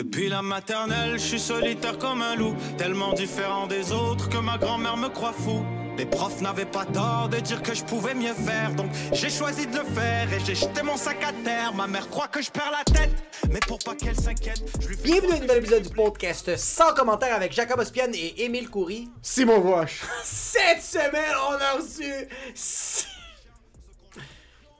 Depuis la maternelle, je suis solitaire comme un loup, tellement différent des autres que ma grand-mère me croit fou. Les profs n'avaient pas tort de dire que je pouvais mieux faire, donc j'ai choisi de le faire et j'ai jeté mon sac à terre. Ma mère croit que je perds la tête, mais pour pas qu'elle s'inquiète, je lui fais Bienvenue à un nouvel épisode du podcast sans commentaire avec Jacob Ospian et Émile Coury. Simon Roche, Cette semaine, on a reçu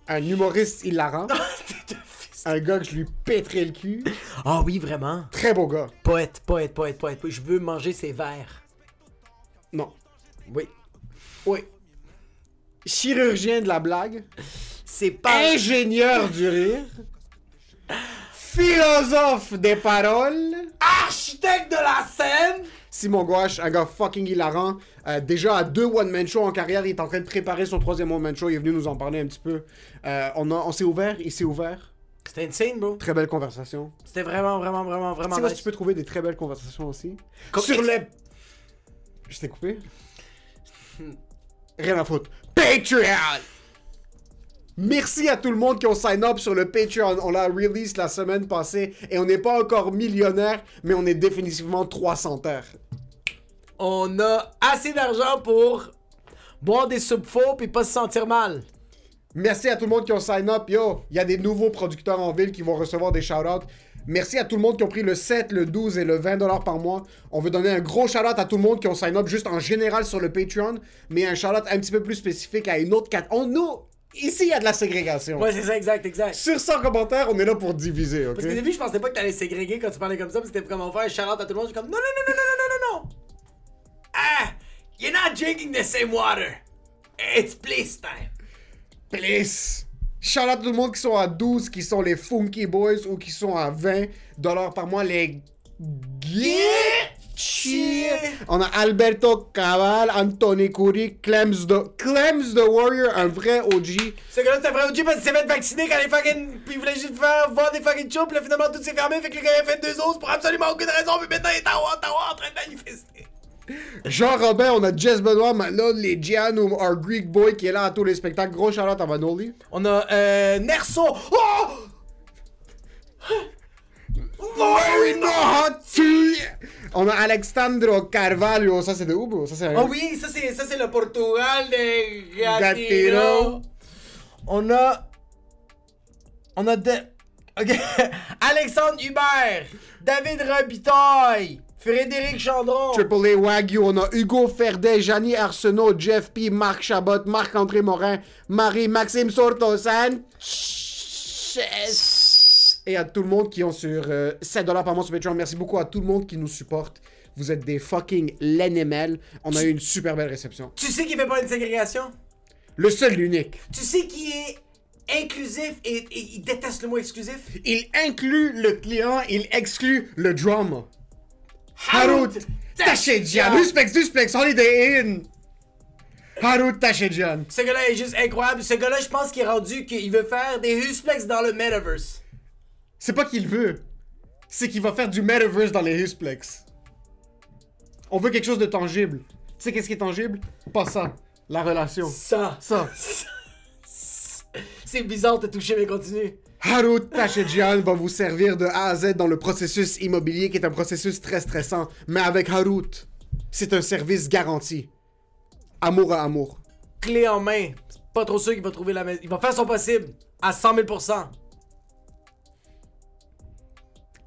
un humoriste hilarant, un gars que je lui pèterais le cul. Ah oui, vraiment. Très beau gars. Poète, poète, poète, poète. Je veux manger ses verres. Non. Oui. Oui. Chirurgien de la blague. C'est pas... Ingénieur du rire. Philosophe des paroles. Architecte de la scène! Simon Gouache, un gars fucking hilarant. Euh, déjà à deux one-man shows en carrière, il est en train de préparer son troisième one-man show. Il est venu nous en parler un petit peu. Euh, on a- on s'est ouvert, il s'est ouvert. C'était insane, bro. Très belle conversation. C'était vraiment, vraiment, vraiment, Tu vraiment sais nice. que tu peux trouver des très belles conversations aussi Comme- Sur les. Je t'ai coupé Rien à foutre. Patreon Merci à tout le monde qui ont sign up sur le Patreon. On l'a release la semaine passée et on n'est pas encore millionnaire, mais on est définitivement 300 terres. On a assez d'argent pour boire des soupes faux puis pas se sentir mal. Merci à tout le monde qui ont sign up. Yo, il y a des nouveaux producteurs en ville qui vont recevoir des shout-outs. Merci à tout le monde qui ont pris le 7, le 12 et le 20 dollars par mois. On veut donner un gros shout-out à tout le monde qui ont sign up juste en général sur le Patreon, mais un shout-out un petit peu plus spécifique à une autre cat. On nous ici il y a de la ségrégation. Ouais, c'est ça, exact, exact. Sur 100 commentaires, on est là pour diviser, OK? Parce qu'au début, je pensais pas que t'allais ségréguer quand tu parlais comme ça, mais c'était comme on fait un shout-out à tout le monde. Je suis comme non, non, non, non, non, non, non, non, non. Ah, you're not drinking the same water. It's please time. Please. Shout out à tout le monde qui sont à 12, qui sont les Funky Boys ou qui sont à 20 dollars par mois, les Gucci. On a Alberto Cabal, Anthony Coury, Clems the, Clems the Warrior, un vrai OG. Ce gars-là, c'était un vrai OG parce qu'il s'est fait vacciner quand les fucking. Puis il voulait juste faire voir des fucking shows, puis là, finalement, tout s'est fermé, fait que le gars a fait deux os pour absolument aucune raison, puis maintenant, il est à Ottawa en train de manifester. Jean Robin, on a Jess Benoit, Manon, les our Greek Boy qui est là à tous les spectacles. Gros out à Manoli. On a euh, Nerso. Oh! Very naughty. On a Alexandro Carvalho, ça c'est de où, bro? Ça c'est un- Oh oui, ça c'est ça c'est le Portugal de. Gatiro. On a on a de OK, Alexandre Hubert, David Robitaille, Frédéric Chandron. Triple A Wagyu, on a Hugo Ferdet, Janie Arsenault, Jeff P, Marc Chabot, Marc-André Morin, Marie-Maxime Sortosan. Et à tout le monde qui ont sur euh, 7$ par mois sur Patreon. Merci beaucoup à tout le monde qui nous supporte. Vous êtes des fucking LNML. On a eu une super belle réception. Tu sais qui fait pas une ségrégation? Le seul, l'unique. Tu sais qui est inclusif et, et il déteste le mot exclusif? Il inclut le client, il exclut le drama. Harut Tachedjian. Respect, respect, Holiday Inn. Harut Tachedjian. Ce gars-là est juste incroyable. Ce gars-là, je pense qu'il est rendu qu'il veut faire des Husplex dans le metaverse. C'est pas qu'il veut. C'est qu'il va faire du metaverse dans les Husplex. On veut quelque chose de tangible. Tu sais qu'est-ce qui est tangible? Pas ça. La relation. Ça. Ça. C'est bizarre de te toucher, mais continue. Harut Tachedjian va vous servir de A à Z dans le processus immobilier qui est un processus très stressant. Mais avec Harut, c'est un service garanti. Amour à amour. Clé en main. Pas trop sûr qu'il va trouver la maison. Il va faire son possible. À 100 000%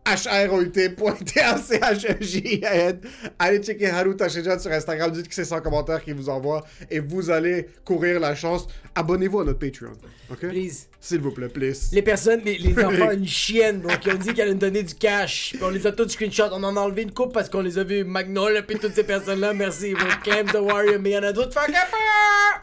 H-R-O-U-T.T-A-C-H-E-J-N. Allez checker Haru Tachedjian sur Instagram, dites que c'est sans commentaire qu'il vous envoie et vous allez courir la chance. Abonnez-vous à notre Patreon, ok? Please. S'il vous plaît, please. Les personnes, les, les enfants, une chienne, donc qui ont dit qu'elle allait nous donner du cash. Puis on les a tous screenshot. On en a enlevé une coupe parce qu'on les a vus Magnol, puis toutes ces personnes-là. Merci. Vous Clem the Warrior, mais il y en a d'autres. Fuck!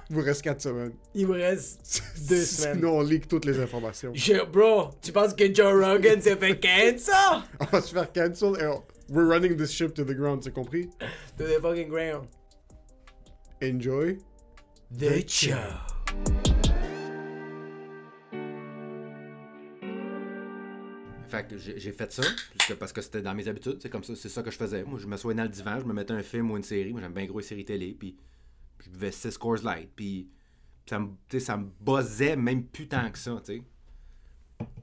Il vous reste 4 semaines. Il vous reste deux semaines. Sinon, on leak toutes les informations. Je- bro, tu penses que Joe Rogan s'est fait cancel? On va se faire cancel et on- we're running this ship to the ground, c'est compris? To the fucking ground. Enjoy. The show. Fait que j'ai fait ça, parce que c'était dans mes habitudes, c'est comme ça, c'est ça que je faisais. Moi, je me soignais dans le divan, je me mettais un film ou une série. Moi, j'aime bien gros les séries télé, puis je buvais 6 Coors Light, puis ça me, ça me buzzait même plus tant que ça, tu sais.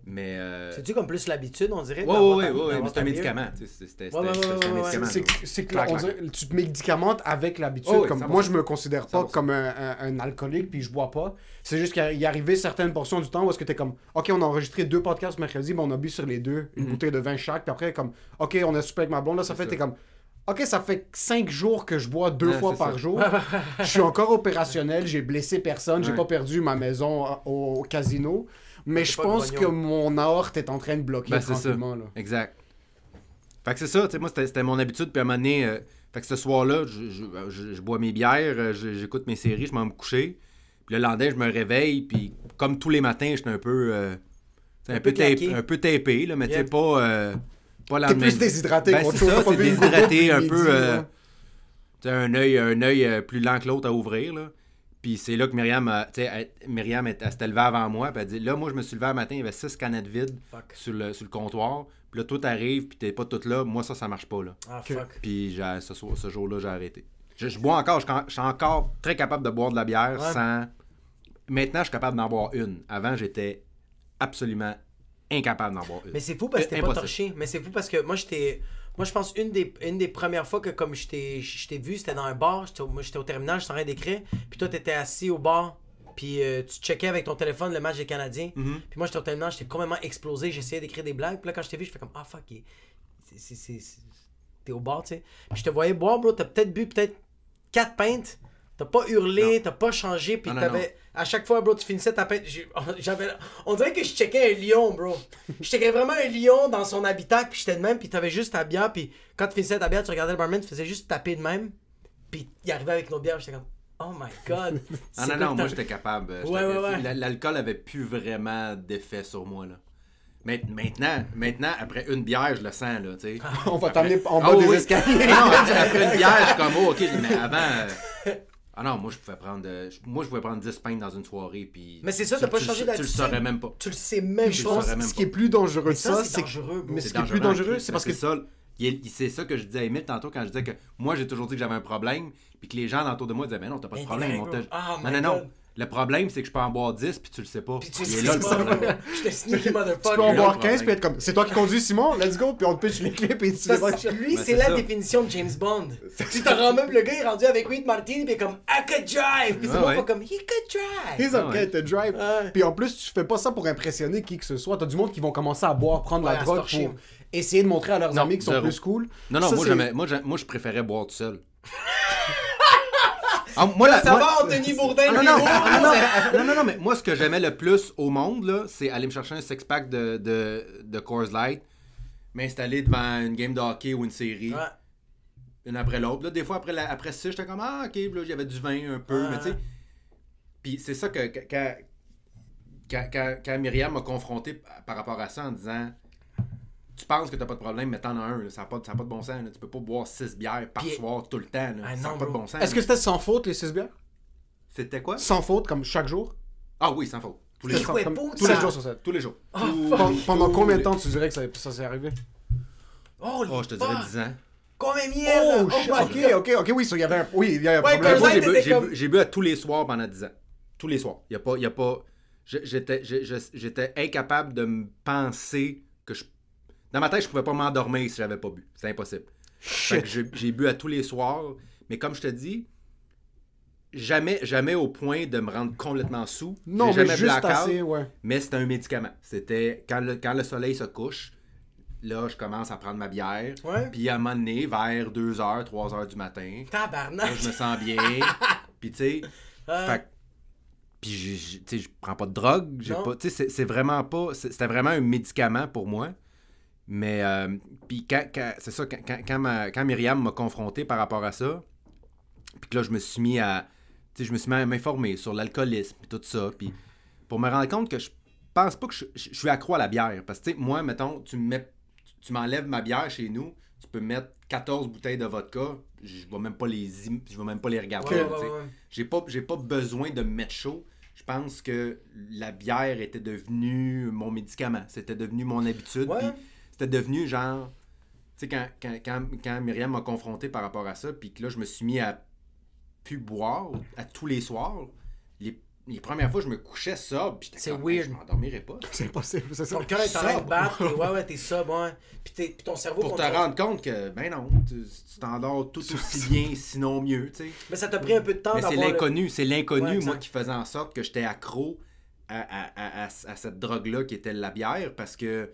Mais. euh, C'est-tu comme plus l'habitude, on dirait? Ouais, d'avoir ouais, ta- ouais, ouais, d'avoir mais c'est un médicament. C'était Ouais, ouais, ouais, un médicament. C'est que, on dirait- tu te médicamentes avec l'habitude. Oh oui, comme, 100%. moi, je me considère pas 100%. comme un, un- un alcoolique puis je bois pas. C'est juste qu'il y arrivait certaines portions du temps où est-ce que t'es comme, ok, on a enregistré deux podcasts mercredi, mais on a bu sur les deux une Mhm. bouteille de vin chaque. Puis après, comme, ok, on a soupé avec ma blonde. Là, ça fait, t'es comme, ok, ça fait cinq jours que je bois deux Ouais, fois par ça. jour. je suis encore opérationnel. J'ai blessé personne. J'ai Ouais. pas perdu ma maison euh, au, casino. Mais je pense que mon aorte est en train de bloquer Ben, c'est ça. tranquillement. Là. Exact. Fait que c'est ça, tu sais, moi, c'était mon habitude. Puis à un moment donné, euh, fait que ce soir-là, je, je- je- je bois mes bières, euh, je- j'écoute mes séries, je m'en me coucher. Puis le lendemain, je me réveille, puis comme tous les matins, j'étais un peu. euh, un, Un peu peu tape- claqué. un peu tapé, là, mais tu sais, Yeah. pas. euh, pas T'es lendemain plus déshydraté Ben, c'est ça, T'as déshydraté, un peu, euh, sais, un œil, un œil euh, plus lent que l'autre à ouvrir, là. Puis c'est là que Myriam, a- tu sais, elle- Myriam, elle, elle s'était levée avant moi, puis elle dit Là, moi, je me suis levé un matin, il y avait six canettes vides sur le, sur le comptoir. Puis là, tout arrive, puis t'es pas toute là. Moi, ça, ça marche pas, là. Ah, fuck. Puis j'ai- ce, soir- ce jour-là, j'ai arrêté. Je, je bois encore, je, je suis encore très capable de boire de la bière Ouais. sans. Maintenant, je suis capable d'en boire une. Avant, j'étais absolument incapable d'en boire une. Mais c'est fou parce que t'es pas torché. Mais c'est fou parce que moi, j'étais. Moi, je pense une des, une des premières fois que comme je t'ai je vu, c'était dans un bar. Moi, j'étais au terminal, j'étais en train d'écrire. Puis toi, t'étais assis au bar. Puis euh, tu checkais avec ton téléphone le match des Canadiens. Mhm. Puis moi, j'étais au terminal, j'étais complètement explosé. J'essayais d'écrire des blagues. Puis là, quand je t'ai vu, je fais comme Ah, fuck, t'es au bar, tu sais. Puis je te voyais boire, bro. T'as peut-être bu peut-être 4 pintes. T'as pas hurlé, t'as pas changé. Puis Non, non, t'avais. À chaque fois, bro, tu finissais ta j'ai- J'avais. On dirait que je checkais un lion, bro. Je checkais vraiment un lion dans son habitacle. Puis j'étais de même. Puis t'avais juste ta bière. Puis quand tu finissais ta bière, tu regardais le barman, tu faisais juste taper de même. Puis il arrivait avec nos bières. J'étais comme Oh my god. Ah non, non, moi j'étais capable. J'étais- Ouais, ouais, ouais. la- L'alcool avait plus vraiment d'effet sur moi. Là. Mais maintenant, maintenant, après une bière, je le sens. Là, tu sais. On va Après- t'amener en bas oui, des oui. escaliers. Non, après, après une bière, je suis comme, oh, ok, mais avant. euh, Ah non, moi je pouvais prendre euh, moi je pouvais prendre 10 pintes dans une soirée puis Mais c'est ça, tu- t'as pas tu- changé Tu le d'attitude. saurais même pas. Tu le sais même Je pense ce qui est plus dangereux de ça, ça, c'est mais ce C'est qui est plus dangereux, c'est parce que ça. C'est ça que je disais à Emile tantôt quand je disais que moi j'ai toujours dit que j'avais un problème, puis que les gens autour de moi disaient, mais non, t'as pas de Mais problème. Oh non, non, non. Le problème, c'est que je peux en boire 10, puis tu le sais pas. Puis tu est sais là le pas. Je te sneaky tu peux en motherfucker. boire le 15 puis être comme c'est toi qui conduis Simon, let's go, puis on te pitch les clés puis tu Parce lui, Ben, c'est la ça. définition de James Bond. tu te rends même, le gars est rendu avec Reed Martin, puis il est comme I could drive. Puis c'est pas comme He could drive. He's okay ouais. to drive. Ouais. Puis en plus, tu fais pas ça pour impressionner qui que ce soit. T'as du monde qui vont commencer à boire, prendre Ouais, la drogue pour essayer de montrer à leurs Non, amis qu'ils sont zéro. plus cool. Non, non, Ça, moi, je préférais boire tout seul. Ah, moi, la- Ça moi- va, Anthony Bourdin, non, il non, non, mais- non, mais moi, ce que j'aimais le plus au monde, là, c'est aller me chercher un six-pack de, de, de Coors Light, m'installer devant une game de hockey ou une série, Ouais. une après l'autre. Là, des fois, après, la, après ça, j'étais comme, ah, ok, puis là, j'avais du vin un peu, mais tu sais. Puis c'est ça que, quand, quand, quand, quand Myriam m'a confronté par rapport à ça en disant, tu penses que t'as pas de problème, mais t'en as un, là, ça n'a pas, ça a pas de bon sens. là. Tu peux pas boire six bières par Puis- soir tout le temps. Là. Ah, ça n'a pas de bro. bon sens. Est-ce que là. c'était sans faute les 6 bières? C'était quoi? Sans faute, comme chaque jour? Ah oui, sans faute. Tous les jours. comme- Tous les jours sur 7. Tous les jours. Oh, Tous-. Pendant, tous combien de les- temps tu dirais que ça, ça s'est arrivé? Oh, Oh, je te dirais 10 ans. Combien de miel? Oh, shit, my ok, God. ok, ok, oui, ça, il y avait un, oui, il y a un Ouais, problème. Moi, j'ai bu, était j'ai comme- bu- j'ai bu à tous les soirs pendant 10 ans. Tous les soirs. Il y a pas. il Y a pas je- j'étais, je- je- j'étais incapable de me penser que je. Dans ma tête, je pouvais pas m'endormir si j'avais pas bu. C'est impossible. Fait que j'ai, bu à tous les soirs. Mais comme je te dis, jamais, jamais au point de me rendre complètement sous. Non, J'ai mais jamais juste assez, ouais. Mais c'était un médicament. C'était quand le, quand le soleil se couche, là, je commence à prendre ma bière. Ouais. Puis à un moment donné, vers 2h, 3h du matin, là, Tabarnak. je me sens bien. Puis tu sais, que- puis je- prends pas de drogue, j'ai pas, tu sais, c'est- vraiment pas, c'était vraiment un médicament pour moi. Mais euh, puis quand, quand- c'est ça, quand, quand, quand ma- quand Myriam m'a confronté par rapport à ça, puis que là je me suis mis à, tu sais, je me suis mis à m'informer sur l'alcoolisme et tout ça, puis pour me rendre compte que je pense pas que je, je- je suis accro à la bière, parce que tu sais, moi, mettons, tu me mets, tu m'enlèves ma bière chez nous, tu peux mettre 14 bouteilles de vodka, je vais même pas les, je vais même pas les regarder. Ouais, ouais, ouais. J'ai pas, j'ai pas besoin de me mettre chaud. Je pense que la bière était devenue mon médicament. C'était devenu mon habitude. Ouais. C'était devenu genre. Tu sais, quand, quand, quand, quand Myriam m'a confronté par rapport à ça, puis que là, je me suis mis à plus boire à tous les soirs, les, les premières fois, je me couchais sobre. puis j'étais C'est comme, weird. Hey, je m'endormirais pas. C'est impossible, c'est ça. Ton cœur est en train de battre, puis ouais, ouais, t'es sobre, ouais. Puis, t'es- puis ton cerveau. Pour te rendre compte que, ben non, tu tu t'endors tout aussi bien, sinon mieux, tu sais. Mais ça t'a pris un peu de temps Mais c'est le- l'inconnu, c'est l'inconnu, Ouais, moi, qui faisait en sorte que j'étais accro à, à- à- à- à cette drogue-là qui était la bière parce que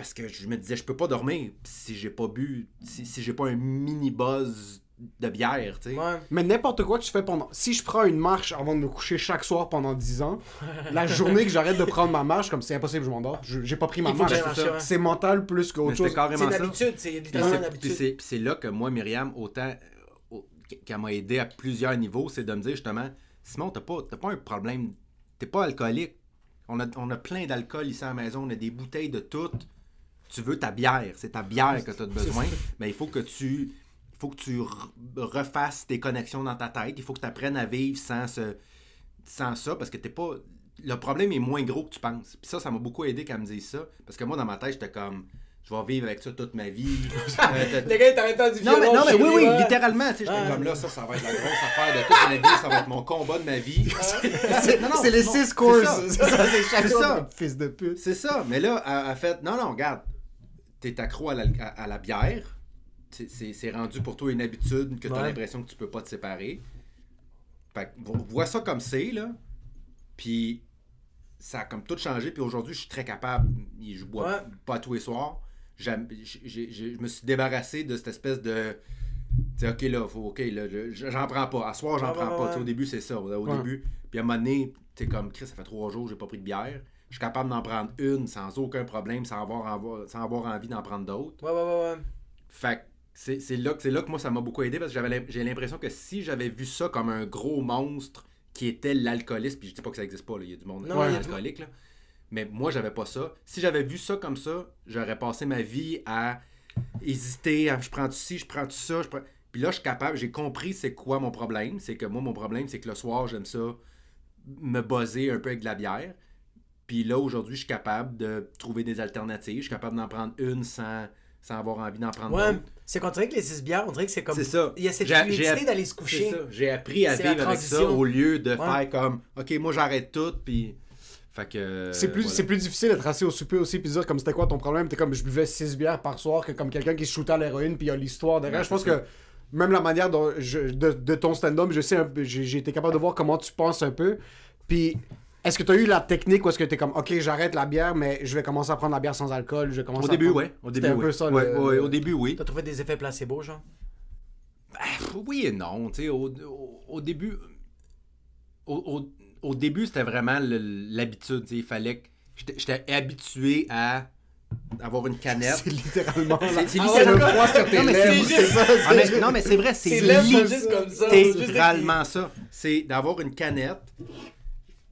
parce que je me disais je peux pas dormir si j'ai pas bu si, si j'ai pas un mini buzz de bière, tu sais. Ouais. Mais n'importe quoi que tu fais pendant. Si je prends une marche avant de me coucher chaque soir pendant 10 ans, la journée que j'arrête de prendre ma marche, comme c'est impossible, je m'endors. Je- J'ai pas pris ma marche. C'est mental plus qu'autre chose. carrément C'est ça. habitude, c'est Puis c'est- là que moi, Myriam, autant au- qu'elle m'a aidé à plusieurs niveaux, c'est de me dire justement, Simon, t'as pas, t'as pas un problème, t'es pas alcoolique. On a, on a plein d'alcool ici à la maison, on a des bouteilles de tout. Tu veux ta bière, c'est ta bière que tu as besoin, mais il faut que tu faut que tu re- refasses tes connexions dans ta tête, il faut que tu apprennes à vivre sans ce sans ça parce que t'es pas le problème est moins gros que tu penses. Puis ça ça m'a beaucoup aidé qu'elle me dise ça parce que moi dans ma tête, j'étais comme je vais vivre avec ça toute ma vie. Euh, Le gars, il t'arrête pas du non, mais, non, mais oui, oui, littéralement, tu sais, j'étais Ah. comme là, ça, ça va être la grosse affaire de toute ma vie, ça va être mon combat de ma vie. C'est Non, non, c'est les non, 6 c'est courses. C'est ça, c'est ça. Fils de pute. C'est ça, mais là, elle a fait, non, non, regarde, t'es accro à la, à, à la bière, C'est- rendu pour toi une habitude que t'as Ouais. l'impression que tu peux pas te séparer. Fait que, vo- vois ça comme c'est, là, puis ça a comme tout changé, puis aujourd'hui, je suis très capable, je bois Ouais. pas tous les soirs, je me suis débarrassé de cette espèce de... Tu ok, là, faut, ok, là, je- j'en prends pas. À soir, j'en prends ouais, pas. Tu au début, c'est ça. Au début. Puis à un moment donné, tu comme Chris, ça fait trois jours, j'ai pas pris de bière. Je suis capable d'en prendre une sans aucun problème, sans avoir, envo- sans avoir envie d'en prendre d'autres. Ouais, ouais, ouais, ouais. Fait que c'est c'est là, que- c'est là que moi, ça m'a beaucoup aidé parce que j'avais j'ai l'impression que si j'avais vu ça comme un gros monstre qui était l'alcoolisme, puis je dis pas que ça existe pas, là, il y a du monde Non, alcoolique, là. mais moi, j'avais pas ça. Si j'avais vu ça comme ça, j'aurais passé ma vie à hésiter, à je prends ci, je prends ça, je prends... Puis là, je suis capable, j'ai compris c'est quoi mon problème. C'est que moi, mon problème, c'est que le soir, j'aime ça me buzzer un peu avec de la bière. Puis là, aujourd'hui, je suis capable de trouver des alternatives. Je suis capable d'en prendre une sans, sans avoir envie d'en prendre Ouais, d'autres. c'est qu'on dirait que les six bières, on dirait que c'est comme. C'est ça. Il y a cette fluidité d'aller se C'est coucher. ça. J'ai appris à vivre avec ça au lieu de Ouais. faire comme OK, moi j'arrête tout puis fait que C'est plus, voilà. c'est plus difficile d'être assis au souper aussi puis de dire comme c'était quoi ton problème? T'es comme je buvais 6 bières par soir que comme quelqu'un qui se shootait à l'héroïne puis il y a l'histoire derrière. Ouais, je pense ça. que même la manière dont je- de, de ton stand-up, je sais j'ai été capable de voir comment tu penses un peu. Puis est-ce que tu as eu la technique ou est-ce que t'es comme ok j'arrête la bière mais je vais commencer à prendre la bière sans alcool, je vais commencer Au à début, prendre- ouais. Au début, un oui. peu ça, Ouais, le- ouais, le- au début, oui. T'as trouvé des effets placebo, genre? Pff, Oui et non. tu sais, Au, au, au début, au, au- au début, c'était vraiment l'habitude. tu Il fallait que. J'étais habitué à avoir une canette. C'est littéralement C'est- Ah littéralement- ouais, le froid sur tes Non, lèvres, c'est ça, Ah, mais- c'est- non, mais c'est vrai, c'est littéralement ça. C'est d'avoir une canette,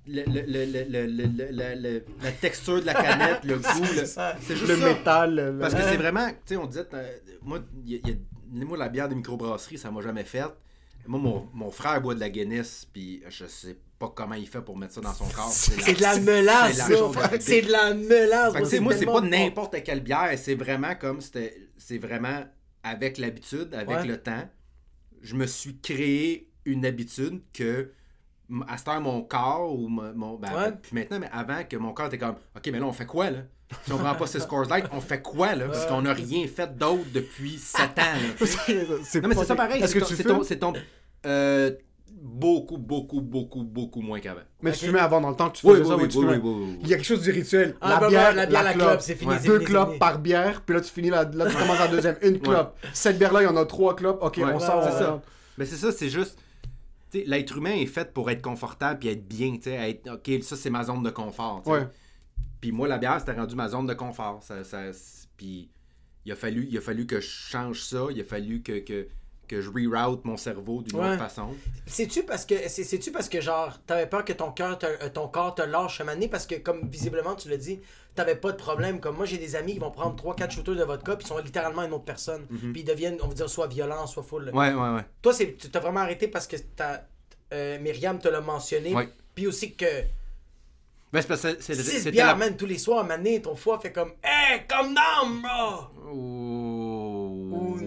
le, le, la texture de la canette, le goût, le, juste le métal. Parce que c'est vraiment, tu sais, on disait, euh, moi, y a, y la bière de microbrasserie, ça m'a jamais faite. Moi, mon, mon, frère boit de la Guinness, puis je sais pas comment il fait pour mettre ça dans son corps. C'est de la mélange C'est de la mélange Moi, c'est pas n'importe quelle bière. C'est vraiment comme, c'est vraiment avec l'habitude, avec le temps. Je me suis créé une habitude que à cette heure, mon corps ou mon. mon- ben, Ouais. Puis maintenant, mais avant que mon corps était comme OK, mais là, on fait quoi là? Si on prend pas ces scores light, on fait quoi là? Parce qu'on n'a rien fait d'autre depuis 7 ans. là, c'est non, mais c'est ça pareil. Est-ce C'est que ton- tu c'est fumes? ton. c'est ton- euh, beaucoup, beaucoup, beaucoup, beaucoup moins qu'avant. Mais Ok. tu fumais avant dans le temps que tu faisais oui, ça, oui, oui, tu oui, fumais. oui, oui, oui. Il y a quelque chose du rituel. Ah, la, bah, bah, bière, la bière, la clope. clope, c'est fini, Ouais. Deux clopes par bière, puis là tu finis la, là tu commences la deuxième, une clope. Cette bière là, il y en a trois clopes. OK, Ouais, on sort, ouais, on ouais. sort. Mais c'est ça, c'est juste. L'être humain est fait pour être confortable puis être bien. tu sais, Être, OK, ça, c'est ma zone de confort. Puis moi, la bière, c'était rendu ma zone de confort. Ça, ça, puis il a, fallu, il a fallu que je change ça. Il a fallu que, que, que je reroute mon cerveau d'une Ouais. autre façon. C'est-tu parce que c'est- c'est-tu parce que genre t'avais peur que ton cœur euh, ton corps te lâche un année parce que comme visiblement tu l'as dit t'avais pas de problème comme moi j'ai des amis qui vont prendre 3-4 shooters de vodka puis ils sont littéralement une autre personne puis ils deviennent on va dire soit violents soit full Ouais, ouais, ouais. toi c'est tu t'as vraiment arrêté parce que t'as euh, Myriam te l'a mentionné Ouais. puis aussi que Ben, c'est parce que c'est- 6 c'était bières la... man tous les soirs année ton foie fait comme hey come down bro Oh.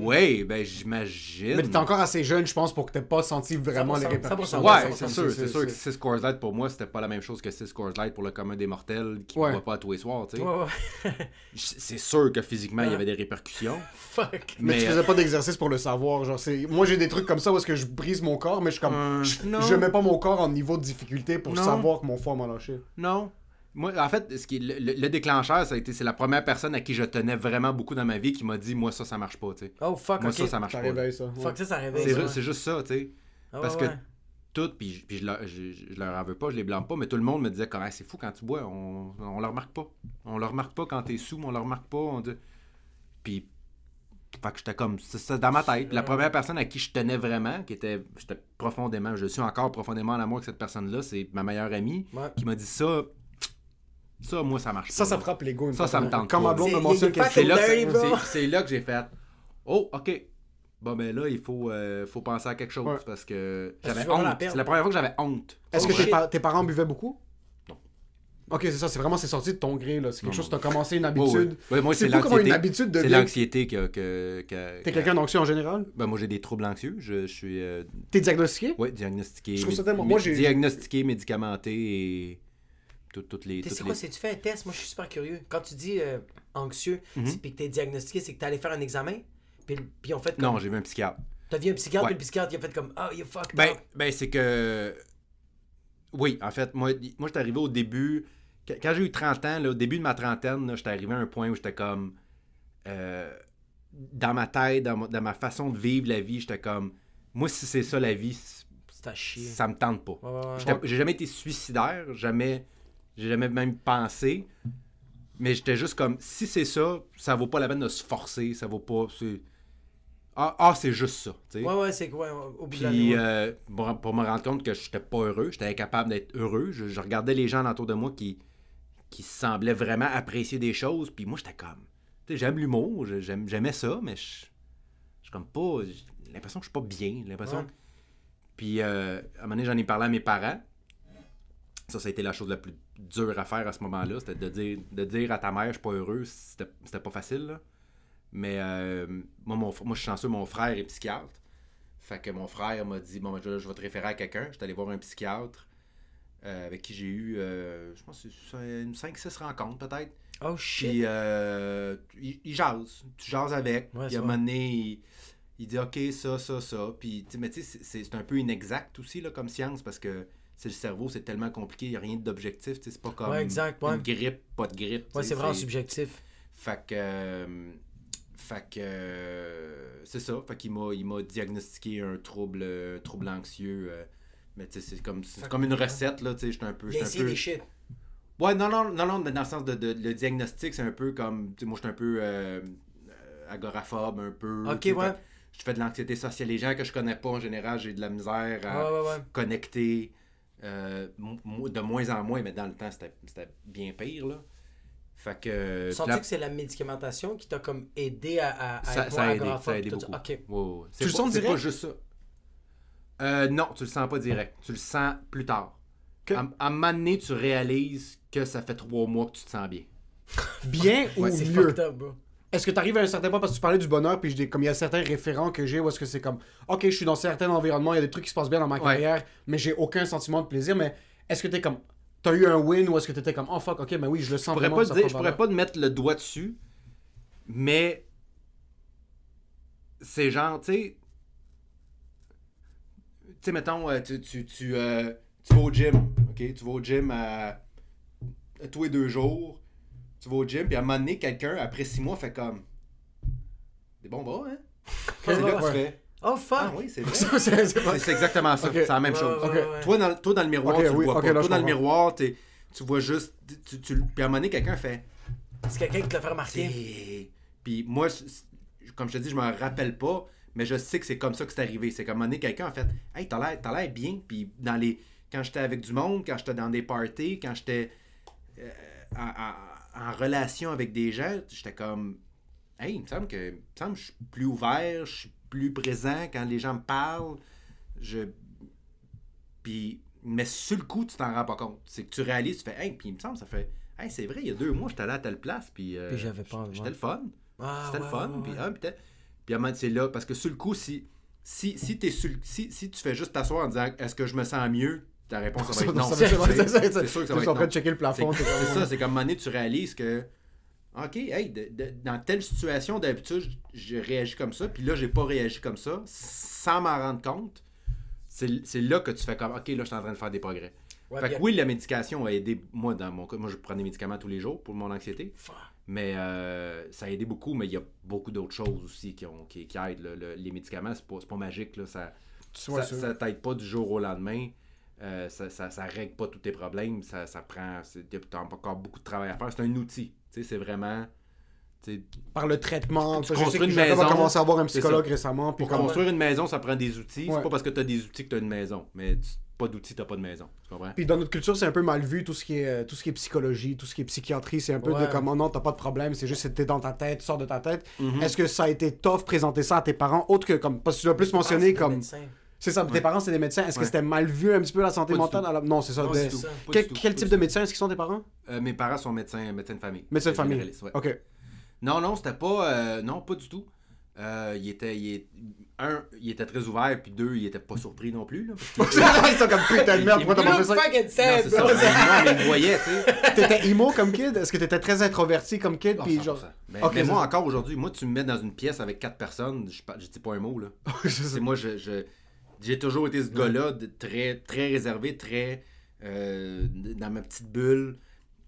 Ou Ouais, ben j'imagine. Mais t'es encore assez jeune, je pense, pour que t'aies pas senti vraiment 100%, les répercussions. 100%, Ouais, Ouais, c'est sûr, c'est sûr que 6 Coors Light pour moi, c'était pas la même chose que 6 Coors Light pour le commun des mortels qui ne Ouais. boit pas à tous les soirs, tu sais. Ouais, ouais. C'est sûr que physiquement, il y avait des répercussions. Fuck. Mais, Mais, tu faisais pas d'exercice pour le savoir. Genre, c'est... Moi, j'ai des trucs comme ça où est-ce que je brise mon corps, mais je suis comme. Euh, je, non. je mets pas mon corps en niveau de difficulté pour Non. savoir que mon foie m'a lâché. Non. Moi, en fait, ce qui est le, le- le déclencheur, ça a été, c'est la première personne à qui je tenais vraiment beaucoup dans ma vie qui m'a dit, moi, ça, ça marche pas, tu sais. Oh fuck, Moi, ça, ça marche Ça pas. réveille ça. ouais. Fuck, ça, ça réveille. C'est c'est juste ça, tu sais. Ah, ouais, parce que ouais. tout, puis, puis je, leur, je, je leur en veux pas, je les blâme pas, mais tout le monde me disait, quand c'est fou quand tu bois, on, on le remarque pas. On le remarque pas quand t'es sous, on le remarque pas. On dit... Puis, fait que j'étais comme, c'est ça dans ma tête. La première personne à qui je tenais vraiment, qui était, j'étais profondément, je suis encore profondément en amour avec cette personne-là, c'est ma meilleure amie, Ouais. qui m'a dit ça, ça, moi, ça marche Ça, pas. ça frappe l'ego. une Ça, ça me tente pas. C'est- me mentionne C'est là, que- Dirty, bro. c'est- c'est là que j'ai fait. Oh, ok. Bon, ben là, il faut, euh, faut penser à quelque chose Ouais. parce que Parce que j'avais tu vas la honte. perdre. C'est la première fois que j'avais honte. Est-ce Oh, que tes, pa- tes parents buvaient beaucoup? Non. Ok, c'est ça, c'est vraiment c'est sorti de ton gré là. C'est quelque Non, chose, t'as commencé une Ouais, habitude. ouais. Moi, c'est fou comment une l'anxiété. habitude C'est devient. l'anxiété que. que, que- T'es que- quelqu'un d'anxieux en général? Ben, moi, j'ai des troubles anxieux. Je, je suis euh, T'es diagnostiqué? Ouais, diagnostiqué. Je trouve ça tellement- moi, j'ai- Diagnostiqué, médicamenté et. Tout- Toutes les. Tu c'est les- quoi, c'est tu fais un test, moi je suis super curieux. Quand tu dis euh, anxieux, c'est puis que t'es diagnostiqué, c'est que t'es allé faire un examen, puis, puis on fait comme... Non, j'ai vu un psychiatre. T'as vu un psychiatre, puis le psychiatre il a fait comme oh you fucked Ben, ben c'est que. Oui, en fait, moi, moi j'étais arrivé au début. Quand j'ai eu 30 ans, là, au début de ma trentaine, j'étais arrivé à un point où j'étais comme. euh, dans ma tête, dans ma, dans ma façon de vivre la vie, j'étais comme. Moi, si c'est ça la vie, ça me tente pas. Ouais, ouais, ouais. J'étais- J'ai jamais été suicidaire, jamais. J'ai jamais même pensé. Mais j'étais juste comme. Si c'est ça, ça vaut pas la peine de se forcer, ça vaut pas. Ah, ah, c'est juste ça. tu sais. Ouais, ouais, c'est quoi, au Puis euh, pour, pour me rendre compte que j'étais pas heureux, j'étais incapable d'être heureux. Je, je regardais les gens autour de moi qui, qui semblaient vraiment apprécier des choses. Puis moi, j'étais comme. J'aime l'humour, j'aimais ça, mais je suis comme pas. J'ai l'impression que je suis pas bien. l'impression. Ouais. Puis euh, à un moment donné, j'en ai parlé à mes parents. Ça, ça a été la chose la plus dure à faire à ce moment-là. C'était de dire, de dire à ta mère, je suis pas heureux. C'était pas facile, là. Mais euh, moi, mon, moi, je suis chanceux, mon frère est psychiatre. Fait que mon frère m'a dit Bon, ben, je, je vais te référer à quelqu'un. J'étais allé voir un psychiatre euh, avec qui j'ai eu, euh, je pense, une 5-6 rencontres peut-être. Oh shit. Puis euh, il, il jase. Tu jases avec. Ouais, puis à un moment donné, il, il dit OK, ça, ça, ça. Puis, tu sais, mais tu sais, c'est un peu inexact aussi là, comme science parce que c'est le cerveau, c'est tellement compliqué, il n'y a rien d'objectif. C'est pas comme Ouais, exact, ouais. une grippe, pas de grippe. Ouais, c'est vraiment subjectif. fait que. euh, fait que. euh, c'est ça. Fait qu'il m'a, il m'a diagnostiqué un trouble, un trouble anxieux. euh, mais tu sais, c'est comme, comme une recette, là. Tu sais, j'étais un peu. Il un peu- des shit. Ouais, non, non, non, non, dans le sens de, de- le diagnostic, c'est un peu comme. Moi, j'étais un peu euh, euh, agoraphobe, un peu. Ok, ouais. fait- Je fais de l'anxiété sociale. Les gens que je connais pas, en général, j'ai de la misère à Ouais, ouais, ouais. connecter euh, de moins en moins, mais dans le temps, c'était c'était bien pire, là. Fait que. Tu sens puis là- que c'est la médicamentation qui t'a comme aidé à, à, ça, être ça a aidé, agoraphobe, ça a aidé tout beaucoup. C'est Tu le sens C'est direct? pas juste ça. Euh, non, tu le sens pas direct. Tu le sens plus tard. Que- À, à un moment donné, tu réalises que ça fait trois mois que tu te sens bien. Bien ou Ouais, c'est mieux? fucked up, bro. Est-ce que tu arrives à un certain point parce que tu parlais du bonheur, puis je comme il y a certains référents que j'ai où est-ce que c'est comme, ok, je suis dans certains environnements, il y a des trucs qui se passent bien dans ma Ouais. carrière, mais j'ai aucun sentiment de plaisir. Mais est-ce que t'es comme, t'as eu un win ou est-ce que t'étais comme, oh fuck, ok, mais oui, je le sens Je pourrais vraiment. pas, dire, je pourrais pas te mettre le doigt dessus, mais c'est genre, tu sais, tu sais, mettons, euh, tu, tu, tu, euh, tu vas au gym, ok? Tu vas au gym à, à tous les deux jours, tu vas au gym, puis à un moment donné, quelqu'un, après six mois, fait comme, des bons bras, hein? c'est là que tu fais, Oh fuck. ah oui, c'est vrai. C'est- exactement ça, c'est la même chose. Toi, dans, toi, dans le miroir, tu le oui, vois pas. là, Toi, dans le miroir, t'es- tu vois juste. Tu, tu, puis à un moment donné, quelqu'un fait. C'est quelqu'un qui te l'a fait remarquer. Puis moi, comme je te dis, je me rappelle pas, mais je sais que c'est comme ça que c'est arrivé. C'est qu'à un moment donné, quelqu'un a fait Hey, t'as l'air, t'as l'air bien. Puis dans les. Quand j'étais avec du monde, quand j'étais dans des parties, quand j'étais euh, en relation avec des gens, j'étais comme Hey, il me semble que. Il me semble que je suis plus ouvert, je suis plus présent quand les gens me parlent. Je. Puis. Mais sur le coup, tu t'en rends pas compte. C'est que tu réalises, tu fais Hey, puis il me semble, ça fait. Hey, c'est vrai, il y a deux mois, j'étais allé à telle place, puis. euh, Puis j'avais pas J'étais le fun. Ah, C'était le fun. ouais, Puis, ouais. ah, puis, puis Puis à un moment, c'est là, parce que sur le coup, si, si, si, t'es sur si, si tu fais juste t'asseoir en disant est-ce que je me sens mieux, ta réponse ça va être non. Être- C'est- ça. sûr que ça Tu va es en être train de checker le plafond. c'est comme- ça, c'est comme à tu réalises que, OK, hey, de- de- dans telle situation, d'habitude, j'ai réagi comme ça, puis là, j'ai pas réagi comme ça, sans m'en rendre compte. C'est là que tu fais comme, OK, là, je suis en train de faire des progrès. Ouais, fait que oui, la médication a aidé, moi, dans mon cas, moi, je prends des médicaments tous les jours pour mon anxiété, mais euh, ça a aidé beaucoup, mais il y a beaucoup d'autres choses aussi qui, ont, qui, qui aident. là. Le- les médicaments, c'est pas, pas magique, là, ça, Tu vois ça, ça. ça t'aide pas du jour au lendemain. Euh, ça, ça, ça règle pas tous tes problèmes. Ça, ça prend. c'est- T'as encore beaucoup de travail à faire. C'est un outil. Tu sais, c'est vraiment. tu Par le traitement. Tu Je sais construis que une maison, commencé à voir un psychologue ça. récemment. Puis Pour comme... construire une maison, ça prend des outils. Ouais. C'est pas parce que t'as des outils que t'as une maison. Mais tu- pas d'outils, t'as pas de maison. Tu comprends? Puis dans notre culture, c'est un peu mal vu tout ce qui est, euh, tout ce qui est psychologie, tout ce qui est psychiatrie. C'est un peu Ouais. de comme, oh non, t'as pas de problème, c'est juste que t'es dans ta tête, tu sors de ta tête. Mhm. Est-ce que ça a été tough présenter ça à tes parents, autre que comme, parce que tu l'as plus mentionné comme. médecin. C'est ça, tes Ouais. parents, c'est des médecins. Est-ce que c'était mal vu un petit peu la santé Pas mentale. Alors, Non, c'est ça. Non, Quel, tout. type de tout. médecins est-ce qu'ils sont tes parents? Euh, mes parents sont médecins, médecins de famille. Médecins de famille. Ouais. Ok. Non, non, c'était pas. euh, non, pas du tout. Euh, il était, il est- un, il était très ouvert, puis deux, il était pas surpris non plus. Là, parce qu'il- Ils sont comme putain de merde, pourquoi t'as pas fait ça? Non, c'est ça. il me voyait, tu sais. T'étais emo comme kid? Est-ce que t'étais très introverti comme kid Ah, puis 100%. genre... Ben, Ok, mais moi, encore aujourd'hui, moi, tu me mets dans une pièce avec quatre personnes, je, je dis pas un mot, là. Je sais. C'est moi, je, je- j'ai toujours été ce gars-là, très, très réservé, très euh, dans ma petite bulle.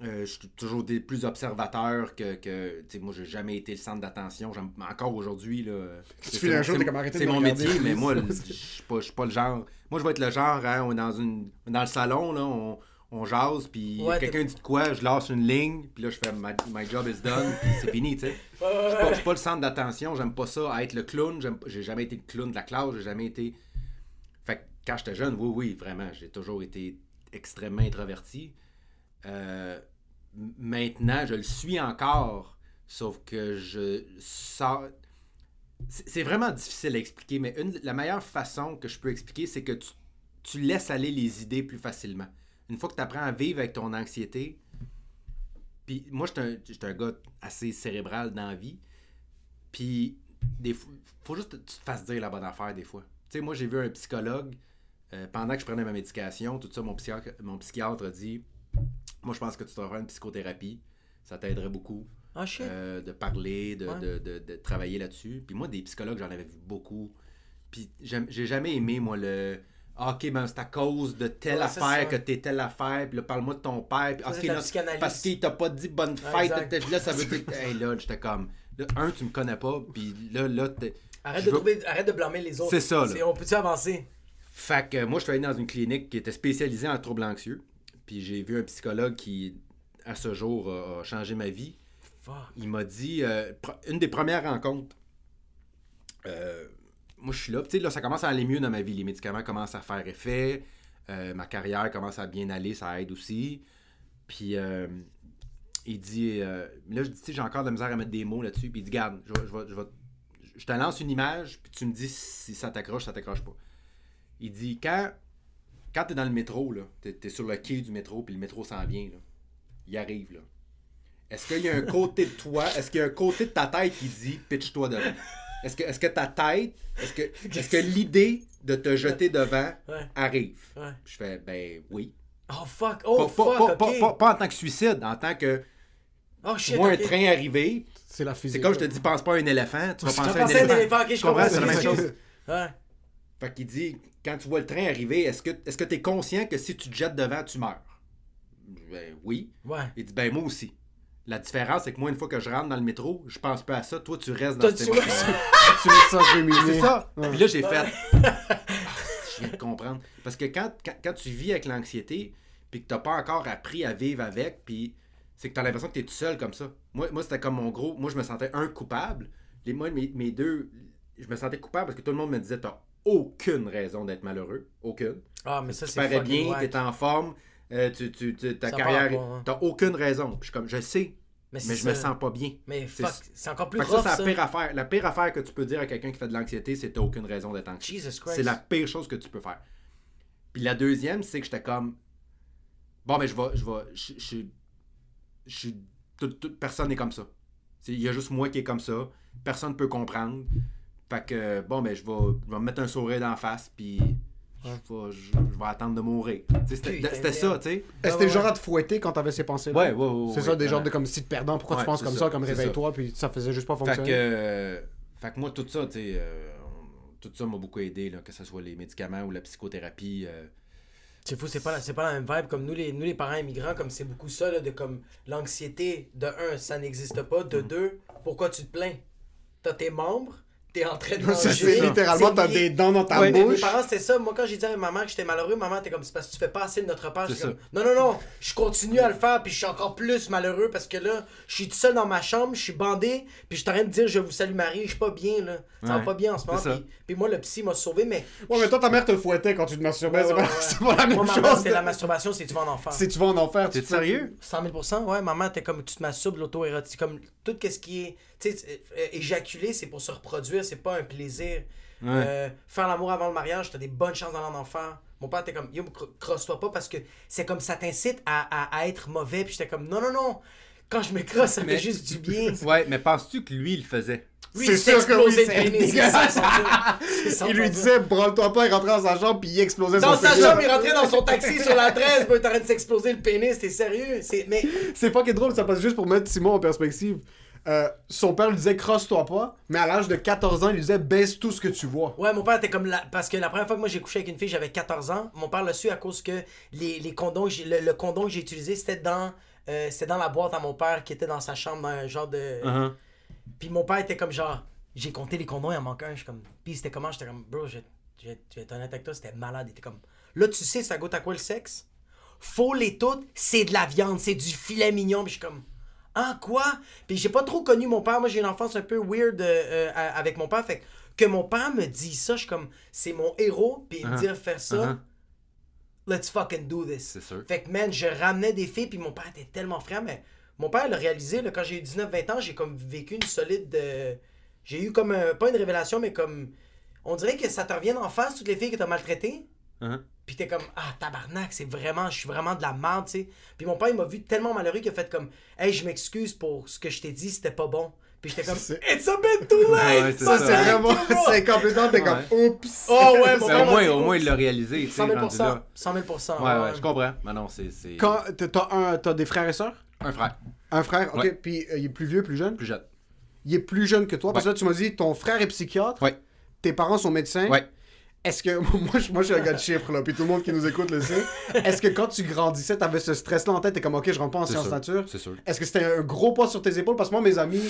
Euh, je suis toujours été plus observateur que. que tu sais, moi, j'ai jamais été le centre d'attention. J'aime- Encore aujourd'hui, là. Tu c'est fais mon- un jour, c'est t'es mon- comme arrêté de C'est mon regarder. métier, mais moi, je suis pas, je suis pas le genre. Moi, je vais être le genre, hein, on est dans, une, dans le salon, là, on, on jase, puis Ouais, quelqu'un dit de quoi, je lâche une ligne, puis là, je fais my, my job is done, puis c'est fini, tu sais. Je suis pas, je suis pas le centre d'attention, j'aime pas ça, à être le clown. J'ai jamais été le clown de la classe, j'ai jamais été. Quand j'étais jeune, oui, oui, vraiment, j'ai toujours été extrêmement introverti. Euh, maintenant, je le suis encore, sauf que je sors. C'est vraiment difficile à expliquer, mais une, la meilleure façon que je peux expliquer, c'est que tu, laisses aller les idées plus facilement. Une fois que tu apprends à vivre avec ton anxiété, puis moi, un, j'étais un gars assez cérébral dans la vie. Puis, des faut juste que tu te fasses dire la bonne affaire des fois. Tu sais, moi, j'ai vu un psychologue euh, pendant que je prenais ma médication. Tout ça, mon psychiatre, mon psychiatre dit Moi, je pense que tu devrais une psychothérapie. Ça t'aiderait beaucoup Ah, euh, de parler, de, Ouais. de, de- de travailler là-dessus. Puis moi, des psychologues, j'en avais vu beaucoup. Puis j'ai jamais aimé, moi, le. Ah, ok, ben c'est à cause de telle Ouais, affaire que t'es telle affaire. Puis là, parle-moi de ton père. Puis, ok, là, parce qu'il t'a pas dit bonne fête. là, ça veut dire. hey, là, j'étais comme. Là, un, tu me connais pas. Puis là, là, t'es- Arrête de, veux- trouver, arrête de blâmer les autres. C'est ça, là. On peut-tu avancer? Fait que moi, je suis allé dans une clinique qui était spécialisée en troubles anxieux. Puis j'ai vu un psychologue qui, à ce jour, a, changé ma vie. Fuck. Il m'a dit, euh, une des premières rencontres, euh, moi je suis là, tu sais, là, ça commence à aller mieux dans ma vie. Les médicaments commencent à faire effet. Euh, ma carrière commence à bien aller, ça aide aussi. Puis euh, il dit, euh, là je dis, tu sais, j'ai encore de la misère à mettre des mots là-dessus. Puis il dit, garde, je, je, je te lance une image, puis tu me dis si ça t'accroche, ça t'accroche pas. Il dit, quand, quand t'es dans le métro, là, t'es, t'es sur le quai du métro, puis le métro s'en vient, là, il arrive, là. Est-ce qu'il y a un côté de toi, est-ce qu'il y a un côté de ta tête qui dit pitch-toi devant? Est-ce que, est-ce que ta tête, est-ce que, est-ce que l'idée de te jeter devant Ouais. arrive? Ouais. Je fais, ben oui. Oh fuck. Oh pas, fuck. pas- ok. pas- pas- pas en tant que suicide, en tant que oh tu shit. vois un train arriver, C'est la physique. c'est comme je te dis, pense pas à un éléphant, tu vas Tu penser à un éléphant. éléphant, ok, je Tu comprends, comprends. c'est la même c'est chose. ça. Ouais. Fait qu'il dit, quand tu vois le train arriver, est-ce que est-ce que tu es conscient que si tu te jettes devant, tu meurs? Ben oui. Ouais. Il dit, ben moi aussi. La différence, c'est que moi, une fois que je rentre dans le métro, je pense pas à ça. Toi, tu restes dans Toi, cette tu- mets ça. C'est ça. Ouais. Puis là, j'ai fait. Ah, je viens de comprendre. Parce que quand, quand, quand tu vis avec l'anxiété, puis que t'as pas encore appris à vivre avec, puis c'est que t'as l'impression que t'es tout seul comme ça. Moi, moi c'était comme mon gros. Moi, je me sentais un coupable. Les, moi, mes, mes deux. Je me sentais coupable parce que tout le monde me disait t'as aucune raison d'être malheureux. Aucune. Ah, mais ça, Tu c'est parais fucking bien, whack. t'es en forme, euh, tu, tu, tu- ta Ça carrière. pas, hein. T'as aucune raison. Puis je suis comme, je sais, Mais, mais je me sens pas bien. Mais C'est- fuck, c'est encore plus ça, rough, c'est ça. la pire affaire. La pire affaire que tu peux dire à quelqu'un qui fait de l'anxiété, c'est t'as aucune raison d'être anxieux. C'est la pire chose que tu peux faire. Puis la deuxième, c'est que j'étais comme. Bon, mais je vais. Je vais. Je je- je suis. toute- toute- personne n'est comme ça. Il y a juste moi qui est comme ça. Personne ne peut comprendre. Fait que, bon, ben, je vais, je vais me mettre un sourire d'en face, puis je, vais, je, je vais attendre de mourir. Tu C'était c'était ça, tu sais. Le ouais. genre à te fouetter quand t'avais ces pensées-là? Ouais, ouais, ouais. C'est ouais, ça, des genres de comme si te perdant, pourquoi tu penses comme ça, ça, comme réveille-toi, puis ça faisait juste pas Fait fonctionner? que, euh, fait que moi, tout ça, tu sais, euh, tout ça m'a beaucoup aidé, là, que ce soit les médicaments ou la psychothérapie. euh, C'est fou, c'est pas, la- c'est pas la même vibe. Comme nous, les, nous, les parents immigrants, comme c'est beaucoup ça, là, de comme l'anxiété, de un, ça n'existe pas. Mm. De deux, pourquoi tu te plains? T'as tes membres, t'es en train de manger. c'est littéralement, t'as des dents dans ta Ouais, mais mes bouche. parents, c'était ça. Moi, quand j'ai dit à ma maman que j'étais malheureux, maman était comme, c'est parce que tu fais pas assez de notre part. Comme, non, non, non, je continue à le faire, puis je suis encore plus malheureux parce que là, je suis tout seul dans ma chambre, je suis bandé, puis je suis en train de dire, je vous salue Marie, je suis pas bien, là. Ça va pas bien en ce moment. Puis, puis moi, le psy m'a sauvé, mais. Ouais, mais toi, ta mère te fouettait quand tu te masturbais. Ouais, c'est ouais, pas- ouais. c'est pas la même Moi, maman, chose. c'était la masturbation, c'est tu vas en enfer. Si tu vas en enfer, tu T'es te sérieux? 100 000% ouais. Maman, t'es comme tu te masturbes, l'auto-érotique. Comme tout ce qui est. Euh, éjaculer, c'est pour se reproduire, c'est pas un plaisir. Ouais. Euh, faire l'amour avant le mariage, t'as des bonnes chances d'aller en enfer. Mon père était comme, yo, cro- crosse-toi pas parce que c'est comme ça t'incite à, à, à être mauvais. Puis j'étais comme, non, non, non. Quand je me crosse, ça Mais- fait juste du bien. Ouais, mais penses-tu que lui, il le faisait? Lui, C'est sûr que oui, c'est Il lui disait, branle-toi pas, il rentrait dans sa chambre, puis il explosait Dans son sa pénis. chambre, il rentrait dans son taxi sur la 13, puis il était en train de s'exploser le pénis. T'es sérieux? C'est... Mais C'est pas qui est drôle, ça passe juste pour mettre Simon en perspective. Euh, son père lui disait crosse-toi pas, mais à l'âge de 14 ans, il lui disait baisse tout ce que tu vois. Ouais, mon père était comme la... Parce que la première fois que moi j'ai couché avec une fille, j'avais 14 ans. Mon père l'a su à cause que les, les condoms, le, le condom que j'ai utilisé, c'était dans, euh, c'était dans la boîte à mon père qui était dans sa chambre, dans un genre de. Uh-huh. Puis mon père était comme genre, j'ai compté les condoms, il en manque un. Je suis comme, puis c'était comment J'étais comme, bro, je, je, je vais être honnête avec toi, c'était malade. Il était comme, là, tu sais, ça goûte à quoi le sexe? Faut les toutes, c'est de la viande, c'est du filet mignon. Puis je suis comme, ah, quoi? Puis j'ai pas trop connu mon père. Moi, j'ai une enfance un peu weird euh, euh, avec mon père. Fait que, que mon père me dise ça, je suis comme, c'est mon héros. Puis il me Uh-huh. dire faire ça, Uh-huh. let's fucking do this. C'est sûr. Fait que, man, je ramenais des filles, puis mon père était tellement frère, mais mon père l'a réalisé, là, quand j'ai eu 19-20 ans, j'ai comme vécu une solide. euh, J'ai eu comme, un- pas une révélation, mais comme. On dirait que ça te revient en face, toutes les filles que t'as maltraitées. Uh-huh. Puis t'es comme, ah, tabarnak, c'est vraiment, je suis vraiment de la merde, tu sais. Puis mon père, il m'a vu tellement malheureux qu'il a fait comme, hey, je m'excuse pour ce que je t'ai dit, c'était pas bon. Puis j'étais comme, C'est- it's a bit too late! Ouais, c'est Ça, ça. c'est vraiment. C'est complètement. T'es comme oups. Oh ouais, mon père au m'a moins, au moins, il l'a réalisé. tu sais, 100 000 rendu là. 100 000 Ouais, ouais, je comprends. Mais non, c'est c'est Quand t'as- t'as un, t'as des frères et sœurs? Un frère, Un frère, ok. Ouais. Puis euh, il est plus vieux, plus jeune? Plus jeune. Il est plus jeune que toi. Parce que là, tu m'as dit, ton frère est psychiatre. Ouais. Tes parents sont médecins. Ouais. Est-ce que. Moi, je, moi, je suis un gars de chiffres, là. Puis tout le monde qui nous écoute le sait. Est-ce que quand tu grandissais, t'avais ce stress-là en tête? T'es comme, ok, je rentre pas en sciences nature? C'est sûr. Est-ce que c'était un gros poids sur tes épaules? Parce que moi, mes amis.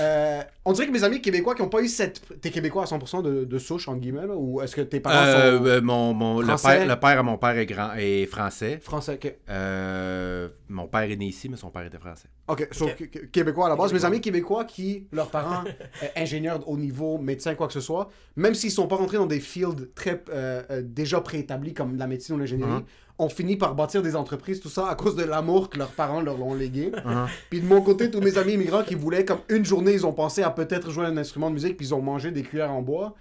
euh, on dirait que mes amis québécois qui ont pas eu cette. T'es québécois à 100% de, de souche, entre guillemets, là? Ou est-ce que tes parents Euh, sont euh, mon, mon, le, père, le père à mon père est, grand, est français. français? Ok. Euh, mon père est né ici, mais son père était français. Ok, so, québécois à la base. Québécois. Mes amis québécois qui, leurs parents, euh, ingénieurs haut niveau, médecins, quoi que ce soit, même s'ils sont pas rentrés dans des fields très euh, euh, déjà préétablis comme la médecine ou l'ingénierie, Mhm. ont fini par bâtir des entreprises, tout ça à cause de l'amour que leurs parents leur ont légué. Uh-huh. Puis de mon côté, tous mes amis immigrants qui voulaient, comme une journée, ils ont pensé à peut-être jouer un instrument de musique, puis ils ont mangé des cuillères en bois.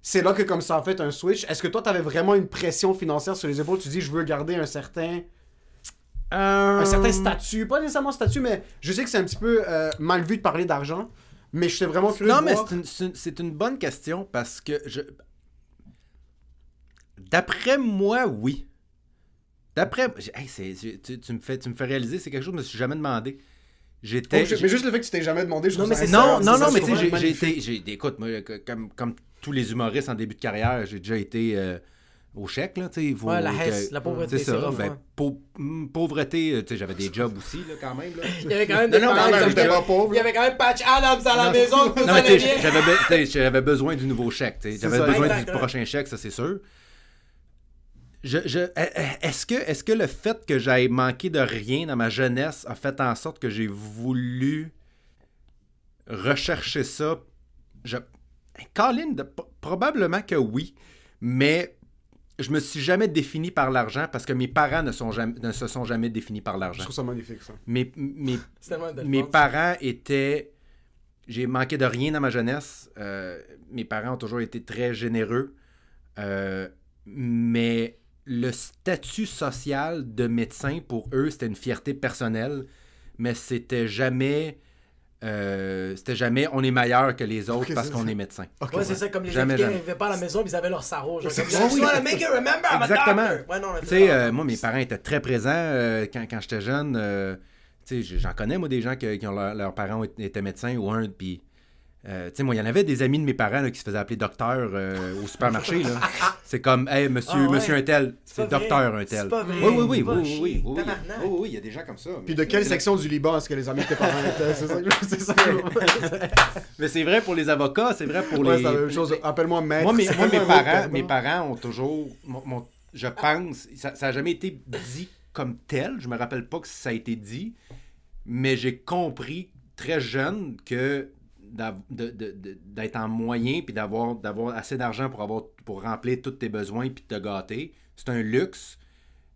C'est là que comme ça a fait un switch. Est-ce que toi, t'avais vraiment une pression financière sur les épaules? Tu dis, je veux garder un certain un certain statut, pas nécessairement statut, mais je sais que c'est un petit peu euh, mal vu de parler d'argent, mais je suis vraiment curieux Non, de mais voir- c'est une, c'est une- bonne question parce que je. D'après moi, oui. D'après. hey, c'est- c'est- tu, tu me fais, tu me fais réaliser, c'est quelque chose que je me suis jamais demandé. J'étais. Oh, je- mais juste le fait que tu t'es jamais demandé, je Non, trouve mais ça c'est Non, non, C'est non, ça, mais tu sais, j'ai- été. j'ai- Écoute, moi, comme, comme tous les humoristes en début de carrière, j'ai déjà été euh, au chèque, là, faut Ouais, la hesse, la pauvreté, C'est ça. ben, pau- pauvreté, j'avais des jobs aussi, là, quand même, là. Il y avait quand même des non, pas pauvre, Il y avait quand même Patch Adams à la maison, j'avais besoin du nouveau chèque. J'avais besoin Exact, du ouais. prochain chèque, ça c'est sûr. Je, je, est-ce, que, est-ce que le fait que j'aille manqué de rien dans ma jeunesse a fait en sorte que j'ai voulu rechercher ça? Je, Colin, de- probablement que oui, mais je me suis jamais défini par l'argent parce que mes parents ne, sont jamais, ne se sont jamais définis par Je l'argent. trouve ça magnifique, ça. Mes, mes, C'est tellement de mes parents étaient. J'ai manqué de rien dans ma jeunesse. Euh, mes parents ont toujours été très généreux. Euh, mais le statut social de médecin, pour eux, c'était une fierté personnelle. Mais c'était jamais euh, c'était jamais on est meilleur que les autres parce qu'on est médecin. Ok, Ouais, c'est ça, comme les Jamais, Africains jamais. n'arrivaient pas à la maison, ils avaient leur sarreau. Genre, comme, oui. make you remember Exactement. Ouais, non, euh, moi, mes parents étaient très présents euh, quand, quand j'étais jeune. euh, tu sais, j'en connais, moi, des gens que- qui ont leur- leurs parents étaient étaient médecins ou un, puis... euh, tu sais, moi, il y en avait des amis de mes parents là, qui se faisaient appeler docteur euh, au supermarché. là. C'est comme, hey, monsieur, Ah ouais. monsieur un tel, c'est docteur un C'est tel. pas vrai. Oui, oui, oui, oui, oui, oui, oui, oui. Tabarnak. Oui, oui, il y a des gens comme ça. Puis de quelle section du Liban est-ce que les amis de tes parents étaient? C'est ça que je- c'est ça que Mais c'est vrai pour les avocats, c'est vrai pour Ouais, les... c'est la même chose. Appelle-moi maître. Moi, mes, moi, mes autre parents, mes parents ont toujours, mon- mon- je pense, ça n'a jamais été dit comme tel. Je me rappelle pas que ça a été dit, mais j'ai compris très jeune que d'être en moyen puis d'avoir d'avoir assez d'argent pour avoir pour remplir tous tes besoins puis te gâter, c'est un luxe.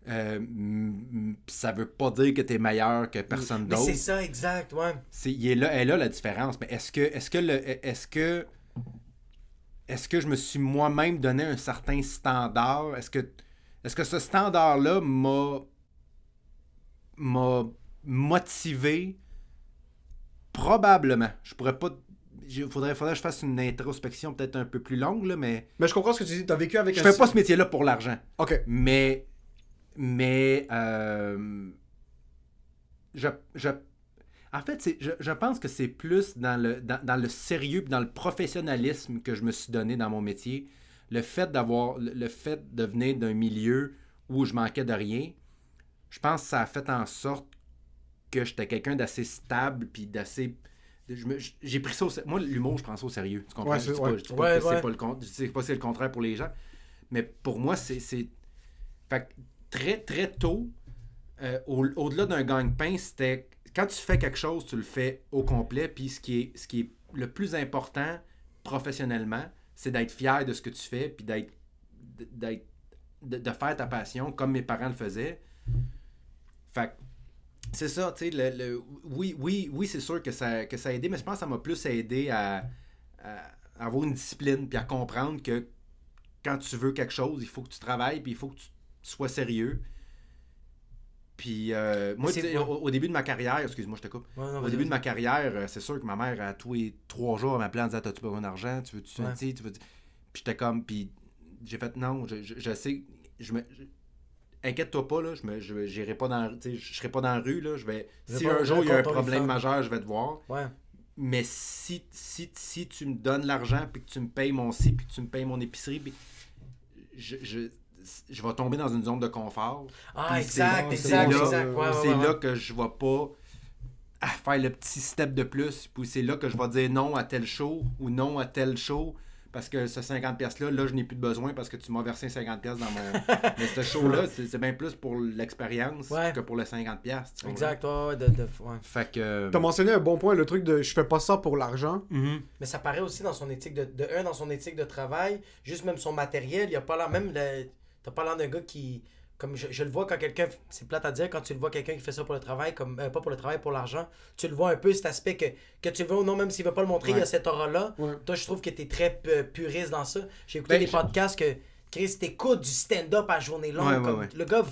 Euh, ça veut pas dire que tu es meilleur que personne d'autre. c'est ça, exact, ouais. C'est, il est là, elle là la différence. Mais est-ce que, est-ce que, le, est-ce que, est-ce que je me suis moi-même donné un certain standard? Est-ce que, est-ce que ce standard-là m'a, m'a motivé? Probablement. Je pourrais pas. Il faudrait, faudrait que je fasse une introspection peut-être un peu plus longue, là, mais Mais je comprends ce que tu dis. T'as vécu avec je un. fais pas ce métier-là pour l'argent. Ok. Mais, mais, euh, je, je, en fait, c'est- je, je pense que c'est plus dans le, dans, dans le sérieux, dans le professionnalisme que je me suis donné dans mon métier. Le fait d'avoir, le fait de venir d'un milieu où je manquais de rien, je pense que ça a fait en sorte que j'étais quelqu'un d'assez stable, puis d'assez j'ai pris ça au moi l'humour je prends ça au sérieux. Tu comprends? Ouais, je dis pas, je dis pas Ouais, c'est pas le con- je dis pas que c'est le contraire pour les gens mais pour moi c'est fait très très tôt euh, au- au-delà d'un gagne-pain c'était quand tu fais quelque chose tu le fais au complet puis ce qui est ce qui est le plus important professionnellement c'est d'être fier de ce que tu fais puis d'être d'être de, de faire ta passion comme mes parents le faisaient. Fait c'est ça, tu sais, le, le- oui, oui, oui, c'est sûr que ça, que ça a aidé, mais je pense que ça m'a plus aidé à, à avoir une discipline, puis à comprendre que quand tu veux quelque chose, il faut que tu travailles, puis il faut que tu sois sérieux. Puis euh, moi, au, au début de ma carrière, excuse-moi, je te coupe. Ouais, non, Au début de ma carrière, euh, c'est sûr que ma mère, à tous les trois jours, elle m'appelait en disant T'as-tu besoin d'argent? Tu veux-tu Ouais. tu veux Puis j'étais comme, puis j'ai fait Non, je, je, je sais, je me. je- Inquiète-toi pas, là, je me, je, serai pas dans la rue, là, je vais, Je si pas un jour il y a un problème majeur, je vais te voir, Ouais. mais si, si, si tu me donnes l'argent, puis que tu me payes mon ci, puis que tu me payes mon épicerie, puis je, je, je vais tomber dans une zone de confort. Ah, exact, c'est- exact, c'est là- exact. Ouais, ouais, c'est là que je vais pas faire le petit step de plus. Puis c'est là que je vais dire non à tel show ou non à tel show. Parce que ce 50$ piastres-là, là, je n'ai plus de besoin parce que tu m'as versé 50$ piastres dans mon. Mais ce show-là, c'est c'est bien plus pour l'expérience Ouais. que pour le 50$. piastres, tu vois. Exact, ouais, ouais, de, de- ouais. Fait que. T'as mentionné un bon point, le truc de je fais pas ça pour l'argent. Mhm. Mais ça paraît aussi dans son éthique de, de un, dans son éthique de travail, juste même son matériel, il a pas l'air même le- t'as pas l'air d'un gars qui comme je, je le vois quand quelqu'un c'est plate à dire quand tu le vois quelqu'un qui fait ça pour le travail comme euh, pas pour le travail pour l'argent, tu le vois un peu cet aspect que que tu le vois ou non même s'il veut pas le montrer, il y a cette aura là. Ouais. Toi je trouve que tu es très pu- puriste dans ça. J'ai écouté Ben, des podcasts que Chris t'écoutes du stand-up à journée longue Ouais, comme le gars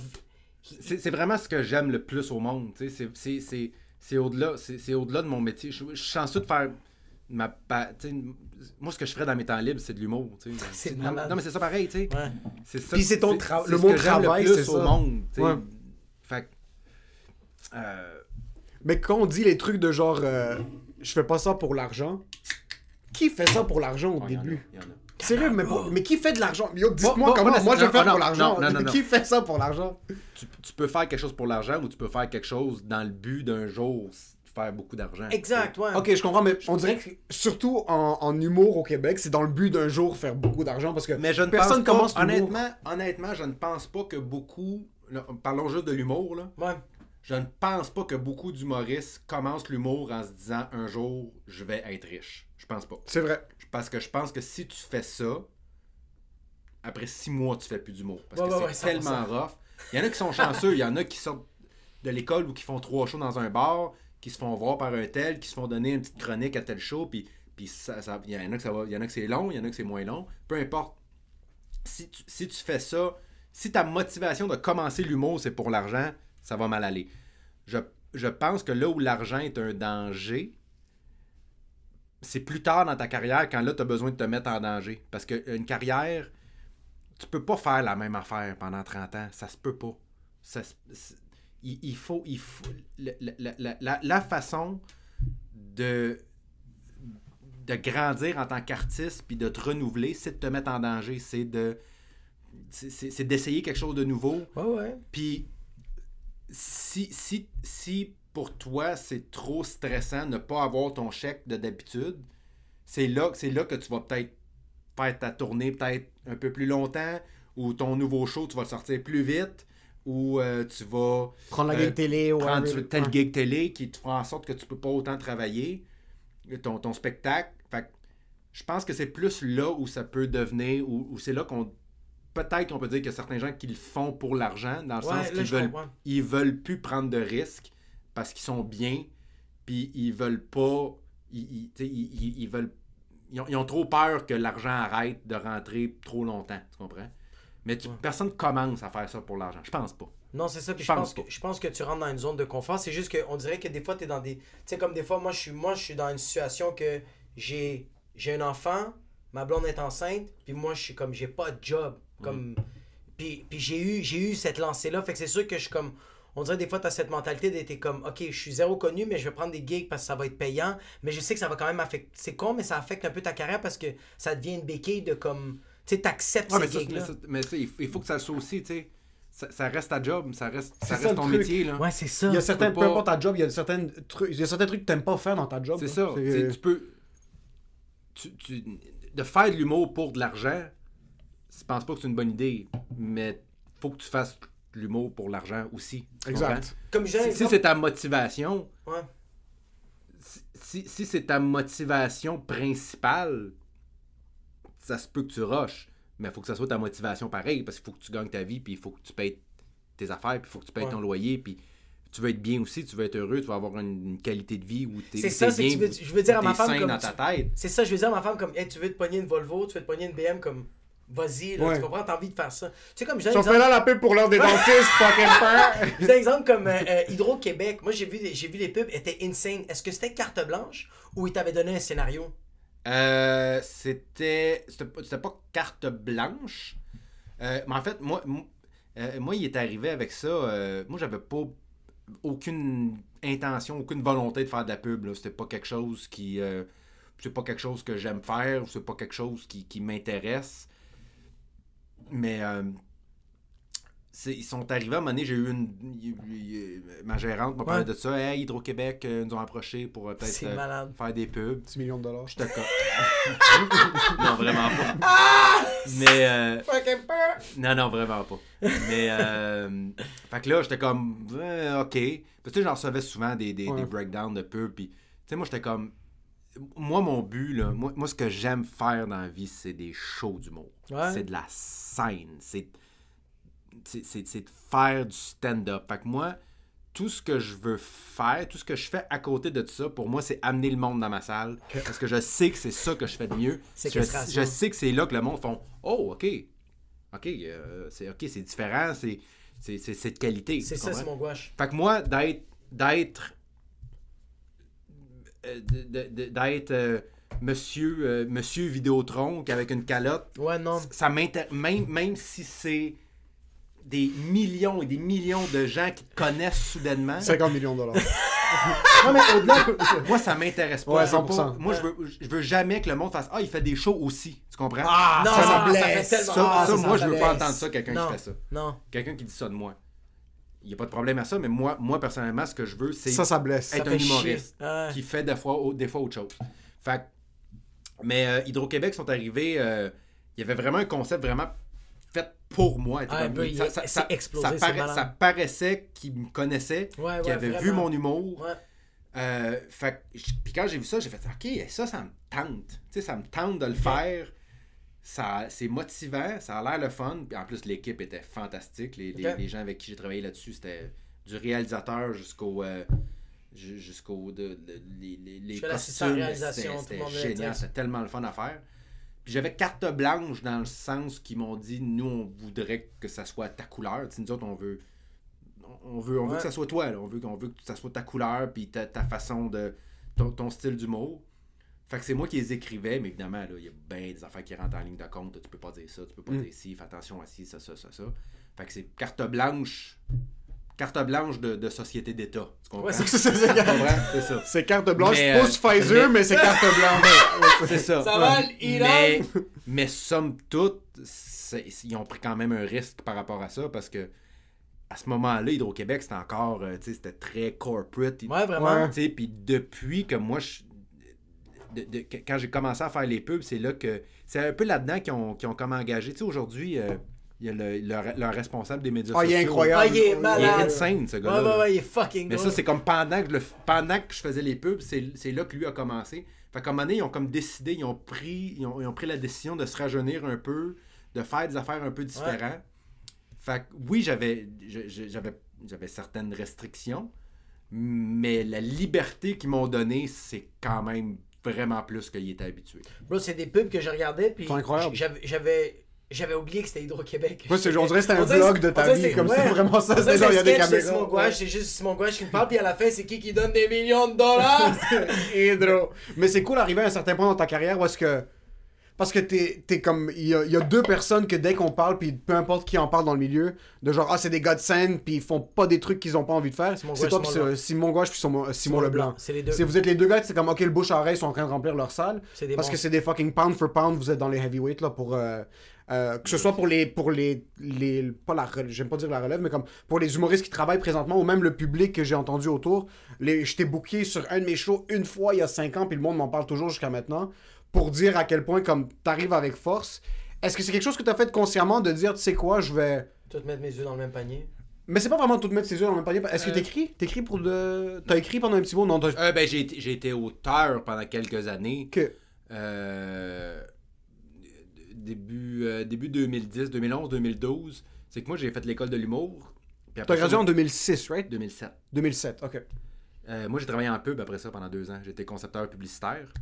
C'est c'est vraiment ce que j'aime le plus au monde. C'est au-delà au-delà de mon métier. Je, je suis chanceux de faire ma pa- Moi, ce que je ferais dans mes temps libres, c'est de l'humour. tu sais. C'est non, mais c'est ça pareil. tu sais. Ouais. C'est ça. Puis c'est ton tra- le mot travail, le plus c'est au ça. monde. Ouais. Fait euh, Mais quand on dit les trucs de genre euh, je fais pas ça pour l'argent, qui fait ça pour l'argent au oh, y en a, début? y en a. Sérieux, mais, pour- mais qui fait de l'argent? Yo, dites-moi Bon, bon, comment, bon, moi je fais pour l'argent. Qui fait ça pour l'argent? Tu, tu peux faire quelque chose pour l'argent ou tu peux faire quelque chose dans le but d'un jour faire beaucoup d'argent. Exact, ouais. Ok, je comprends, mais on dirait que surtout en, en humour au Québec, c'est dans le but d'un jour faire beaucoup d'argent parce que Mais je ne personne pense commence pas, l'humour. honnêtement, honnêtement, je ne pense pas que beaucoup, là, parlons juste de l'humour, là, Ouais. je ne pense pas que beaucoup d'humoristes commencent l'humour en se disant un jour, je vais être riche. Je pense pas. C'est vrai. Parce que je pense que si tu fais ça, après six mois, tu fais plus d'humour. Parce Ouais, que ouais, c'est ouais, tellement 100%. rough. Il y en a qui sont chanceux, il y en a qui sortent de l'école ou qui font trois shows dans un bar, qui se font voir par un tel, qui se font donner une petite chronique à tel show, puis, puis ça, il y en a que ça va, il y en a que c'est long, il y en a que c'est moins long. Peu importe. Si tu, si tu fais ça, si ta motivation de commencer l'humour, c'est pour l'argent, ça va mal aller. Je, je pense que là où l'argent est un danger, c'est plus tard dans ta carrière quand là, tu as besoin de te mettre en danger. Parce qu'une carrière, tu peux pas faire la même affaire pendant 30 ans. Ça se peut pas. Ça il, il faut. Il faut la, la- la- la- façon de, de grandir en tant qu'artiste puis de te renouveler, c'est de te mettre en danger. C'est de. c'est- d'essayer quelque chose de nouveau. Puis, si, si, si pour toi, c'est trop stressant de ne pas avoir ton chèque de d'habitude, c'est là, là que tu vas peut-être faire ta tournée peut-être un peu plus longtemps, ou ton nouveau show, tu vas le sortir plus vite, ou euh, tu vas Prendre la Euh, gig télé ou prendre Ouais. gig télé qui te fera en sorte que tu peux pas autant travailler, ton, ton spectacle. Fait que je pense que c'est plus là où ça peut devenir, où, où c'est là qu'on peut-être qu'on peut dire a certains gens qui le font pour l'argent, dans le Ouais, sens qu'ils veulent, comprends. ils veulent plus prendre de risques parce qu'ils sont bien, puis ils veulent pas, ils, veulent, ils ont, ils ont trop peur que l'argent arrête de rentrer trop longtemps, tu comprends? Mais tu- Ouais. personne commence à faire ça pour l'argent, je pense pas. Non, c'est ça. Puis Je pense, pense que, je pense que tu rentres dans une zone de confort. C'est juste qu'on dirait que des fois, tu es dans des. Tu sais, comme des fois, moi, je suis moi je suis dans une situation que j'ai j'ai un enfant, ma blonde est enceinte, puis moi, je suis comme, j'ai pas de job. Comme. Puis, puis j'ai eu, j'ai eu cette lancée-là. Fait que c'est sûr que je suis comme. On dirait des fois, tu as cette mentalité d'être comme, OK, je suis zéro connu, mais je vais prendre des gigs parce que ça va être payant. Mais je sais que ça va quand même affecter. C'est con, mais ça affecte un peu ta carrière parce que ça devient une béquille de comme. Tu sais, t'acceptes Ouais, mais ces ça, mais ça- mais ça, il faut- que ça soit aussi, tu sais. Ça, ça reste ta job, ça reste, ça C'est reste ça, ton truc. métier, là. Ouais, c'est ça. Il y a certains, peu importe ta job, il y a certains trucs, il y a certains trucs que t'aimes pas faire dans ta job. C'est ça. Tu peux. tu- tu- de faire de l'humour pour de l'argent, je pense pas que c'est une bonne idée. Mais faut que tu fasses de l'humour pour l'argent aussi. Exact. Comme Si, si c'est ta motivation, Ouais. si, si- si c'est ta motivation principale, ça se peut que tu rushes. Mais il faut que ça soit ta motivation pareil, parce qu'il faut que tu gagnes ta vie, puis il faut que tu payes tes affaires, puis il faut que tu payes Ouais. ton loyer, puis tu veux être bien aussi, tu veux être heureux, tu vas avoir une, une qualité de vie où tu C'est ça, c'est que tu veux- je veux dire à ma femme comme dans tu- ta tête. C'est ça, je veux dire à ma femme comme hey, tu veux te pogner une Volvo, tu veux te pogner une BM comme vas-y, là, Ouais. tu comprends, t'as envie de faire ça. Tu sais comme j'ai un on fait exemple, là la pub pour l'heure des dentistes, fucking peur. j'ai un exemple comme euh, euh, Hydro-Québec. Moi j'ai vu j'ai vu les pubs étaient insane. Est-ce que c'était carte blanche ou ils t'avaient donné un scénario? Euh, c'était. C'était pas, carte blanche. Euh, mais en fait, euh, moi, il est arrivé avec ça. moi, j'avais pas aucune intention, aucune volonté de faire de la pub. C'était pas quelque chose qui. c'est pas quelque chose que j'aime faire. C'est pas quelque chose qui, qui m'intéresse. Mais. C'est- ils sont arrivés à un moment donné, j'ai eu une. ma gérante m'a parlé Ouais. de ça. Hey, Hydro-Québec euh, nous ont approché pour euh, peut-être euh, faire des pubs. 10 millions de dollars. Je te non, vraiment pas. Mais. euh, Fucking peur. non, non, vraiment pas. Mais. Euh, fait que là, j'étais comme. euh, ok. Parce que tu sais, j'en recevais souvent des, des, Ouais. des breakdowns de pubs. Puis, tu sais, moi, j'étais comme. Moi, mon but, là, moi, moi, ce que j'aime faire dans la vie, c'est des shows d'humour. Ouais. C'est de la scène. C'est. C'est de faire du stand-up. Fait que moi, tout ce que je veux faire, tout ce que je fais à côté de tout ça, pour moi, c'est amener le monde dans ma salle. Parce que je sais que c'est ça que je fais de mieux. Je, sais que c'est là que le monde font Oh, OK. OK, euh, c'est OK, c'est différent, c'est de qualité. C'est ça, c'est mon gouache. Fait que moi, d'être. d'être. euh, euh, monsieur, euh, monsieur Vidéotron avec une calotte, Ouais, non. ça m'intéresse. Même, même si c'est des millions et des millions de gens qui te connaissent soudainement, 50 millions de dollars. non, mais au-delà. moi, ça m'intéresse pas. Ouais, Je veux 100%. pas- Moi, je veux, je veux jamais que le monde fasse Ah, il fait des shows aussi. Tu comprends? Ah, Non, ça, ça, me ça blesse. fait tellement- Ça, Ah, ça, ça, moi, ça je veux blesse. pas entendre ça, quelqu'un qui fait ça. Non. Quelqu'un qui dit ça de moi. Il n'y a pas de problème à ça, mais moi, moi personnellement, ce que je veux, c'est Ça, ça blesse. être Ça un humoriste chier. Ouais. qui fait des fois, des fois autre chose. Fait mais euh, Hydro-Québec sont arrivés, euh, il y avait vraiment un concept vraiment pour moi. Ah, il- ça malade. ça paraissait qu'ils me connaissaient, Ouais, qu'ils ouais, avaient vu vraiment. mon humour. Ouais. Euh, fait puis quand j'ai vu ça, j'ai fait OK, ça, ça me tente. Tu sais, ça me tente de le faire. Ça, c'est motivant, ça a l'air le fun. Puis en plus, l'équipe était fantastique. Les, les- Ok. les gens avec qui j'ai travaillé là-dessus, c'était du réalisateur jusqu'au. euh, ju- jusqu'au. de- de- les, les, costumes, c'était- génial, c'était tellement le fun à faire. Puis j'avais carte blanche dans le sens qu'ils m'ont dit nous, on voudrait que ça soit ta couleur. Tu sais, nous autres, on veut on veut, on veut que ça soit toi, là. On, veut, on veut que ça soit ta couleur, puis ta, ta façon de. ton, ton style d'humour. Fait que c'est moi qui les écrivais, mais évidemment, là, il y a bien des affaires qui rentrent en ligne de compte. Tu peux pas dire ça, tu peux pas Mm. dire ci, fais attention à ci, ça, ça, ça, ça. Fait que c'est carte blanche, carte blanche de, de société d'État. Tu comprends? Ouais, C'est- ça. C'est carte blanche, Mais, euh, pousse Pfizer, mais, mais- c'est carte blanche. C'est ça. Ça va, l'Iran? Mais, mais somme toute, ils ont pris quand même un risque par rapport à ça parce que à ce moment-là, Hydro-Québec, c'était encore, euh, tu sais, c'était très corporate. Ouais, vraiment. Puis depuis que moi, je- de- de- que- quand j'ai commencé à faire les pubs, c'est là que. C'est un peu là-dedans qu'ils ont, qu'ils ont comme engagé. Tu sais, aujourd'hui, euh, il y a le, responsable des médias Ah, il est sociaux. incroyable. Ah, il est Il est malade. insane, ce gars-là. ouais, là. ouais, il est fucking Mais ça, c'est comme pendant que, je le pendant que je faisais les pubs, c'est c'est là que lui a commencé. Fait qu'à un moment donné, ils ont comme décidé, ils ont pris, ils ont, ils ont pris la décision de se rajeunir un peu, de faire des affaires un peu différentes. Fait que oui, j'avais j'avais j'avais certaines restrictions, mais la liberté qu'ils m'ont donnée, c'est quand même vraiment plus qu'ils étaient habitués. Bro, c'est des pubs que je regardais, puis C'est incroyable. j'avais- j'avais oublié que c'était Hydro-Québec. Ouais, c'est- on dirait que c'était un vlog de ta vie, c'est- comme c'est vraiment ça, c'est genre, il y a des caméras. Simon Gouache, c'est juste Simon Gouache qui me parle, puis à la fin, c'est qui qui donne des millions de dollars? Hydro. Mais c'est cool d'arriver à un certain point dans ta carrière où est-ce que. Parce que t'es es comme. Il y a, il y a deux personnes que dès qu'on parle, puis peu importe qui en parle dans le milieu, de genre, ah, c'est des gars de scène, puis ils font pas des trucs qu'ils ont pas envie de faire. Simon C'est Gouache, toi, puis Simon c'est- Gouache, puis Simon, Simon Leblanc. C'est les deux. Si vous êtes les deux gars, c'est comme, ok, le bouche à oreille sont en train de remplir leur salle. C'est des Parce que c'est des fucking pound for pound, vous êtes dans les heavyweights, là, pour. euh, euh, que ce soit pour les. Pour les, les pas la relève, j'aime pas dire la relève, mais comme pour les humoristes qui travaillent présentement, ou même le public que j'ai entendu autour. Les, je t'ai booké sur un de mes shows une fois il y a cinq ans, puis le monde m'en parle toujours jusqu'à maintenant, pour dire à quel point, comme, t'arrives avec force. Est-ce que c'est quelque chose que t'as fait consciemment de dire, tu sais quoi, je vais. Tout mettre mes yeux dans le même panier. Mais c'est pas vraiment tout mettre ses yeux dans le même panier. Est-ce que Euh. t'écris T'écris pour de. T'as écrit pendant un petit bout Non. Euh, ben, j'ai été- j'ai été auteur pendant quelques années. Que... Euh, début, euh, début 2010, 2011, 2012. C'est que moi, j'ai fait l'école de l'humour. T'as gradué en 2006, right? 2007. 2007, ok. Euh, moi, j'ai travaillé en pub après ça pendant deux ans. J'étais concepteur publicitaire.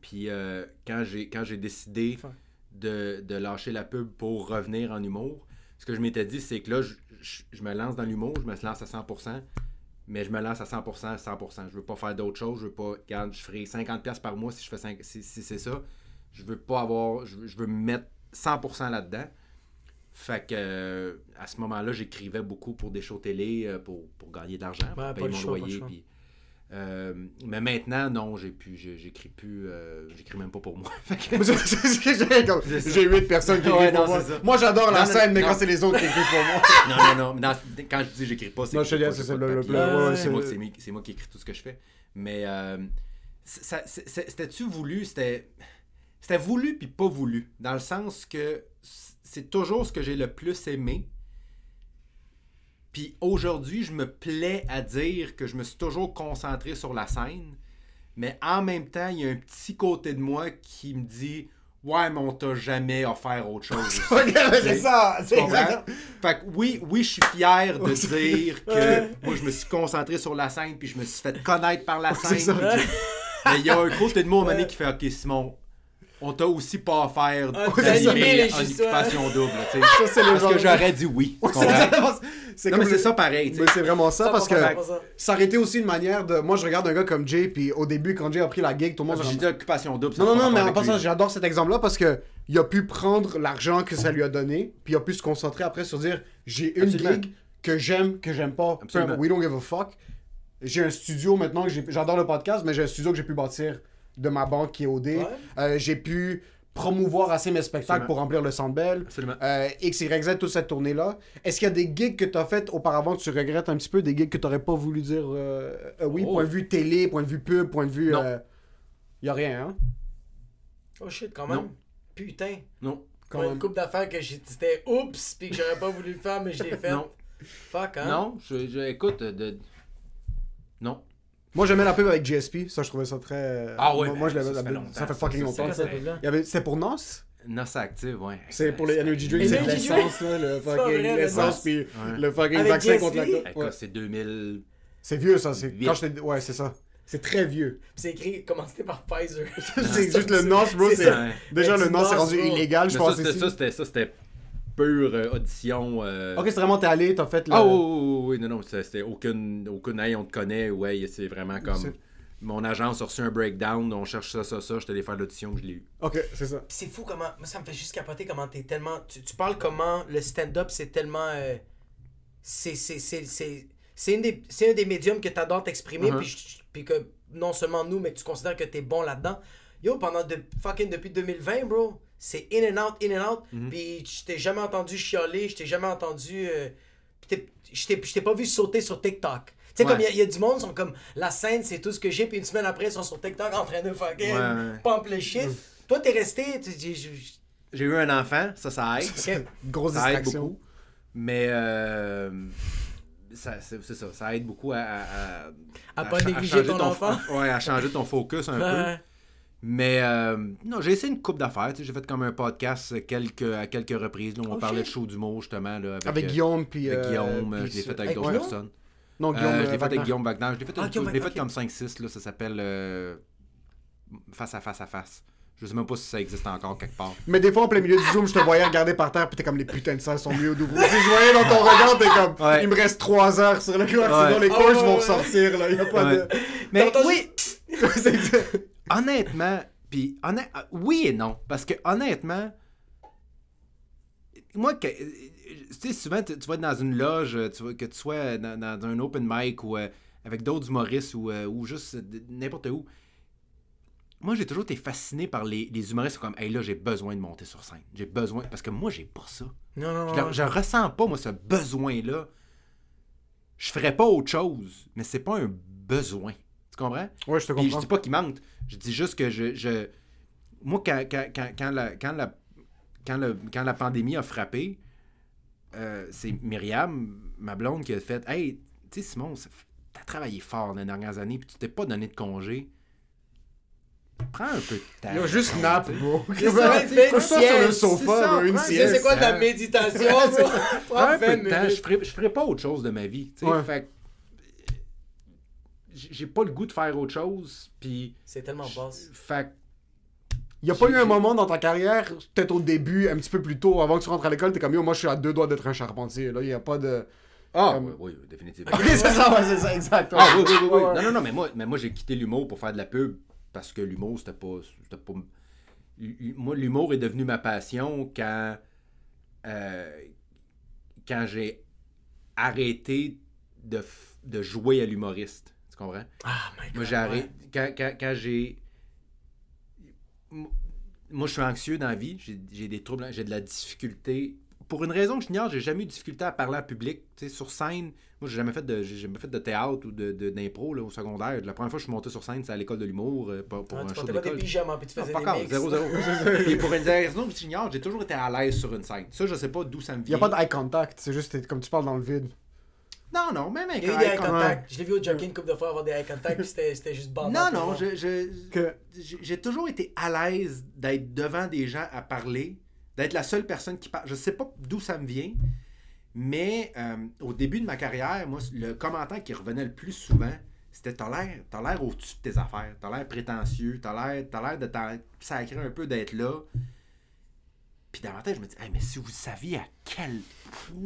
Puis euh, quand j'ai décidé de, de lâcher la pub pour revenir en humour, ce que je m'étais dit, c'est que là, je, je- je me lance dans l'humour, je me lance à 100%, mais je me lance à 100% à 100%. Je veux pas faire d'autres choses. Je veux pas... Regarde, je ferai 50$ par mois si je fais si c'est ça. Je veux pas avoir... Je veux, je veux me mettre 100% là-dedans. Fait que euh, à ce moment-là, j'écrivais beaucoup pour des shows télé euh, pour, pour gagner de l'argent, pour payer mon choix, loyer. puis, euh, mais maintenant, non, j'ai plus, j'écris plus, euh, j'écris même pas pour moi. Fait que- C'est ce que j'ai 8 personnes qui Ouais, écrivent pour non, moi. Moi, j'adore la Non, non, scène, mais non. quand c'est les autres qui écrivent pour moi. non, non, non. quand je dis j'écris pas, c'est c'est ouais, moi, moi- moi qui écris tout ce que je fais. Mais euh, ça- c'est- c'est- c'était-tu voulu? C'était c'était voulu puis pas voulu. Dans le sens que c'est toujours ce que j'ai le plus aimé. Puis aujourd'hui, je me plais à dire que je me suis toujours concentré sur la scène. Mais en même temps, il y a un petit côté de moi qui me dit Ouais, mais on t'a jamais offert autre chose. c'est ça, c'est exact. Fait que oui, oui, je suis fier de dire que moi, je me suis concentré sur la scène, puis je me suis fait connaître par la scène. ça. Mais il y a un côté de moi, un moment qui fait Ok, Simon, on t'a aussi pas offert Ah, d'animer en occupation double. Ça, c'est le Parce genre que j'aurais dit oui. Ouais, c'est exactement- C'est Non, comme mais c'est ça pareil. Mais c'est vraiment ça, parce que 100%. ça aurait été aussi une manière de. Moi, je regarde un gars comme Jay, puis au début, quand Jay a pris la gig, tout le monde. J'ai dit occupation double. Non, non, non, mais en passant, j'adore cet exemple-là parce que il a pu prendre l'argent que ça lui a donné, puis il a pu se concentrer après sur dire j'ai une gig que j'aime, que j'aime pas. We don't give a fuck. J'ai un studio maintenant, que j'adore le podcast, mais j'ai un studio que j'ai pu bâtir de ma banque qui est OD. Ouais. Euh, j'ai pu promouvoir assez mes spectacles Absolument. pour remplir le Centre Bell. Absolument. Euh, X, Y, Z, toute cette tournée-là. Est-ce qu'il y a des gigs que tu as faites auparavant que tu regrettes un petit peu, des gigs que tu n'aurais pas voulu dire euh, euh, oui, Oh. point de vue télé, point de vue pub, point de vue. Non. euh, y a rien, hein? Oh shit, quand même. Non. Putain. Non. Quand même. une couple d'affaires que j'ai- c'était oups, puis que j'aurais pas voulu le faire, mais je l'ai fait. Non. Fuck, hein? Non, je, je- écoute, de... non. Moi, j'aimais la pub avec GSP, ça, je trouvais ça très. Ah ouais, moi, moi, je ben, l'avais- ça, ça fait ça, longtemps, fait fucking ça, longtemps. ça. Il y avait... C'était pour NOS? NOS active, ouais. C'est pour les energy drinks, c'est de energy l'essence, là, le fucking l'essence, puis le fucking vaccin contre la ouais. c'est 2000... C'est vieux, ça. c'est Huit. Quand j'étais. Ouais, c'est ça. C'est très vieux. C'est écrit, commandité par Pfizer. c'est juste le NOS, bro. C'est c'est-. Déjà, le du NOS est NOS, rendu illégal, je pense. ça, c'était pure euh, audition. euh, Ok, c'est vraiment, t'es allé, t'as fait le. Ah oui, oui, oui, oui, non, non, c'était aucune, aucune, hey, on te connaît, ouais, c'est vraiment comme mon agence a reçu un breakdown, on cherche ça, ça, ça, je te allé faire l'audition, je l'ai eu. Ok, c'est ça. C'est fou comment. Moi, ça me fait juste capoter comment t'es tellement. Tu, tu parles comment le stand-up, c'est tellement. euh, c'est. C'est. C'est. C'est. C'est une des- c'est un des médiums que t'adores t'exprimer, puis, je- puis que non seulement nous, mais que tu considères que t'es bon là-dedans. Yo, pendant de, fucking depuis 2020, bro, c'est in and out, in and out, Mhm. puis je t'ai jamais entendu chialer, je t'ai jamais entendu. euh, je t'ai pas vu sauter sur TikTok. Tu sais, Ouais. comme il y y, a du monde, ils sont comme la scène, c'est tout ce que j'ai, puis une semaine après, ils sont sur TikTok en train de fucking Ouais, ouais. pump le shit. Toi, t'es resté. tu- j'ai- j'ai- J'ai eu un enfant, ça, ça aide. Ok. Grosse ça aide distraction. beaucoup. Mais euh, ça, c'est c'est ça, ça aide beaucoup à. À, à- À pas négliger ton enfant. Ouais, à changer ton focus un peu. Mais euh, non, j'ai essayé une coupe d'affaires. tu sais, J'ai fait comme un podcast quelques, à quelques reprises. Là, où on Oh, parlait de show d'humour, justement. Là, avec, Avec euh, Guillaume, puis. avec euh, Guillaume, puis je l'ai fait avec Avec d'autres personnes. Non, Euh, Guillaume. je l'ai euh, fait avec. Guillaume Wagner. Je l'ai fait, Ah, une fait comme 5-6. là, Ça s'appelle euh, Face à face à face. Je sais même pas si ça existe encore quelque part. Mais des fois, en plein milieu du Zoom, je te voyais regarder par terre, puis t'es comme les putains de salles sont mieux d'ouvrir. Tu sais, je voyais dans ton regard, t'es comme. Ouais. Il me reste 3 heures sur le Ouais. sinon les coachs ouais, vont ressortir, là. Y a pas Ouais. de. Mais oui. honnêtement, puis honnêt- euh, oui et non, parce que honnêtement, moi, que- tu sais, souvent tu, tu vas être dans une loge, tu vas- que tu sois dans, dans un open mic ou euh, avec d'autres humoristes ou, euh, ou juste n'importe où. Moi, j'ai toujours été fasciné par les, les humoristes comme, hey là, j'ai besoin de monter sur scène. J'ai besoin, parce que moi, j'ai pas ça. Non, non, Je, non. le- je ressens pas, moi, ce besoin-là. Je ferais pas autre chose, mais c'est pas un besoin. Tu comprends? Ouais, je te Puis je comprends. dis pas qu'il manque. Je dis juste que je. je- moi, quand, quand, quand, quand la, quand, la, quand, le- quand la pandémie a frappé, euh, c'est Myriam, ma blonde, qui a fait Hey, tu sais, Simon, ça fait- t'as travaillé fort dans les dernières années, puis tu t'es pas donné de congé. Prends un peu de temps. Yo, juste nap, bro. C'est ça, Couche-toi fais une sur le sieste, c'est sofa, ça, bro, une sieste. c'est quoi de la méditation? Prends un peu 20 de temps. Je je ferais pas autre chose de ma vie. tu sais. Ouais. Fait que, j'ai pas le goût de faire autre chose, puis. C'est tellement basse. Fait Y a pas eu un moment dans ta carrière, peut-être au début, un petit peu plus tôt, avant que tu rentres à l'école, t'es comme yo, moi je suis à deux doigts d'être un charpentier. Là, y a pas de. Ah, Comme- oui, oui, définitivement. Ok, c'est ça, ouais, c'est ça, exact. ouais. Ah oui, oui, oui, oui. Non, non, non, mais moi, mais moi j'ai quitté l'humour pour faire de la pub parce que l'humour, c'était pas. C'était pas... Moi, l'humour est devenu ma passion quand. euh, quand j'ai arrêté de, f- de jouer à l'humoriste. Tu comprends? Ah, my god. Moi, j'ai arrêté. Quand, quand, quand j'ai. Mo- Moi, je suis anxieux dans la vie. J'ai j'ai des troubles, j'ai de la difficulté. Pour une raison que j'ignore, j'ai jamais eu de difficulté à parler en public. Tu sais, sur scène, moi, j'ai jamais fait de, j'ai jamais fait de théâtre ou de, de- d'impro là, au secondaire. La première fois que je suis monté sur scène, c'est à l'école de l'humour euh, pour, pour Ah, un tu show d'école. pyjamas, puis tu Non, faisais pas des mix. zéro, zéro. Et pour une raison que j'ignore, j'ai toujours été à l'aise sur une scène. Ça, je sais pas d'où ça me Y vient. a pas de eye contact, c'est juste comme tu parles dans le vide. Non, non, même avec Il y a eu un des eye contact. contact. Je l'ai vu au Junkin une couple de fois avoir des eye contact, puis c'était c'était juste bandant. Non, non, je, je- Que- j'ai j'ai toujours été à l'aise d'être devant des gens à parler, d'être la seule personne qui parle. Je sais pas d'où ça me vient, mais euh, au début de ma carrière, moi, le commentaire qui revenait le plus souvent, c'était t'as l'air, t'as l'air au-dessus de tes affaires, t'as l'air prétentieux, t'as l'air, t'as l'air de t'en sacrer un peu d'être là. Puis dans ma tête, je me dis, Hey, mais si vous saviez à quel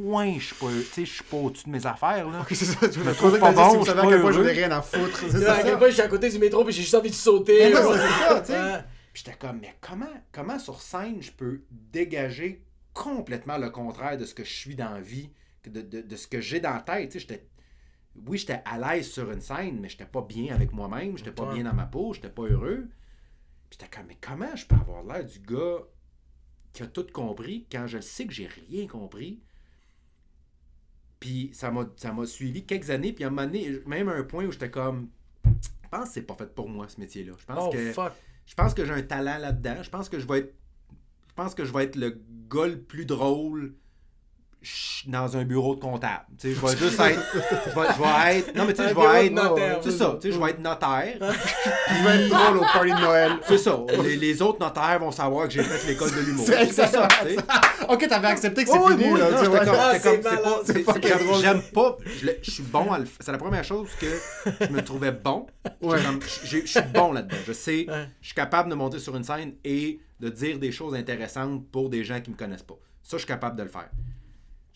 point je suis pas, tu sais, je suis pas au-dessus de mes affaires, là. Ok, c'est ça, tu me me trouve trouvais pas si bon, vous je savez à suis quel pas point j'en ai heureux. rien à foutre. c'est à quel point je suis à côté du métro, puis j'ai juste envie de sauter. Mais non, là. c'est ça, tu sais. Puis j'étais comme, mais comment, comment sur scène je peux dégager complètement le contraire de ce que je suis dans la vie, de, de- de ce que j'ai dans la tête. Tu sais, j'étais- oui, j'étais à l'aise sur une scène, mais j'étais pas bien avec moi-même, j'étais pas bien dans ma peau, j'étais pas heureux. Puis j'étais comme, mais comment je peux avoir l'air du gars qui a tout compris quand je sais que j'ai rien compris? Puis ça m'a ça m'a suivi quelques années, puis à un moment donné, même à un point où j'étais comme, je pense que c'est pas fait pour moi ce métier-là. Je pense Oh, que fuck. je pense que j'ai un talent là-dedans. Je pense que je vais être. Je pense que je vais être le gars le plus drôle dans un bureau de comptable. Tu sais, je vais juste être. Je vais, je vais être. Non, mais tu sais, je vais être. notaire. C'est ça, tu sais, je vais être notaire. Il va être drôle au party de Noël. C'est ça. Les, les autres notaires vont savoir que j'ai fait l'école de l'humour. C'est ça. Ok, t'avais accepté que c'est oui, fini, oui, c'est pas-. J'aime pas. Je, je suis bon à le faire. C'est la première chose que je me trouvais bon. Je suis bon là-dedans. Je sais, Ouais. je suis capable de monter sur une scène et de dire des choses intéressantes pour des gens qui me connaissent pas. Ça, je suis capable de le faire.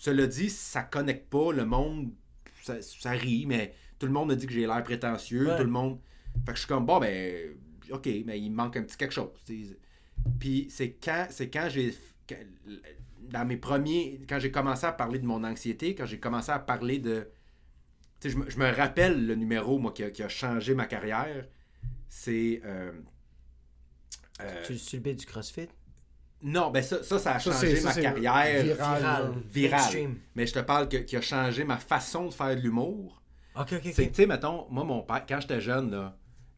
Cela dit, ça connecte pas. Le monde, ça, ça rit, mais tout le monde me dit que j'ai l'air prétentieux. Ouais. Tout le monde. Fait que je suis comme, bon, ben, ok, mais il me manque un petit quelque chose. Puis c'est quand, c'est quand j'ai. Dans mes premiers. Quand j'ai commencé à parler de mon anxiété, quand j'ai commencé à parler de. Tu sais, je me, je me rappelle le numéro, moi, qui a, qui a changé ma carrière. C'est. euh, euh, Tu, tu le bais du CrossFit? Non, ben ça, ça, ça a Ça, changé ça, ma carrière. viral. Viral. Mais je te parle que, qui a changé ma façon de faire de l'humour. Ok, ok, C'est que, tu sais, mettons, moi, mon père, quand j'étais jeune, là,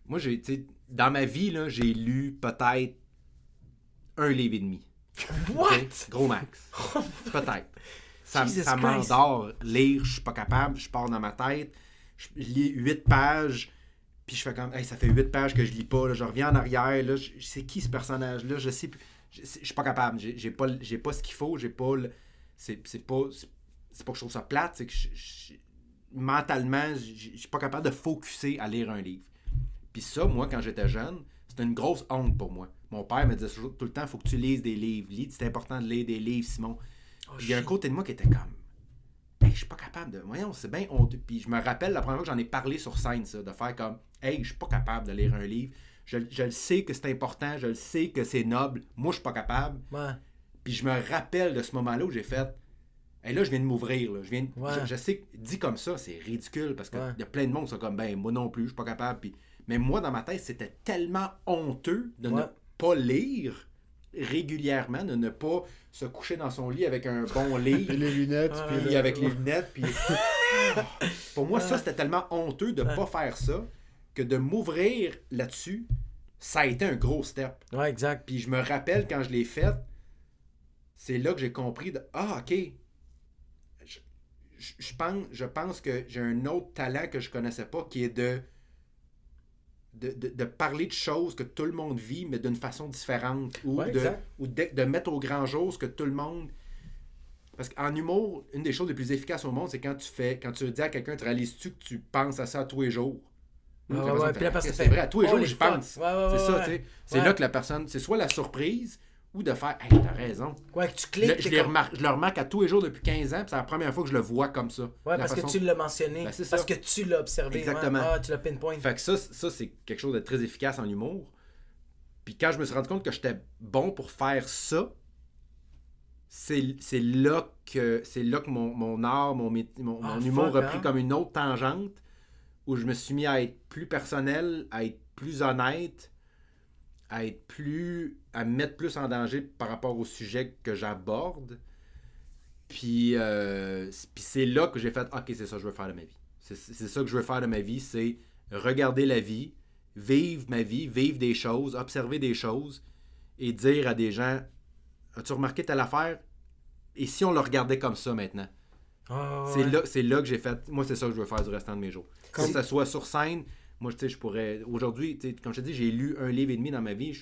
moi, j'ai, dans ma vie, là, j'ai lu peut-être un livre et demi. What? Gros max. peut-être. Ça, m'endort. Lire, je suis pas capable, je pars dans ma tête. Je lis huit pages, puis je fais comme, hey, ça fait huit pages que je lis pas, là, je reviens en arrière, là, c'est qui ce personnage-là, je sais plus. Je je suis pas capable, j'ai pas, j'ai pas ce qu'il faut, j'ai pas le- C'est c'est pas. c'est- pas que je trouve ça plate, c'est que je- je- mentalement, je suis pas capable de focuser à lire un livre. Puis ça, moi, quand j'étais jeune, c'était une grosse honte pour moi. Mon père me disait tout le temps, faut que tu lises des livres. C'est important de lire des livres, Simon. Oh, Il y a un côté de moi qui était comme, hey, je suis pas capable de. Voyons, c'est bien honteux. Puis je me rappelle la première fois que j'en ai parlé sur scène, ça, de faire comme, hey, je suis pas capable de lire un livre. Je, je le sais que c'est important, je le sais que c'est noble. Moi, je suis pas capable. Ouais. Puis je me rappelle de ce moment-là où j'ai fait. Et là, je viens de m'ouvrir. là. Je, viens de- Ouais. je, je sais que dit comme ça, c'est ridicule parce qu'il Ouais. y a plein de monde qui sont comme, ben, moi non plus, je suis pas capable. Puis... Mais moi, dans ma tête, c'était tellement honteux de ne pas lire régulièrement, de ne pas se coucher dans son lit avec un bon livre. Puis les lunettes, puis le- avec les lunettes. Puis... Pour moi, ça, c'était tellement honteux de Ouais. pas faire ça que de m'ouvrir là-dessus, ça a été un gros step. Ouais, exact. Puis je me rappelle quand je l'ai fait, c'est là que j'ai compris de Ah, ok. Je, je- je pense, je pense que j'ai un autre talent que je connaissais pas qui est de. De, de- de parler de choses que tout le monde vit, mais d'une façon différente. Ou, Ouais, de, ou de, de mettre au grand jour ce que tout le monde. Parce qu'en humour, une des choses les plus efficaces au monde, c'est quand tu fais, quand tu dis à quelqu'un, tu réalises-tu que tu penses à ça tous les jours? Ouais, Puis la ouais, personne ouais, fait, puis la personne c'est vrai, à tous les jours, Holy j'y pense. C'est ça, tu sais. C'est là que la personne, c'est soit la surprise ou de faire, hey, t'as raison. Ouais, que tu cliques. le- je t'es les comme- remarque, je le remarque à tous les jours depuis 15 ans, puis c'est la première fois que je le vois comme ça. Ouais, parce façon- que tu l'as mentionné. Ben, parce que tu l'as observé. Exactement. Ah, tu l'as pinpoint. Fait que ça, ça c'est quelque chose de très efficace en humour. Puis quand je me suis rendu compte que j'étais bon pour faire ça, c'est c'est là que c'est là que mon, mon art, mon, mon, Ah, mon humour a pris hein? comme une autre tangente où je me suis mis à être plus personnel, à être plus honnête, à être plus. à me mettre plus en danger par rapport au sujet que j'aborde. Puis, euh, puis c'est là que j'ai fait OK, c'est ça que je veux faire de ma vie. C'est ça que je veux faire de ma vie, c'est regarder la vie, vivre ma vie, vivre des choses, observer des choses et dire à des gens As-tu remarqué telle affaire? Et si on le regardait comme ça maintenant? Ah, C'est ouais. là, c'est là que j'ai fait. Moi, c'est ça que je veux faire du restant de mes jours. Comme- Que ça soit sur scène, moi, tu sais, je pourrais. Aujourd'hui, tu sais, comme je te dis, j'ai lu un livre et demi dans ma vie.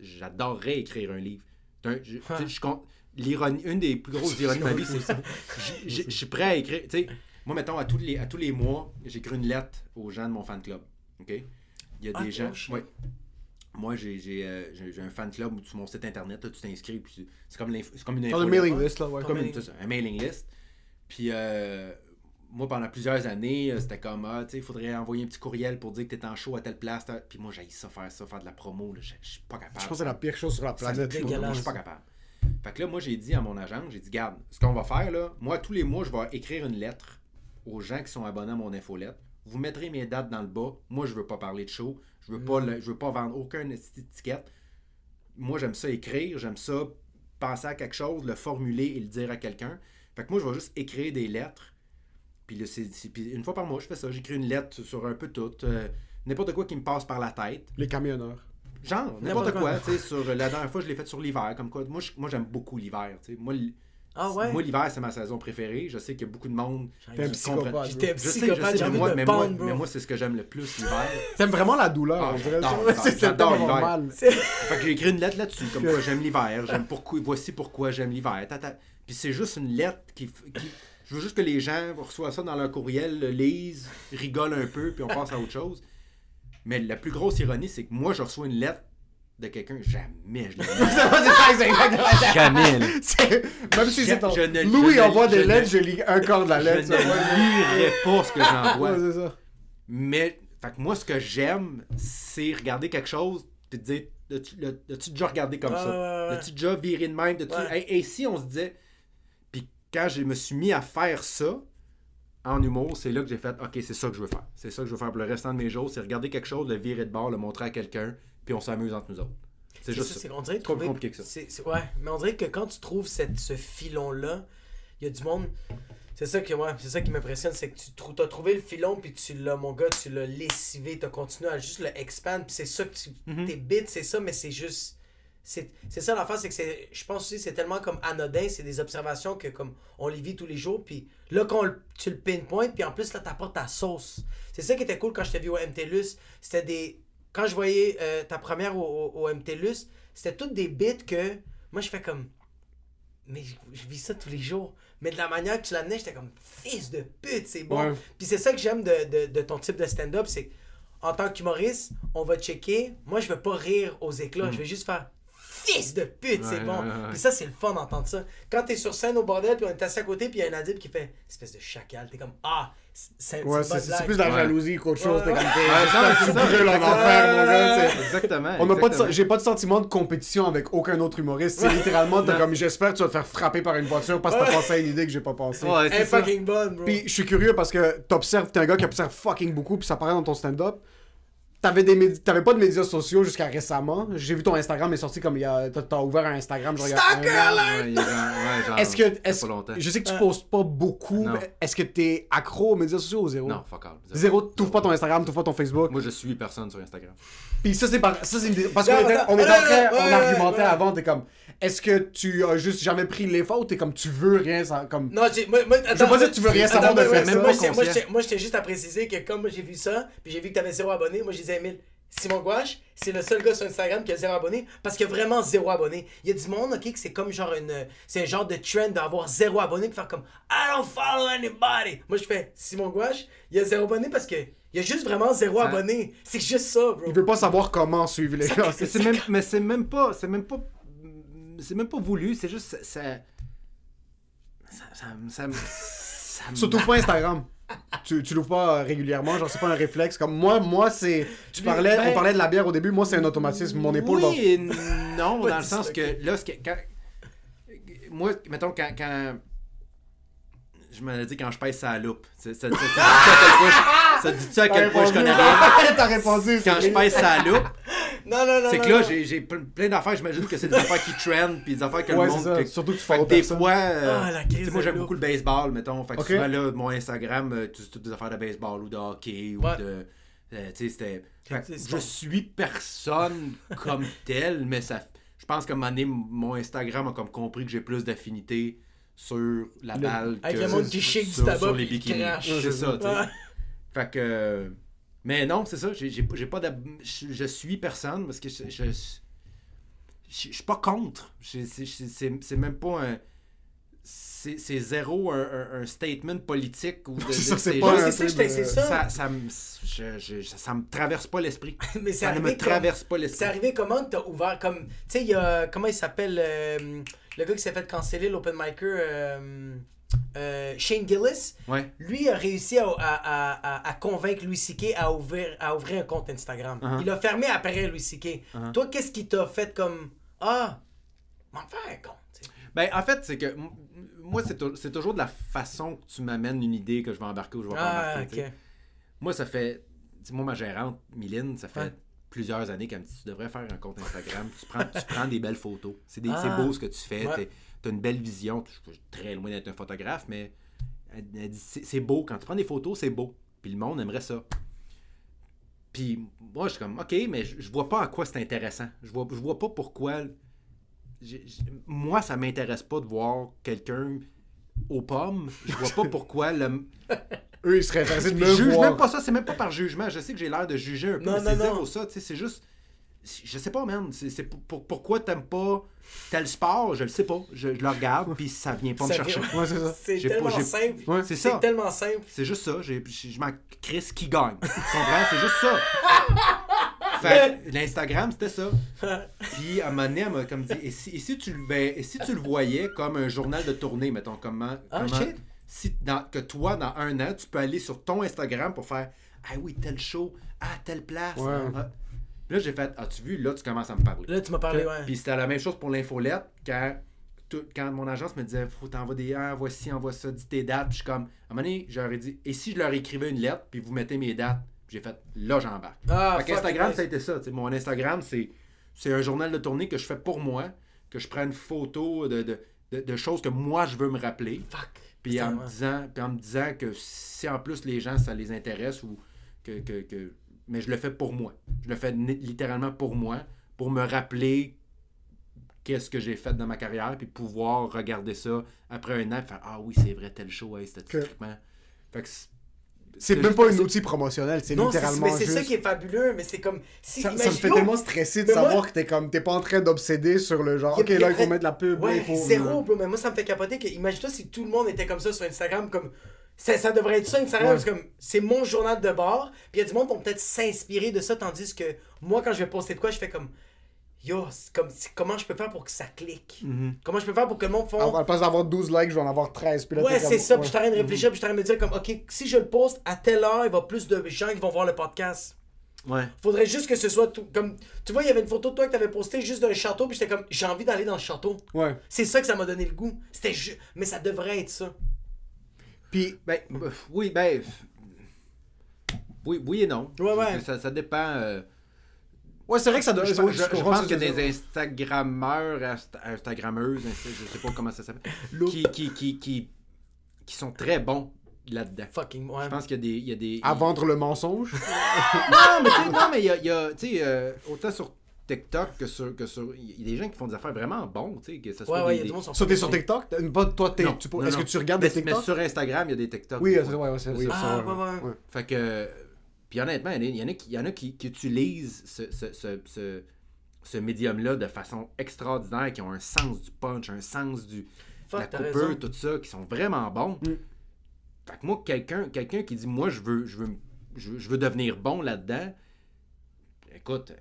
J'adorerais écrire un livre. Un- je- l'ironie- une des plus grosses ironies de ma vie, c'est ça. Je- suis prêt à écrire. Tu sais, moi, mettons, à tous les, à tous les mois, j'écris une lettre aux gens de mon fan club. OK? Il y a Ah, des gens. ouais. Moi, j'ai j'ai, euh, j'ai- un fan club où sur mon site internet, là, tu t'inscris. puis c'est- comme, l'info- c'est comme une mailing list, là, ouais. Comme une- ça, un mailing list. Puis euh, moi, pendant plusieurs années, euh, c'était comme, ah, tu sais, il faudrait envoyer un petit courriel pour dire que t'es en show à telle place. Puis moi, j'ai ça faire ça, faire de la promo. Je suis pas capable. Je pense que c'est la pire chose sur la planète. Moi, je suis pas capable. Fait que là, moi, j'ai dit à mon agent, j'ai dit, garde, ce qu'on va faire, là, moi, tous les mois, je vais écrire une lettre aux gens qui sont abonnés à mon infolette. Vous mettrez mes dates dans le bas. Moi, je veux pas parler de show. Je veux pas, le- je veux pas vendre aucune étiquette. Moi, j'aime ça écrire. J'aime ça penser à quelque chose, le formuler et le dire à quelqu'un. Fait que moi, je vais juste écrire des lettres. Puis, là, c'est- c'est- puis une fois par mois, je fais ça. J'écris une lettre sur un peu tout. euh, N'importe quoi qui me passe par la tête. Les camionneurs. Genre, n'importe N'importe quoi, quoi. tu sais, sur la dernière fois, je l'ai fait sur l'hiver, comme quoi. Moi, je- moi j'aime beaucoup l'hiver, tu sais. Moi, Ah ouais? moi, l'hiver, c'est ma saison préférée. Je sais qu'il y a beaucoup de monde. Qui psychopathe. comprennent- J'étais un Je sais, je psychopathe, sais, j'ai mais moi, de mais, moi, mais moi, c'est ce que j'aime le plus l'hiver. T'aimes vraiment la douleur, Ah, j'adore l'hiver, C'est j'adore tellement l'hiver. normal. fait que j'ai écrit une lettre là-dessus, comme quoi j'aime l'hiver, j'aime pourquoi, voici pourquoi j'aime l'hiver. tata. Puis c'est juste une lettre qui- Je veux juste que les gens reçoivent ça dans leur courriel, le lisent, rigolent un peu, puis on passe à autre chose. Mais la plus grosse ironie, c'est que moi, je reçois une lettre de quelqu'un, jamais je l'ai lu. Jamais. Même si Je- c'est ton. je Louis je envoie je des lettres, je lis un quart de la Je lettre. ça. ne lirai pas ce que j'envoie. Ouais, c'est ça. Mais, Fait que moi, ce que j'aime, c'est regarder quelque chose puis te dire, l'as-tu déjà regardé comme ça? L'as-tu déjà viré de même? Et si on se disait... Quand je me suis mis à faire ça, en humour, c'est là que j'ai fait, OK, c'est ça que je veux faire. C'est ça que je veux faire pour le restant de mes jours, c'est regarder quelque chose, le virer de bord, le montrer à quelqu'un, puis on s'amuse entre nous autres. C'est juste ça, dirait trouver- compliqué que ça. ouais, mais on dirait que quand tu trouves cette, ce filon-là, il y a du monde. C'est ça, que, ouais, c'est ça qui m'impressionne, c'est que tu trou- as trouvé le filon, puis tu l'as, mon gars, tu l'as lessivé, tu as continué à juste le expand, puis c'est ça que tu. Mhm. Tes bits, c'est ça, mais c'est juste. C'est c'est ça l'affaire, c'est que c'est. Je pense aussi c'est tellement comme anodin, c'est des observations que comme on les vit tous les jours, puis là quand on tu le pinpoint, puis en plus là t'apportes ta sauce. C'est ça qui était cool quand je t'ai vu au MTLUS, c'était des. Quand je voyais euh, ta première au, au, au MTLUS, c'était toutes des bits que moi je fais comme. Mais je, je vis ça tous les jours. Mais de la manière que tu l'amenais, j'étais comme fils de pute, c'est bon. Ouais. Puis c'est ça que j'aime de, de, de ton type de stand-up, c'est en tant qu'humoriste, on va checker. Moi, je vais pas rire aux éclats, je vais juste faire fils de pute, c'est bon. ouais, ouais. Puis ça, c'est le fun d'entendre ça. Quand t'es sur scène au bordel, puis on est assis à côté, puis il y a un adib qui fait espèce de chacal, t'es comme ah, c'est Ouais, c'est plus de la Ouais. jalousie qu'autre chose. Ouais. T'es comme, t'es- brûles en enfer, mon gars. Exactement. On n'a pas de, j'ai pas de sentiment de compétition avec aucun autre humoriste. C'est littéralement, t'as comme, j'espère que tu vas te faire frapper par une voiture parce que t'as pensé à une idée que j'ai pas pensé. Ouais, c'est fucking bonne, bro. Puis je suis curieux parce que t'observes, t'es un gars qui observe fucking beaucoup, puis ça paraît dans ton stand-up. T'avais, des médi- t'avais pas de médias sociaux jusqu'à récemment. J'ai vu ton Instagram est sorti comme il y a. T'as, ouvert un Instagram. alert! Ouais, il y a genre- ouais, genre, Est-ce que. ça fait est-ce- pas longtemps. je sais que tu postes pas beaucoup. Mais Est-ce que t'es accro aux médias sociaux ou zéro? Non, fuck all. Zéro, t'ouvres pas ton Instagram, t'ouvres pas ton Facebook. Moi, je suis personne sur Instagram. Puis ça, c'est par... ça, c'est une... parce qu'on était, on était en train, on argumentait ouais. avant, t'es comme, est-ce que tu as juste jamais pris l'effort ou t'es comme, tu veux rien, sans- comme... Non, j'ai, moi, moi, attends, veux pas dire que tu veux rien savoir de faire mais ça. Moi, j'étais- juste à préciser que comme j'ai vu ça, puis j'ai vu que t'avais zéro abonné, moi, je Simon Gouache, c'est le seul gars sur Instagram qui a zéro abonné, parce qu'il y a vraiment zéro abonné. Il y a du monde, ok, que c'est comme genre une. C'est un genre de trend d'avoir zéro abonné, puis faire comme, I don't follow anybody. Moi, je fais, Simon Gouache, il y a zéro abonné parce que. Il y a juste vraiment zéro Ça- abonné. C'est juste ça, bro. Il veut pas savoir comment suivre les gens. Mais c'est même, mais c'est même pas, c'est même pas, c'est même pas voulu. C'est juste, ça, ça, ça, ça, Surtout pas Instagram. Tu, tu l'ouvres pas euh, régulièrement, genre c'est pas un réflexe. Comme moi, moi c'est. Tu parlais, Ben- on parlait de la bière au début, moi c'est un automatisme. Mon épaule va. Oui et non, dans le sens que là, que, quand, moi, mettons, quand, quand je me dit quand je pèse sa loupe, ça, dit-tu à quel point je- ça à quel point je connais rien? T'as répondu. Quand je pèse sa loupe, Non, non, non. c'est que là, j'ai j'ai plein d'affaires, j'imagine que c'est des affaires qui trendent, puis des affaires que Ouais, le monde... que- Surtout que tu fais des fois, euh, Ah, la crise tu sais, moi j'aime beaucoup le baseball, mettons. Fait que souvent là, mon Instagram, euh, c'est toutes des affaires de baseball ou de hockey ou Ouais. de. euh, tu sais, c'était. fait que C'est je suis personne comme tel, mais ça. Je pense qu'à un moment donné, mon Instagram a comme compris que j'ai plus d'affinité sur la balle Avec que le monde qui shake du sur, tabac sur les bikinis. C'est ça, tu sais. Ouais. Fait que. Mais non, c'est ça, j'ai j'ai- j'ai pas d'ab- je, je suis personne parce que je. je, je, je- je suis pas contre. C'est- c'est c'est- c'est même pas un. C'est c'est zéro un, un- un statement politique ou de. C'est ça, c'est c'est pas ça, ça. ça, ça, me, je- je- ça, ça me traverse pas l'esprit. Mais Ça ne me comme- traverse pas l'esprit. C'est arrivé comment que t'as ouvert comme. Tu sais, il y a. Comment il s'appelle euh, Le gars qui s'est fait canceller, l'open micer, euh, euh, Shane Gillis. Ouais. Lui a réussi à, à, à, à- à convaincre Louis C.K. à ouvrir, à ouvrir un compte Instagram. Uh-huh. Il a fermé après Louis C.K. Uh-huh. Toi, qu'est-ce qui t'a fait comme. Ah, m'en faire un compte. Ben, en fait, c'est que moi, c'est tou- c'est toujours de la façon que tu m'amènes une idée que je vais embarquer ou je vais pas Ah, embarquer. Moi, ça fait. Moi, ma gérante, Mylène, ça fait plusieurs années qu'elle me dit Tu devrais faire un compte Instagram. tu, prends, tu prends des belles photos. C'est Ah. beau ce que tu fais. Ouais. Tu as une belle vision. Je suis très loin d'être un photographe, mais elle, elle dit C'est beau. Quand tu prends des photos, c'est beau. Puis le monde aimerait ça. Puis moi, je suis comme Ok, mais je, je vois pas à quoi c'est intéressant. Je vois, je vois pas pourquoi. moi, ça m'intéresse pas de voir quelqu'un aux pommes. Je vois pas pourquoi le. Eux, ils seraient intéressés de Je me juge voir. même pas ça, c'est même pas par jugement. Je sais que j'ai l'air de juger un peu, Non, mais non, c'est non. zéro ça, tu sais, c'est juste. Je sais pas, man. C'est c'est pour, pour- pourquoi t'aimes pas tel sport, je le sais pas. Je, je le regarde, puis ça vient pas me chercher. vient- Ouais, c'est ça. C'est J'ai pas- tellement j'ai- simple. Ouais, C'est C'est ça. tellement simple. C'est juste ça. J'ai- Je je m'en crisse qui gagne. Tu comprends? C'est juste ça. Fait que l'Instagram, c'était ça. Puis à un moment donné, elle m'a comme dit et si, et si tu, le- ben, et si tu le voyais comme un journal de tournée, mettons, comment. Ah, comment shit. si dans- que toi, dans un an, tu peux aller sur ton Instagram pour faire Ah oui, tel show, ah, telle place. Ouais. Ah. Là, j'ai fait, as-tu vu, là, tu commences à me parler. Là, tu m'as parlé, ouais. Puis c'était la même chose pour l'infolette quand, tout- quand mon agence me disait faut t'envoyer des ah, voici, envoie ça, dis tes dates. Puis je suis comme, à un moment donné, j'aurais dit et si je leur écrivais une lettre, puis vous mettez mes dates, j'ai fait là, j'embarque. Ah, Fait nice. ça a été ça. Mon Instagram, c'est, c'est un journal de tournée que je fais pour moi, que je prends une photo de, de, de- de choses que moi, je veux me rappeler. Fuck. Puis en, me disant, puis en me disant que si en plus les gens, ça les intéresse ou que, que, que- Mais je le fais pour moi. Je le fais littéralement pour moi, pour me rappeler qu'est-ce que j'ai fait dans ma carrière, puis pouvoir regarder ça après un an et faire Ah oui, c'est vrai, tel show, hey, c'était Que- typiquement. Fait que c'est- même pas un outil promotionnel, c'est littéralement mais c'est ça qui est fabuleux, mais c'est comme. Si, Ça, ça me fait tellement stresser de Mais moi- savoir que t'es comme t'es pas en train d'obséder sur le genre a- ok là il faut mettre la pub là, Ouais, il faut zéro, bro. Mais moi, ça me fait capoter que, imagine-toi si tout le monde était comme ça sur Instagram, comme. Ça, ça devrait être ça, Instagram, Ouais. comme, c'est mon journal de bord, puis il y a du monde qui vont peut-être s'inspirer de ça, tandis que moi, quand je vais poster de quoi, je fais comme. Yo, c'est comme, comment je peux faire pour que ça clique? Comment je peux faire pour que le monde à fasse. la place d'avoir 12 likes je vais en avoir 13 puis là, Ouais, comme- c'est ça. ouais. Puis je suis en train de réfléchir, puis je suis en train de me dire, comme, ok, si je le poste à telle heure, il va plus de gens qui vont voir le podcast. Ouais. Faudrait juste que ce soit tout. Comme, tu vois, il y avait une photo de toi que t'avais posté juste d'un château, puis j'étais comme, j'ai envie d'aller dans le château. ouais C'est ça que ça m'a donné le goût. C'était Mais ça devrait être ça. Puis Ben, oui, ben. Oui, oui et non. Ouais, ouais. Ça, ça dépend. euh, ouais c'est vrai que ça doit je, je- je comprends pense ce qu'il y a que des. Instagrammeurs, Insta- Instagrammeuses, Insta- je sais pas comment ça s'appelle, qui, qui, qui, qui, qui sont très bons là-dedans. Fucking, ouais. Je pense qu'il y a des. Il y a des à vendre le mensonge Non, mais tu sais, non, mais il y a, il y a, tu sais, euh, autant sur TikTok que sur, que sur. Il y a des gens qui font des affaires vraiment bons, tu sais, que ce soit Ouais, ouais, il y des- ça t'es sur TikTok? Pas toi t'es tu- non, est-ce non. que tu regardes mais, des mais TikTok? sur Instagram, il y a des TikTok. oui c'est fois. ouais, ouais, c'est- oui, Ah, ça, ouais, ouais, ouais. Fait que. Puis honnêtement, il y en a qui, il y en a qui, qui utilisent ce, ce, ce, ce, ce médium-là de façon extraordinaire, qui ont un sens du punch, un sens du, Fuck, la raison. tout ça, qui sont vraiment bons. Mm. Fait que moi, quelqu'un quelqu'un qui dit, moi, je veux, je veux, je veux, je veux devenir bon là-dedans, écoute,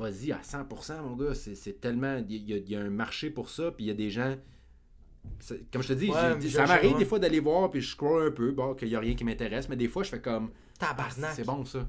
vas-y à 100%, mon gars. C'est c'est tellement. Il y, a- il y a un marché pour ça, puis il y a des gens. Comme je te dis, Ouais, ça m'arrive des fois d'aller voir, puis je scroll un peu, bon, qu'il n'y a rien qui m'intéresse, mais des fois, je fais comme. Ah, Tabarnak. c'est bon ça.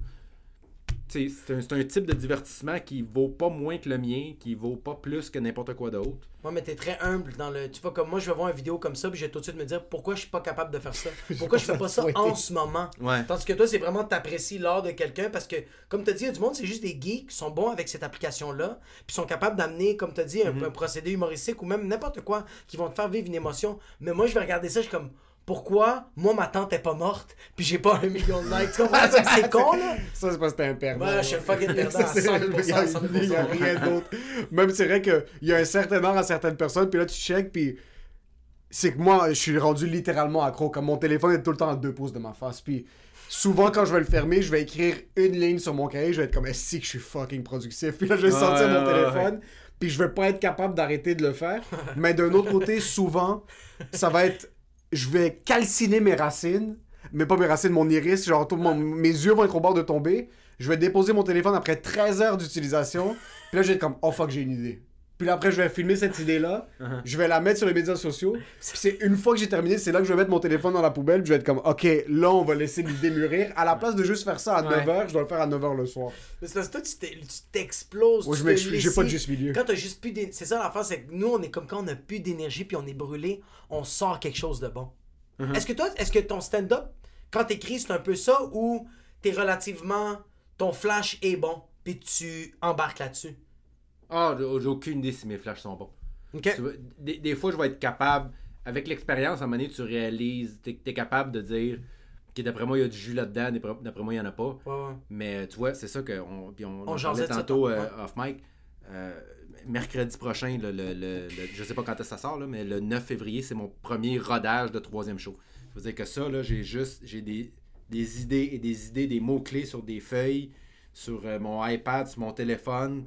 C'est un, type de divertissement qui vaut pas moins que le mien, qui vaut pas plus que n'importe quoi d'autre. Ouais, mais t'es très humble dans le. Tu vois, comme moi, je vais voir une vidéo comme ça, puis je vais tout de suite me dire pourquoi je suis pas capable de faire ça? Pourquoi je fais pas ça en ce moment? Ouais. Tandis que toi, c'est vraiment t'apprécies l'art de quelqu'un parce que, comme tu dit, il y a du monde, c'est juste des geeks qui sont bons avec cette application-là, puis sont capables d'amener, comme tu dit, un, Mhm. un procédé humoristique ou même n'importe quoi qui vont te faire vivre une émotion. Mais moi, je vais regarder ça, je suis comme. Pourquoi moi ma tante est pas morte puis j'ai pas un million de likes? Tu comprends ça? c'est con là? Ça c'est parce que t'es un perdant. Ouais, je suis un fucking perdant Ça, à c'est- 100%, il y a- 100%. il y a rien d'autre. Même c'est vrai qu'il y a un certain art à certaines personnes puis là tu check puis c'est que moi je suis rendu littéralement accro comme mon téléphone est tout le temps à deux pouces de ma face puis souvent quand je vais le fermer je vais écrire une ligne sur mon cahier je vais être comme est-ce que je suis fucking productif puis là je vais Ouais, sortir mon ouais, téléphone puis je vais pas être capable d'arrêter de le faire. Mais d'un autre côté souvent ça va être je vais calciner mes racines mais pas mes racines mon iris genre tout mes yeux vont être au bord de tomber. Je vais déposer mon téléphone après 13 heures d'utilisation. Puis là je vais être comme oh fuck j'ai une idée puis là, après je vais filmer cette idée là je vais la mettre sur les médias sociaux puis c'est une fois que j'ai terminé c'est là que je vais mettre mon téléphone dans la poubelle puis je vais être comme ok là on va laisser l'idée mûrir à la place de juste faire ça à Ouais. 9h je dois le faire à 9h le soir Mais c'est parce que toi, tu t'exploses. Ouais, je j'ai pas de juste milieu. Quand t'as juste plus d'énergie. C'est ça l'affaire, c'est que nous, on est comme quand on a plus d'énergie puis on est brûlé, on sort quelque chose de bon. Uh-huh. Est-ce que toi, est-ce que ton stand-up, quand t'écris, c'est un peu ça ou t'es relativement. Ton flash est bon puis tu embarques là-dessus? Ah, j'ai j'ai aucune idée si mes flashs sont bons. Ok? Tu vois, des, des fois, je vais être capable, avec l'expérience, à un moment donné, tu réalises, t'es es capable de dire que d'après moi, il y a du jus là-dedans, d'après moi, il n'y en a pas. Ouais, ouais. Mais tu vois, c'est ça qu'on on, On jasait parlait tantôt euh, off mic. Euh, mercredi prochain, le, le, le- le- je sais pas quand ça sort, là, mais le 9 février, c'est mon premier rodage de troisième show. Ça veut dire que ça, là, j'ai juste j'ai des, des idées et des idées, des mots-clés sur des feuilles, sur euh, mon iPad, sur mon téléphone.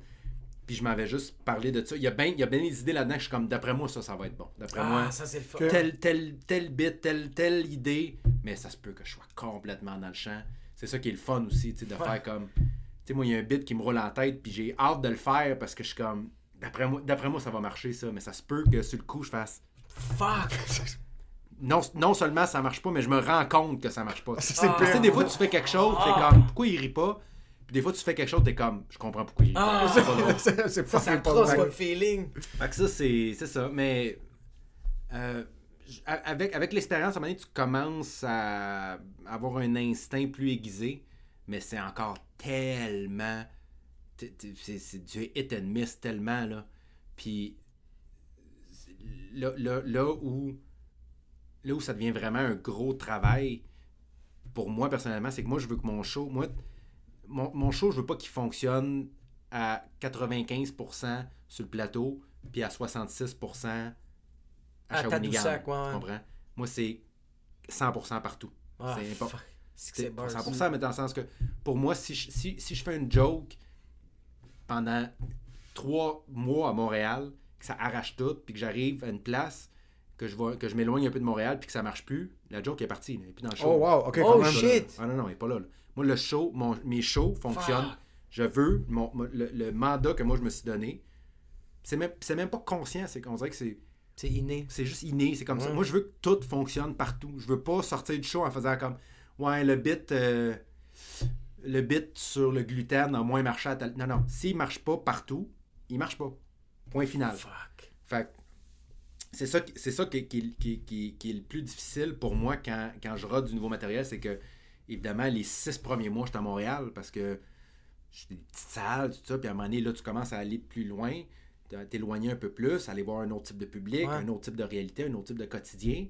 Puis je m'avais juste parlé de ça. Il y a bien des idées là-dedans que je suis comme, d'après moi, ça, ça va être bon. D'après Ah, moi, ça, c'est le fun. Tel, tel, tel bit, telle, telle idée, mais ça se peut que je sois complètement dans le champ. C'est ça qui est le fun aussi, tu sais, de Ouais. faire comme. Tu sais, moi, il y a un bit qui me roule en tête, puis j'ai hâte de le faire parce que je suis comme. D'après moi, d'après moi, ça va marcher, ça, mais ça se peut que sur le coup, je fasse. Fuck! non, non seulement ça marche pas, mais je me rends compte que ça marche pas. Ça, c'est Ah. Des fois, tu fais quelque chose, t'es comme, pourquoi il rit pas? Des fois, tu fais quelque chose, t'es comme, je comprends pourquoi il pas. Ah. C'est pas drôle. C'est c'est Ça, pas ça pas crosse le feeling. Fait que ça, c'est c'est ça. Mais euh, avec, avec l'expérience, à un moment donné, tu commences à avoir un instinct plus aiguisé, mais c'est encore tellement. C'est c'est du hit and miss tellement, là. Puis là, là, là où. Là où ça devient vraiment un gros travail, pour moi personnellement, c'est que moi, je veux que mon show. Moi, mon, mon show, je veux pas qu'il fonctionne à 95% sur le plateau, puis à 66% à, À Shawinigan. Tu comprends? Moi, c'est 100% partout. Ah, c'est important. C'est que C'est c'est bars. 100%, mais dans le sens que pour moi, si je, si, si je fais une joke pendant trois mois à Montréal, que ça arrache tout, puis que j'arrive à une place, que je, vois- que je m'éloigne un peu de Montréal, puis que ça marche plus, la joke est partie. Elle est plus dans le show. Oh wow, ok, Oh, shit. Ah non, non, il est pas là. là. Moi, le show, mon- mes shows fonctionnent. Fuck. Je veux mon, le, le mandat que moi je me suis donné. C'est même, c'est même pas conscient, c'est qu'on dirait que c'est, C'est inné. c'est juste inné, c'est comme ça. Moi, je veux que tout fonctionne partout. Je veux pas sortir du show en faisant comme Ouais, le bit. euh, le bit sur le gluten a moins marché à tel. Non, non. S'il marche pas partout, il marche pas. Point final. Fuck. Fait c'est ça, qui- c'est ça qui- qui- qui est le plus difficile pour moi quand, quand je rate du nouveau matériel, c'est que, évidemment, les six premiers mois, j'étais à Montréal parce que j'étais des petites salles, tout ça, puis à un moment donné, là, tu commences à aller plus loin, t'é- t'éloigner un peu plus, aller voir un autre type de public, Ouais. un autre type de réalité, un autre type de quotidien.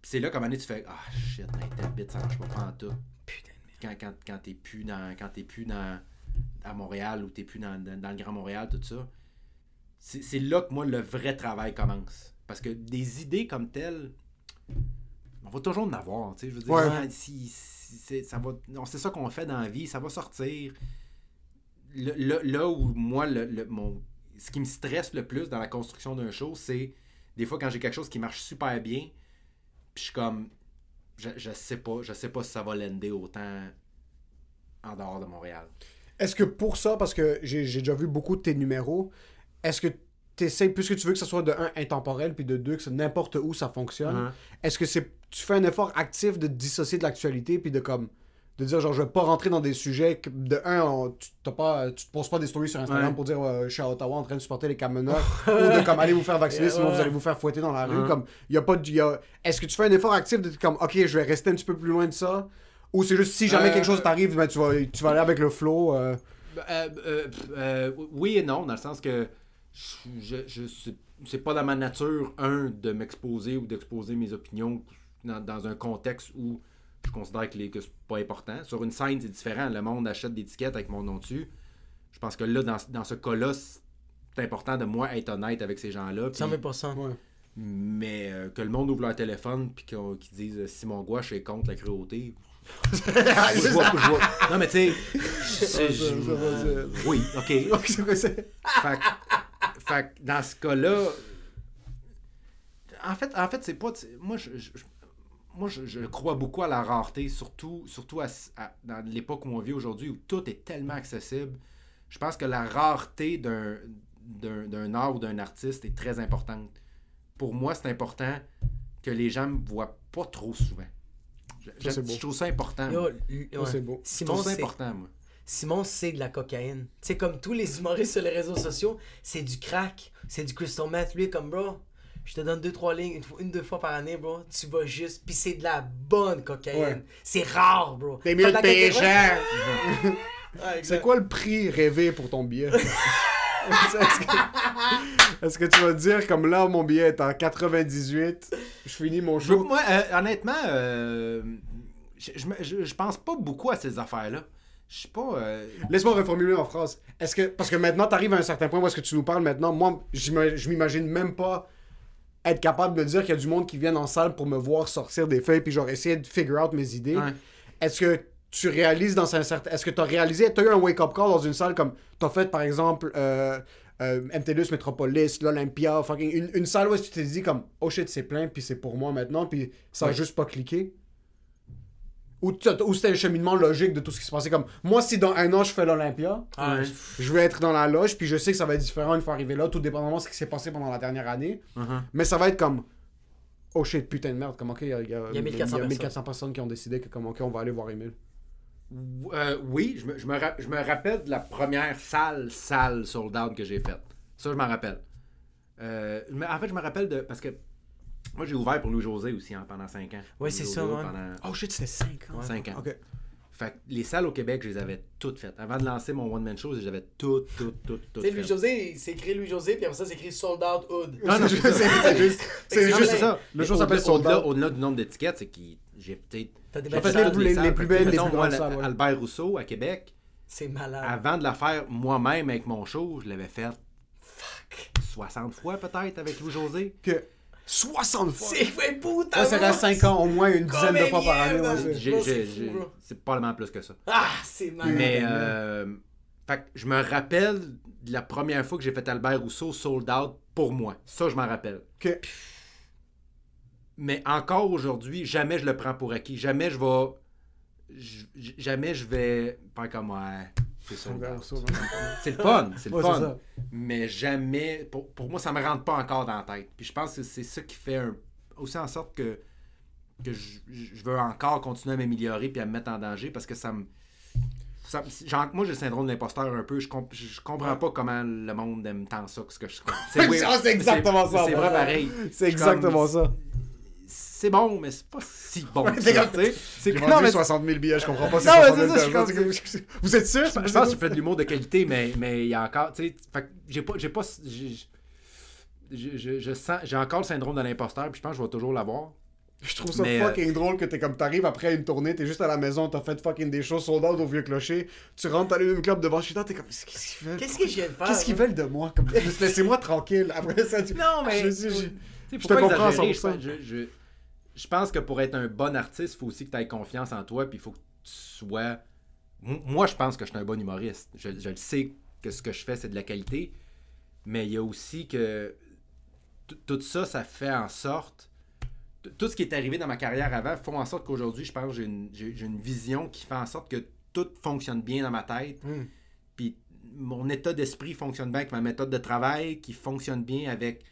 Puis c'est là qu'à un moment donné, tu fais Ah shit, mais tel bit, ça marche pas, pas en tout. Putain de merde. Quand, quand, quand t'es plus dans. Quand t'es plus dans. à Montréal ou t'es plus dans, dans, dans le Grand Montréal, tout ça. C'est là que moi le vrai travail commence. Parce que des idées comme telles, on va toujours en avoir. tu sais, Je veux dire, Ouais. si- si c'est ça va- ça qu'on fait dans la vie, ça va sortir. Là où moi, le, le- mon, ce qui me stresse le plus dans la construction d'un show, c'est des fois quand j'ai quelque chose qui marche super bien, puis je suis comme, je, je sais pas, je sais pas si ça va l'ender autant en dehors de Montréal. Est-ce que pour ça, parce que j'ai déjà vu beaucoup de tes numéros, est-ce que tu essaies, puisque tu veux que ça soit de un intemporel, puis de deux, que n'importe où ça fonctionne, Mhm. est-ce que c'est tu fais un effort actif de te dissocier de l'actualité, puis de comme de dire genre je vais pas rentrer dans des sujets que de un on- tu t'as pas tu te poses pas des stories sur Instagram Ouais. pour dire euh, je suis à Ottawa en train de supporter les camionneurs ou de comme allez vous faire vacciner Yeah, sinon ouais. vous allez vous faire fouetter dans la rue Mhm. comme il y a pas de y a- est-ce que tu fais un effort actif de comme OK je vais rester un petit peu plus loin de ça ou c'est juste si jamais Euh, quelque chose t'arrive ben, tu vas tu vas aller avec le flow euh, euh, euh, oui et non, dans le sens que je, je, c'est- pas dans ma nature, un, de m'exposer ou d'exposer mes opinions dans, dans un contexte où je considère que, les, que c'est pas important. Sur une scène, c'est différent. Le monde achète des tickets avec mon nom dessus. Je pense que là, dans, dans ce cas-là, c'est important de moi être honnête avec ces gens-là. puis- 100%. ouais. mais euh, que le monde ouvre leur téléphone puis qu'on- qu'ils disent euh, Simon Gouache est contre la cruauté. Je vois- je vois- Non, mais tu sais. Oui, ok. Fait, que- fait que dans ce cas-là, en fait, en fait c'est pas. Moi, je, moi je, je crois beaucoup à la rareté, surtout, surtout à- à- dans l'époque où on vit aujourd'hui, où tout est tellement accessible. Je pense que la rareté d'un, d'un, d'un art ou d'un artiste est très importante. Pour moi, c'est important que les gens me voient pas trop souvent. Je, trouve ça important. Yo, moi. l- Ça, ouais. c'est beau. Je Simon, trouve ça c'est important, moi. Simon, c'est de la cocaïne. C'est comme tous les humoristes sur les réseaux sociaux, c'est du crack, c'est du crystal meth. Lui, comme bro, je te donne deux, trois lignes, une, fois- une deux fois par année, bro. Tu vas juste. Puis c'est de la bonne cocaïne. Ouais. C'est rare, bro. T'es mieux de payer cher. C'est quoi le prix rêvé pour ton billet? Est-ce que, tu vas te dire, comme là, mon billet est en 98, je finis mon Je- show? moi, euh, honnêtement, euh, je, je, me- je- je pense pas beaucoup à ces affaires-là. Je suis pas. euh, Laisse-moi reformuler en phrase. Est-ce que, parce que maintenant, tu arrives à un certain point où est-ce que tu nous parles maintenant, moi, je m'imagine même pas être capable de dire qu'il y a du monde qui viennent en salle pour me voir sortir des feuilles puis genre essayer de figure out mes idées. ouais. Est-ce que tu réalises dans un certain... Est-ce que tu as réalisé... Tu as eu un wake-up call dans une salle comme... Tu as fait, par exemple, euh, euh, MTLUS, Metropolis, l'Olympia, fucking... Une, une salle où est-ce que tu t'es dit comme... Oh shit, c'est plein, puis c'est pour moi maintenant, puis ça a juste pas cliqué? Ou, ou c'était un cheminement logique de tout ce qui se passait comme... Moi, si dans un an, je fais l'Olympia, Ah, Ouais. je vais être dans la loge, puis je sais que ça va être différent une fois arrivé là, tout dépendamment de ce qui s'est passé pendant la dernière année. Uh-huh. Mais ça va être comme... Oh shit, putain de merde. Comment qu'il y a, il y a, Il y a 1400 il y a 1400 personnes qui ont décidé que comment on va aller voir Emile. Euh, oui, je me, je, me je me rappelle de la première salle, salle sold out que j'ai faite. Ça, je m'en rappelle. Euh, mais en fait, je me rappelle de. Parce que moi, j'ai ouvert pour Louis-José aussi hein, pendant 5 ans. Ouais, c'est ça, ouais. Pendant Oh shit, c'était 5 ans. 5 ans. Ok. Fait que les salles au Québec, je les avais toutes faites. Avant de lancer mon one-man show, j'avais toutes, toutes, toutes, toutes Tu sais. Louis-José, c'est écrit Louis-José, puis après ça, c'est écrit Sold Out Hood. Non, non, C'est juste- ça. c'est juste. Ça. Le show s'appelle au-delà- Sold au-delà- Out. Au-delà du nombre d'étiquettes, c'est qu'il. J'ai peut-être. T'as des les plus- que, belles, les plus moi, grandes. Albert Rousseau à Québec, C'est malade. avant de la faire moi-même avec mon show, je l'avais fait 60 fois peut-être avec Louis-José. Que 60 fois. C'est fait putain. Ça, ça reste 5 ans, au moins une dizaine de fois par année. C'est- probablement plus que ça. Ah, c'est malade. Mais tellement. euh, fait que je me rappelle de la première fois que j'ai fait Albert Rousseau sold out pour moi. Ça, je m'en rappelle. Que Mais encore aujourd'hui, jamais je le prends pour acquis. Jamais je vais. Jamais je vais faire comme ouais. C'est sold Albert out. Rousseau, C'est le fun, c'est le Ouais, fun. Mais jamais. Pour, pour moi, ça me rentre pas encore dans la tête. Puis je pense que c'est ça qui fait un- aussi en sorte que, que je, je veux encore continuer à m'améliorer puis à me mettre en danger parce que ça me. ça- genre, moi, j'ai le syndrome de l'imposteur un peu. Je, comp- je, comprends pas comment le monde aime tant ça que ce que je. C'est exactement ça, C'est vrai pareil. C'est comme- exactement ça. C'est bon, mais c'est pas si bon. C'est ça, comme- tu. C'est J'ai non, vendu mais 60 000 billets, je comprends pas. Non, mais 60 c'est 000 ça, je. Vous êtes sûr? Je pense que je fais de l'humour de qualité, mais mais il y a encore, tu sais, j'ai pas, j'ai pas, j'ai- je, je, je sens, j'ai encore le syndrome de l'imposteur, puis je pense que je vais toujours l'avoir. Je trouve ça Mais, euh, fucking drôle que t'es comme t'arrives après une tournée, t'es juste à la maison, t'as fait fucking des choses sold out au vieux clocher, tu rentres, t'as le club devant chez toi, t'es comme qu'est-ce qu'ils veulent? Qu'est-ce je de faire? Qu'est-ce qu'ils veulent de moi? Comme, laissez-moi tranquille. Après ça, tu... Non, mais Je je- tu je faut te comprends à exagérer, 100%. Je, je, pense que pour être un bon artiste, il faut aussi que tu aies confiance en toi, puis il faut que tu sois. Moi, je pense que je suis un bon humoriste. Je, je le sais que ce que je fais, c'est de la qualité, mais il y a aussi que tout ça, ça fait en sorte. Tout ce qui est arrivé dans ma carrière avant font en sorte qu'aujourd'hui, je pense que j'ai une, j'ai- j'ai une vision qui fait en sorte que tout fonctionne bien dans ma tête. Hmm. Puis mon état d'esprit fonctionne bien avec ma méthode de travail, qui fonctionne bien avec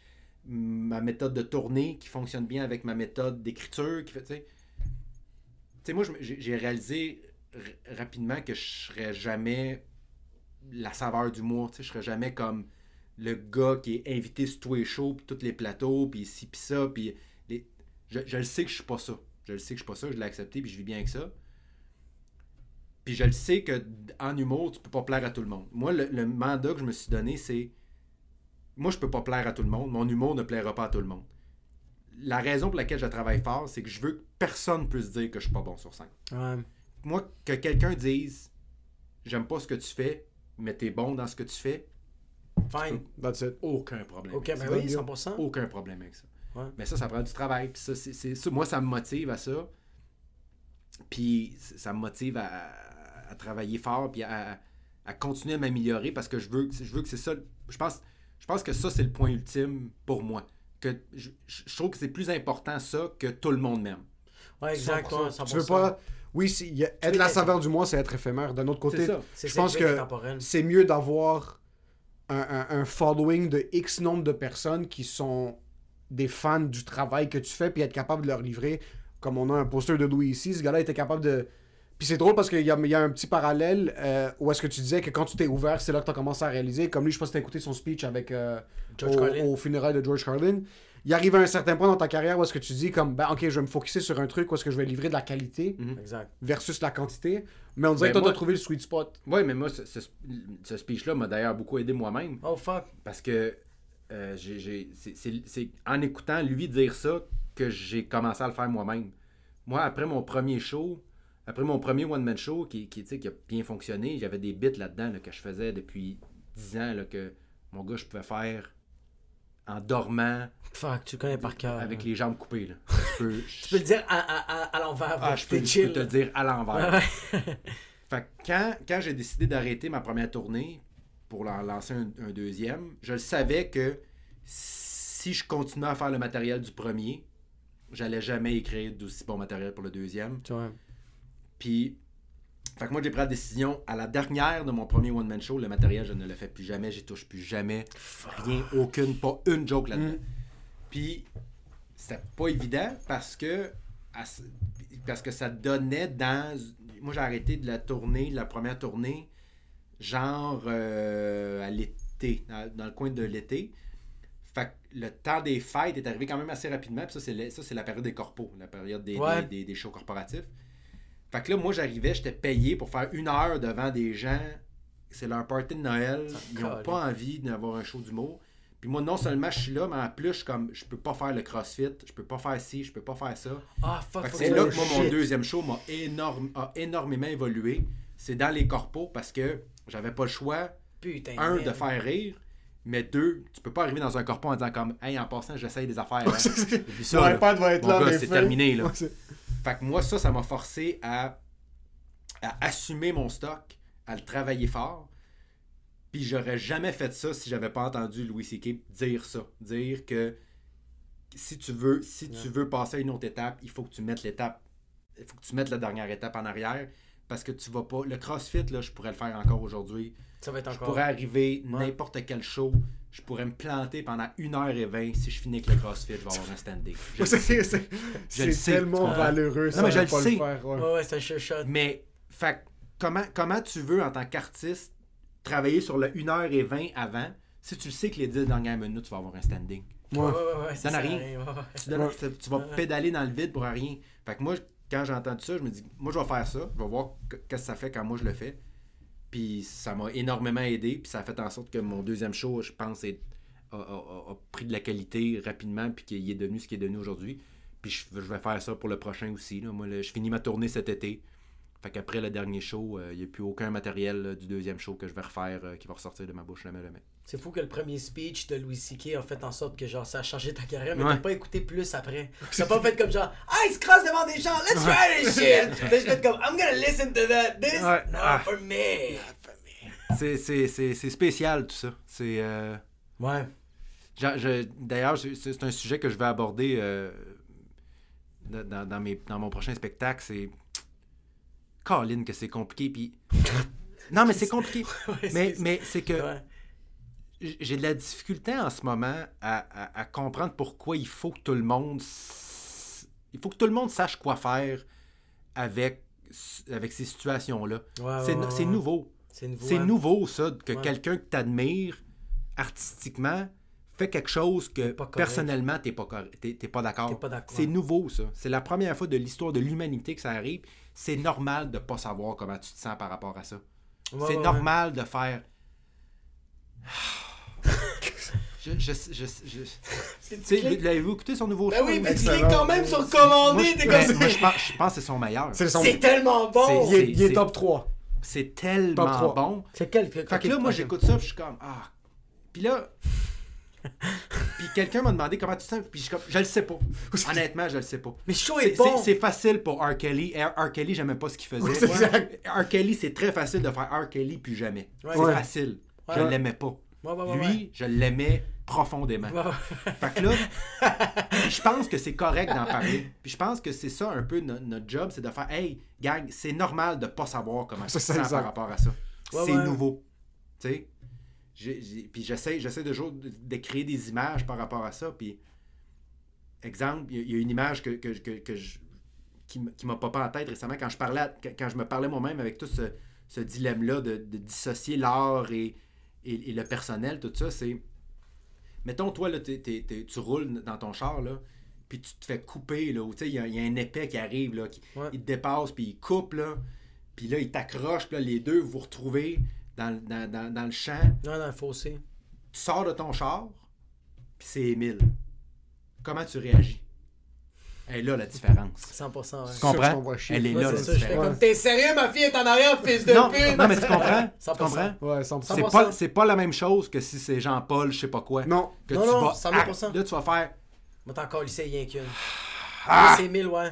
ma méthode de tournée, qui fonctionne bien avec ma méthode d'écriture, qui fait, moi, j'ai réalisé rapidement que je serais jamais la saveur du mois, tu sais, je serais jamais comme le gars qui est invité sur tous les shows, puis tous les plateaux, puis ci, puis ça, puis je, le sais que je suis pas ça. Je le sais que je suis pas ça, je l'ai accepté, puis je vis bien avec ça. Puis je le sais que en humour, tu peux pas plaire à tout le monde. Moi, le mandat que je me suis donné, c'est. Moi, je peux pas plaire à tout le monde. Mon humour ne plaira pas à tout le monde. La raison pour laquelle je travaille fort, c'est que je veux que personne puisse dire que je suis pas bon sur scène. Ouais. Moi, que quelqu'un dise J'aime pas ce que tu fais, mais t'es bon dans ce que tu fais, Fine. That's it. aucun problème. Ok, ben oui, 100%. Aucun problème avec ça. Ouais. Mais ça, ça prend du travail. Puis ça, moi, ça me motive à ça. Puis ça me motive à, à travailler fort, puis à, à continuer à m'améliorer parce que je veux, que- je veux que c'est ça. Je pense, je pense que ça, c'est le point ultime pour moi. Que je, trouve que c'est plus important ça que tout le monde m'aime. Ouais, exact. 100%. ouais, 100%. Tu veux pas. Oui, y a- être la saveur du mois, c'est être éphémère. D'un autre côté, je pense que c'est mieux d'avoir un, un- un following de X nombre de personnes qui sont des fans du travail que tu fais, puis être capable de leur livrer. Comme on a un poster de Louis ici, ce gars-là était capable de. Puis c'est drôle parce qu'il y a, il y a un petit parallèle euh, où est-ce que tu disais que quand tu t'es ouvert, c'est là que tu as commencé à réaliser. Comme lui, je sais pas si t'as écouté son speech avec euh, George au, Carlin. au funérailles de George Carlin. Il arrive à un certain point dans ta carrière où est-ce que tu dis comme ben ok je vais me focuser sur un truc où est-ce que je vais livrer de la qualité Exact. versus la quantité mais on dirait Ben, que toi moi- t'as trouvé le sweet spot Oui, mais moi, ce, ce- ce speech-là m'a d'ailleurs beaucoup aidé moi-même. Oh fuck. Parce que euh, j'ai- j'ai- c'est- c'est c'est en écoutant lui dire ça que j'ai commencé à le faire moi-même. Moi, après mon premier show, après mon premier one-man show qui, qui, qui a bien fonctionné, j'avais des bits là-dedans là, que je faisais depuis 10 ans, là, que mon gars, je pouvais faire en dormant Fuck, tu connais par cœur. avec hein. les jambes coupées. Là. Je peux, Tu peux le dire à, à, à, l'envers. ah, je peux, je te le dire à l'envers. Fait que quand, quand j'ai décidé d'arrêter ma première tournée pour en lancer un, un deuxième, je le savais que si je continuais à faire le matériel du premier, j'allais jamais écrire d'aussi bon matériel pour le deuxième. Tu vois. Puis, fait que moi, j'ai pris la décision à la dernière de mon premier one-man show, le matériel, je ne le fais plus jamais, j'y touche plus jamais. Rien, aucune, pas une joke là-dedans. Puis, c'était pas évident parce que parce que ça donnait dans moi j'ai arrêté de la tournée, la première tournée genre euh, à l'été, dans, dans le coin de l'été. Fait que le temps des fêtes est arrivé quand même assez rapidement. Puis ça, c'est le- ça, c'est la période des corpos, la période des, Ouais. des, des- des shows corporatifs. Fait que là, moi, j'arrivais, j'étais payé pour faire une heure devant des gens. C'est leur party de Noël. Ils n'ont pas envie d'avoir un show d'humour. Puis moi, non seulement je suis là, mais en plus, je suis comme, je peux pas faire le crossfit, je peux pas faire ci, je peux pas faire ça. Ah, fuck, Fait que faut c'est là que moi, mon deuxième show m'a énorme, a énormément évolué. C'est dans les corpos parce que j'avais pas le choix, Putain. un, de faire rire, mais deux, tu peux pas arriver dans un corpo en disant comme, hey, en passant, j'essaye des affaires. hein. Ça, Mon là. iPad va être Mon là. gars, mais c'est terminé, là. Fait que moi, ça, ça m'a forcé à, à assumer mon stock, à le travailler fort. Puis j'aurais jamais fait ça si j'avais pas entendu Louis C.K. dire ça. Dire que si tu veux, si tu veux passer à une autre étape, il faut que tu mettes l'étape. Il faut que tu mettes la dernière étape en arrière. Parce que tu vas pas. Le CrossFit, là, je pourrais le faire encore aujourd'hui. Ça va être Je encore. pourrais arriver Ouais. n'importe quel show. Je pourrais me planter pendant 1h20. Si je finis avec le CrossFit, je vais avoir un standing. C'est- tellement Ah. valeureux, ça, mais je le pas sais. le faire. ouais. Ouais, ouais, c'est un sure shot. Mais, fait, comment, comment tu veux, en tant qu'artiste, travailler sur le 1h20 avant, si tu sais que les 10 dernières minutes, tu vas avoir un standing? Ouais, ouais, ouais, ouais. Ça n'a rien. Tu, donnes- tu- tu vas pédaler dans le vide pour rien. Fait que moi, quand j'ai entendu ça, je me dis, moi, je vais faire ça. Je vais voir que- qu'est-ce que ça fait quand moi je le fais. Puis ça m'a énormément aidé. Puis ça a fait en sorte que mon deuxième show, je pense, est- a, pris de la qualité rapidement. Puis qu'il est devenu ce qu'il est devenu aujourd'hui. Puis je, vais faire ça pour le prochain aussi. Moi, je finis ma tournée cet été. Fait qu'après le dernier show, euh, il n'y a plus aucun matériel là, du deuxième show que je vais refaire euh, qui va ressortir de ma bouche jamais jamais. C'est fou que le premier speech de Louis C.K. a fait en sorte que genre ça a changé ta carrière, mais Ouais. t'as pas écouté plus après. T'as pas fait comme genre Ah, il se crosse devant des gens, let's try this shit! T'as juste fait comme I'm gonna listen to that, this, Ouais. not Ah. for me! C'est- C'est c'est- c'est spécial tout ça. C'est. euh, Ouais. Je- D'ailleurs, c'est un sujet que je vais aborder euh, dans, dans- dans mes, dans mon prochain spectacle. C'est. Colin, que c'est compliqué. Puis. Non, mais c'est compliqué. Ouais, mais c'est- mais c'est que Ouais. j'ai de la difficulté en ce moment à, à- à comprendre pourquoi il faut que tout le monde. Il faut que tout le monde sache quoi faire avec, avec ces situations-là. Ouais, c'est nouveau. C'est nouveau. Hein. nouveau, ça, que quelqu'un que t'admires artistiquement fait quelque chose que personnellement pas d'accord. T'es pas d'accord. C'est nouveau, ça. C'est la première fois de l'histoire de l'humanité que ça arrive. C'est normal de pas savoir comment tu te sens par rapport à ça. Ouais, c'est ouais, normal de faire. je, je, je, je- l'avez-vous écouté son nouveau Ben show? oui, mais tu Excellent. quand même sur Moi, commandé, je, t'es comme moi, ça. je pense, je pense que c'est son meilleur. C'est son- tellement bon! Il est, il est c'est- top 3. C'est tellement bon. C'est quel? Fait que là, moi, j'écoute ça, puis je suis comme, ah. Puis là. Puis quelqu'un m'a demandé comment tu sens, puis je suis comme, je le sais pas. Honnêtement, je le sais pas. Mais C'est est bon! c'est- facile pour R. Kelly. R. R. Kelly, j'aimais pas ce qu'il faisait. exact. R. Kelly, c'est très facile de faire R. Kelly puis jamais. Ouais. c'est Ouais. facile. Ouais. Je l'aimais pas. Ouais, ouais, ouais, Lui, ouais. je l'aimais profondément. Ouais, ouais. Fait que là, je pense que c'est correct d'en parler. Puis je pense que c'est ça un peu no- notre job, c'est de faire Hey, gang, c'est normal de pas savoir comment tu te ça, sens exact. par rapport à ça. Ouais, c'est ouais. nouveau. Tu sais? Puis j'essaie, j'essaie toujours de, de créer des images par rapport à ça. Puis, exemple, il y, a- il y a une image que, que, que, que je- qui, qui m'a popé en tête récemment quand je parlais, à- quand, je me parlais moi-même avec tout ce, ce dilemme-là de, de dissocier l'art et, et, et le personnel, tout ça, c'est. Mettons, toi, là, tu roules dans ton char, là, puis tu te fais couper, là, ou tu sais, il y, a- il y a un épais qui arrive, là, qui, Ouais. il te dépasse, puis il coupe, là, puis là, il t'accroche, les deux, vous vous retrouvez dans, le- dans, dans, dans le champ, Non, dans le fossé. tu sors de ton char, puis c'est Émile. Comment tu réagis? Elle est là, la différence. 100%, ouais. Tu sûr que je comprends? Elle est Ouais, là, c'est la ça, je fais différence. comme t'es sérieux, ma fille est en arrière, fils de Non, pute! non, mais tu comprends? Tu 100%. comprends? Ouais, 100%. C'est 100%. pas, c'est pas la même chose que si c'est Jean-Paul, je sais pas quoi. Non. Que Non, tu non, vas 100%. Là, tu vas faire. Moi, t'as encore lycée, rien qu'une. Ah! Ah! C'est 1000, ouais.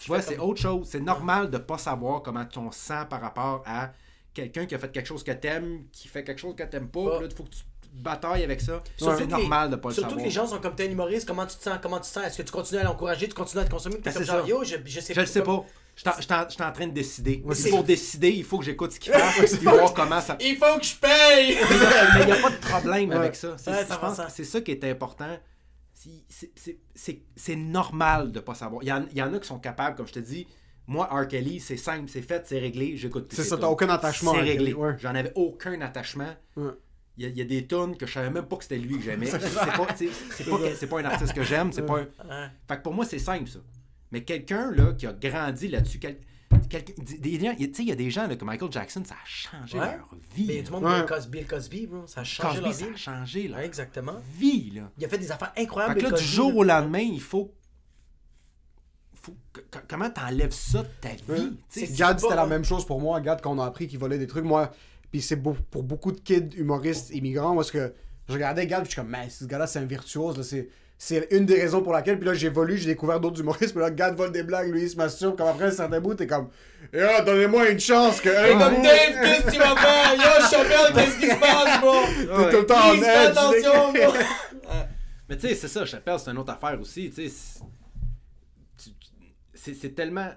Tu vois, c'est autre chose. C'est normal de pas savoir comment tu te sens par rapport à quelqu'un qui a fait quelque chose que t'aimes, qui fait quelque chose que t'aimes pas. Ouais. Là, il faut que tu batailles avec ça. Surtout c'est normal les- de pas le Surtout savoir. que les gens sont comme t'es un humoriste, comment tu te sens, comment tu te sens, est-ce que tu continues à l'encourager, tu continues à te consommer, Ben, comme genre, yo, je, je sais Je le sais comme- pas. Je suis en- je je train de décider. C'est- pour décider, il faut que j'écoute ce qu'il fait, puis voir comment ça. Il faut que je paye! Mais il n'y a pas de problème Ouais. avec ça. C'est Ouais, je ça ça. qui est important c'est- normal de pas savoir. Il y, en, il y en a qui sont capables, comme je te dis. Moi, R. Kelly, c'est simple, c'est fait, c'est réglé, j'écoute plus C'est ça, t'as aucun attachement C'est réglé. Ouais. J'en avais aucun attachement. Ouais. Il y, a, il y a des tunes que je savais même pas que c'était lui que j'aimais. c'est pas, c'est- c'est pas, c'est pas un artiste que j'aime, c'est pas un... Ouais. Fait que pour moi, c'est simple, ça. Mais quelqu'un, là, qui a grandi là-dessus, quel- quelqu'un- des- gens- tu sais, il y a des gens, là, que Michael Jackson, ça a changé Ouais. leur vie. Mais il y a là. du monde Ouais. Bill Cosby, Bill Cosby, bro. Ça a changé Cosby, leur ça vie. a changé leur Ouais, exactement. vie, là. Il a fait des affaires Fait incroyables. que là, du jour là. au lendemain, il faut. Faut que- que- comment t'enlèves ça de ta vie? tu sais? C'est- Gad, pas c'était la même chose pour moi. Gad, quand on a appris qu'il volait des trucs, moi, puis c'est beau- pour beaucoup de kids humoristes immigrants, parce que je regardais Gad, puis je suis comme, mais ce gars-là, c'est un virtuose, là, c'est. C'est une des raisons pour laquelle, puis là, j'ai évolué, j'ai découvert d'autres humoristes, puis là, Gad vole des blagues, lui, il se masturbe, comme après un certain bout, t'es comme, eh, ah, donnez-moi une chance, que. Hey, comme Dave, qu'est-ce que tu vas faire? Yo, Chappelle, qu'est-ce qui se passe, bro? T'es tout le temps en edge. attention, bro. Mais tu sais, c'est ça, Chappelle, c'est une autre affaire aussi. Tu sais, c'est c'est tellement.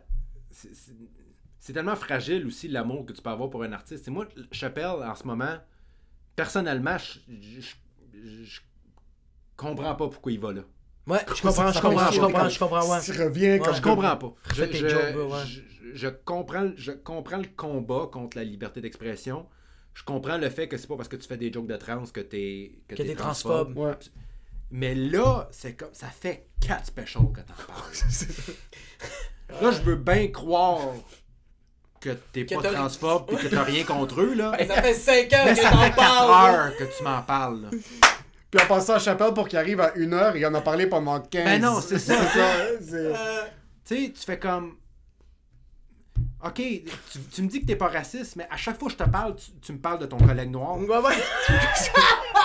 c'est- tellement fragile aussi l'amour que tu peux avoir pour un artiste. Et moi, Chappelle, en ce moment, personnellement, je, je, je- comprends pas pourquoi il va là. Ouais, je comprends, je comprends, je comprends, je comprends, ouais. Tu reviens comme. Je comprends pas. Je, je- je- je comprends, je comprends le combat contre la liberté d'expression. Je comprends le fait que c'est pas parce que tu fais des jokes de trans que t'es Que t'es transphobe. Ouais. Mais là, c'est comme ça fait 4 specials que t'en parles. là, je veux bien croire que t'es Que pas transphobe et que t'as rien contre eux là. Ça fait 5 ans Mais que ça fait 4 parles. heures que tu m'en parles. là. Puis en passant à Chapelle pour qu'il arrive à une heure, il en a parlé pendant 15. Ben non, c'est ça. Euh, Tu sais, tu fais comme. Ok, tu, tu me dis que t'es pas raciste, mais à chaque fois que je te parle, tu, tu me parles de ton collègue noir. Ouais, ouais.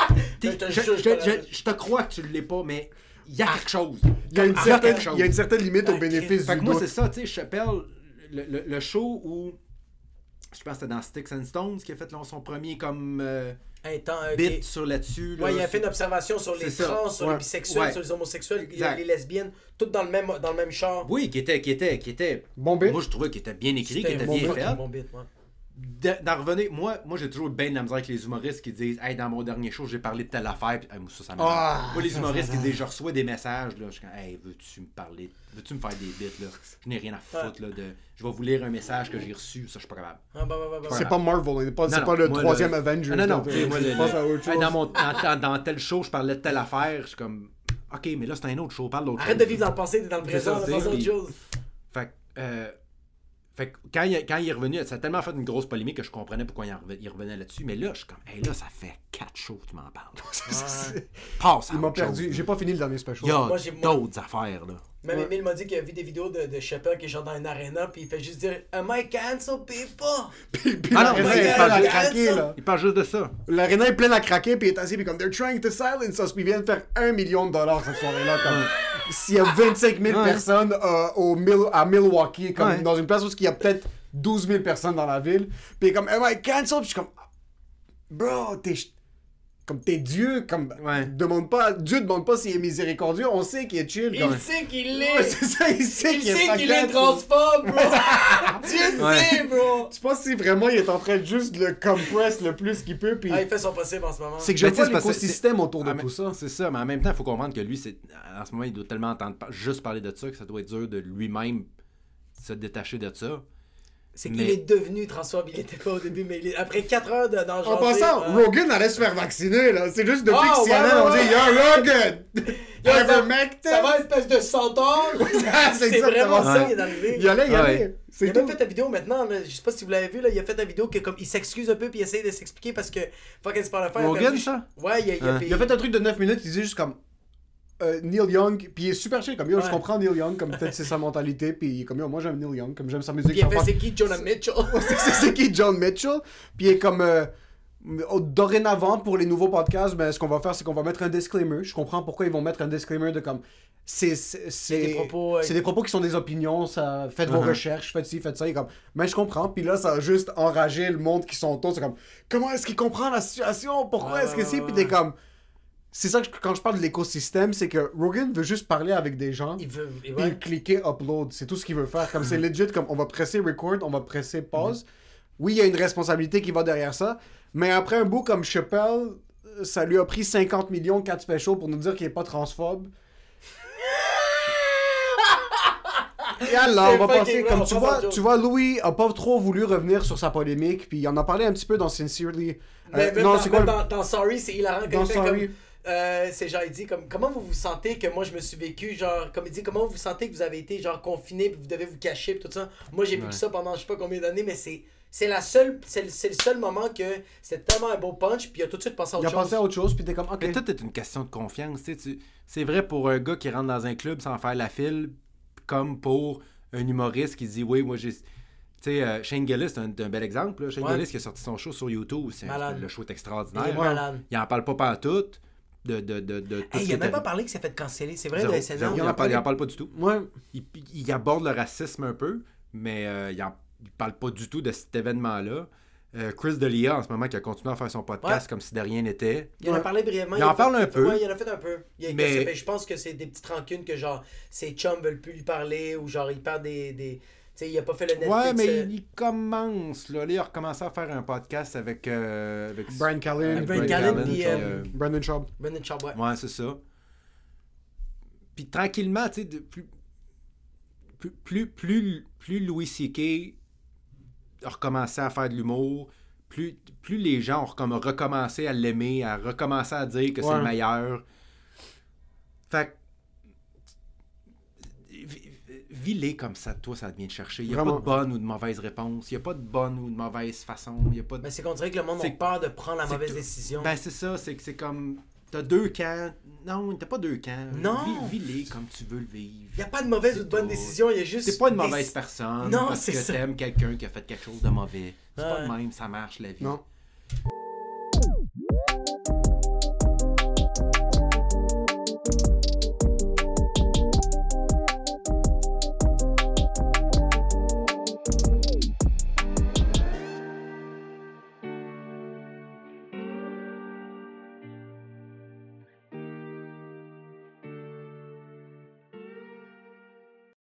Je te crois que tu l'es pas, mais il y a quelque chose. Il y a une certaine, quelque chose. il y a une certaine limite au Ah, bénéfice Fait du que moi, c'est ça, tu sais, Chappelle, le, le- le show où. Je pense que c'était dans Sticks and Stones qui a fait là, son premier comme euh, bit sur là-dessus. là, Ouais, il a fait une observation sur les trans, sur Ouais. les bisexuels, Ouais. sur les homosexuels, Exact. les lesbiennes, toutes dans le même, dans le même char. Oui, qui était, qui était, qui était. Bon bit. Moi, je trouvais qu'il était bien écrit, qu'il était bon bien bit, fait. bon bit, D'en revenir, moi, moi j'ai toujours bien de la misère avec les humoristes qui disent Hey, dans mon dernier show, j'ai parlé de telle affaire. Puis, hey, moi, ça, ça. Ah, moi, les humoristes qui disent Je reçois des messages. Là, je suis comme Hey, veux-tu me parler Veux-tu me faire des bits là? Je n'ai rien à foutre. Là, de... Je vais vous lire un message que j'ai reçu. Ça, je suis pas capable. Ah, bah, bah, bah. C'est pas Marvel, c'est pas, Non, non, le moi, troisième le- Avenger. Non, non, sais, moi, je le- pense à le- autre hey, chose. dans, mon, dans, dans- dans tel show, je parlais de telle affaire. Je suis comme Ok, mais là, c'est un autre show. Parle d'autre Arrête chose. de vivre dans le passé, t'es dans le présent, dans autre chose. Fait que, euh, fait que quand, il, quand il est revenu, ça a tellement fait une grosse polémique que je comprenais pourquoi il, en revenait, il revenait là-dessus. Mais là, je suis comme, hey, là, ça fait 4 shows que tu m'en parles. Passe à Il m'a autre chose, perdu. J'ai pas fini le dernier special. Il y a Moi, j'ai- moi- d'autres affaires, là. Même Ouais. Emile m'a dit qu'il a vu des vidéos de, de Chappelle qui est genre dans une arena, puis il fait juste dire Am I cancel people? Puis, puis Ah non, il parle à de craquer, cancel. là. Il parle juste de ça. L'arena est pleine à craquer, puis il est assis, puis comme, they're trying to silence us, puis ils viennent de faire un million de dollars cette soirée-là, comme, s'il y a 25 000 Ouais. personnes euh, au Mil- à Milwaukee, comme, Ouais. dans une place où il y a peut-être 12 000 personnes dans la ville, puis il est comme, am I cancelled? Puis je suis comme, bro, t'es... Comme t'es Dieu, comme Ouais. demande pas, Dieu demande pas s'il est miséricordieux, on sait qu'il est chill. Il comme- sait qu'il Ouais, est! c'est ça, il sait Il qu'il est sait pas qu'il est transphobe, bro! Dieu Ouais. sait, bro! Tu penses si vraiment il est en train de juste le compress le plus qu'il peut, puis Ah, il fait son possible en ce moment. c'est que parce que l'écosystème autour de Ah, mais- tout ça. C'est ça, mais en même temps, il faut comprendre que lui, c'est en ce moment, il doit tellement entendre juste parler de ça que ça doit être dur de lui-même se détacher de ça. C'est qu'il Mais- est devenu transphobe, il était pas au début, mais il est- après 4 heures de, dans En passant, euh, Rogan allait se faire vacciner, là. C'est juste depuis Ah, que CNN ouais, on ouais, dit Yo, Rogan! Yo, ça-! Ça va, espèce de centaure! c'est c'est vraiment exactement ça qui est arrivé. Il allait, il Ouais. allait. Il C'est a même fait ta vidéo maintenant, là, je sais pas si vous l'avez vu, là, il a fait ta vidéo que comme il s'excuse un peu puis il essaie de s'expliquer parce que fucking Spotify a Rogan, perdu- ça? Ouais, il a, il a Hein. payé- Il a fait un truc de 9 minutes, il disait juste comme. Euh, Neil Young, puis il est super chill, comme yo, je comprends Neil Young, comme peut-être c'est sa mentalité, puis il est comme yo, moi j'aime Neil Young, comme j'aime sa musique. Puis il c'est qui Jonah Mitchell? c'est qui John Mitchell? Puis il est comme euh, oh, dorénavant pour les nouveaux podcasts ben, ce qu'on va faire c'est qu'on va mettre un disclaimer je comprends pourquoi ils vont mettre un disclaimer de comme c'est c'est c'est des propos, euh, c'est des propos qui sont des opinions ça faites vos Uh-huh. recherches faites ci faites ça comme mais je comprends puis là ça a juste enragé le monde qui sont autour c'est comme comment est-ce qu'il comprend la situation? Pourquoi est-ce que c'est puis t'es ouais. comme c'est ça que je- quand je parle de l'écosystème c'est que Rogan veut juste parler avec des gens Il veut. ouais. cliquer upload. C'est tout ce qu'il veut faire. Comme c'est Mhm. legit, comme on va presser record, on va presser pause. Oui, il y a une responsabilité qui va derrière ça. Mais après un bout comme Chappelle, ça lui a pris 50 millions de 4 special pour nous dire qu'il est pas transphobe. Et alors, on va passer, comme tu vois, tu vois, Louis a pas trop voulu revenir sur sa polémique, puis il en a parlé un petit peu dans Sincerely. Mais Euh, même non, dans, c'est quoi dans, dans Sorry, c'est hilarant Dans Sorry. comme. Euh, c'est genre, il dit comme, comment vous vous sentez que moi je me suis vécu, genre, comme il dit, comment vous sentez que vous avez été, genre, confiné, puis vous devez vous cacher, puis tout ça. Moi j'ai vécu Ouais. ça pendant je sais pas combien d'années, mais c'est. C'est la seule, c'est le, c'est le seul moment que c'est tellement un beau punch, puis il a tout de suite passé à Il autre a chose. pensé à autre chose, puis t'es comme, ok. Mais tout est une question de confiance. tu sais, C'est vrai pour un gars qui rentre dans un club sans faire la file, comme pour un humoriste qui dit Oui, moi j'ai. Tu sais, euh, Shane Gillis, c'est un, un bel exemple. là. Shane Ouais. Gillis qui a sorti son show sur YouTube. C'est le show est Il est extraordinaire. malade. Il en parle pas partout. De, de, de, de tout Hey, ce il a qui même pas parlé que c'est fait canceller, c'est vrai, Zéro, le. SNL. Il en parle, parle pas du tout. Moi, Il, il aborde le racisme un peu, mais euh, il, il parle pas du tout de cet événement-là. Euh, Chris D'Elia, en ce moment, qui a continué à faire son podcast Ouais. comme si de rien n'était. Il en a parlé brièvement. Il en fait- parle un peu. Ouais, il en a fait un peu. Il a- Mais- mais... Je pense que c'est des petites rancunes que genre ses chums veulent plus lui parler ou genre il perd des. des... Tu sais, il a pas fait le Netflix. Ouais, mais euh, il, il commence. Là, Là, il a recommencé à faire un podcast avec. euh, avec Brian Callen, Avec Brian Brian Callen, Callen, puis, puis, euh, Brandon Schaub. Brendan Schaub, ouais. Ouais, c'est ça. Puis tranquillement, tu sais, de- plus, plus, plus, plus, plus Louis C.K. a recommencé à faire de l'humour, plus, plus les gens ont recom- recommencé à l'aimer, à recommencer à dire que c'est le meilleur. Fait que, vi- vis-les comme ça, toi, ça vient te chercher. Il n'y a Vraiment. pas de bonne ou de mauvaise réponse. Il n'y a pas de bonne ou de mauvaise façon. Il y a pas de... Mais c'est qu'on dirait que le monde a peur de prendre la mauvaise décision. Ben, c'est ça, c'est que c'est comme. T'as deux camps. Non, t'as pas deux camps. Non. Vis- Vis-les comme tu veux le vivre. Il n'y a pas de mauvaise ou de bonne décision, il y a juste. T'es pas une des- mauvaise personne Non, parce c'est que ça. t'aimes quelqu'un qui a fait quelque chose de mauvais. C'est pas de même, ça marche la vie. Non.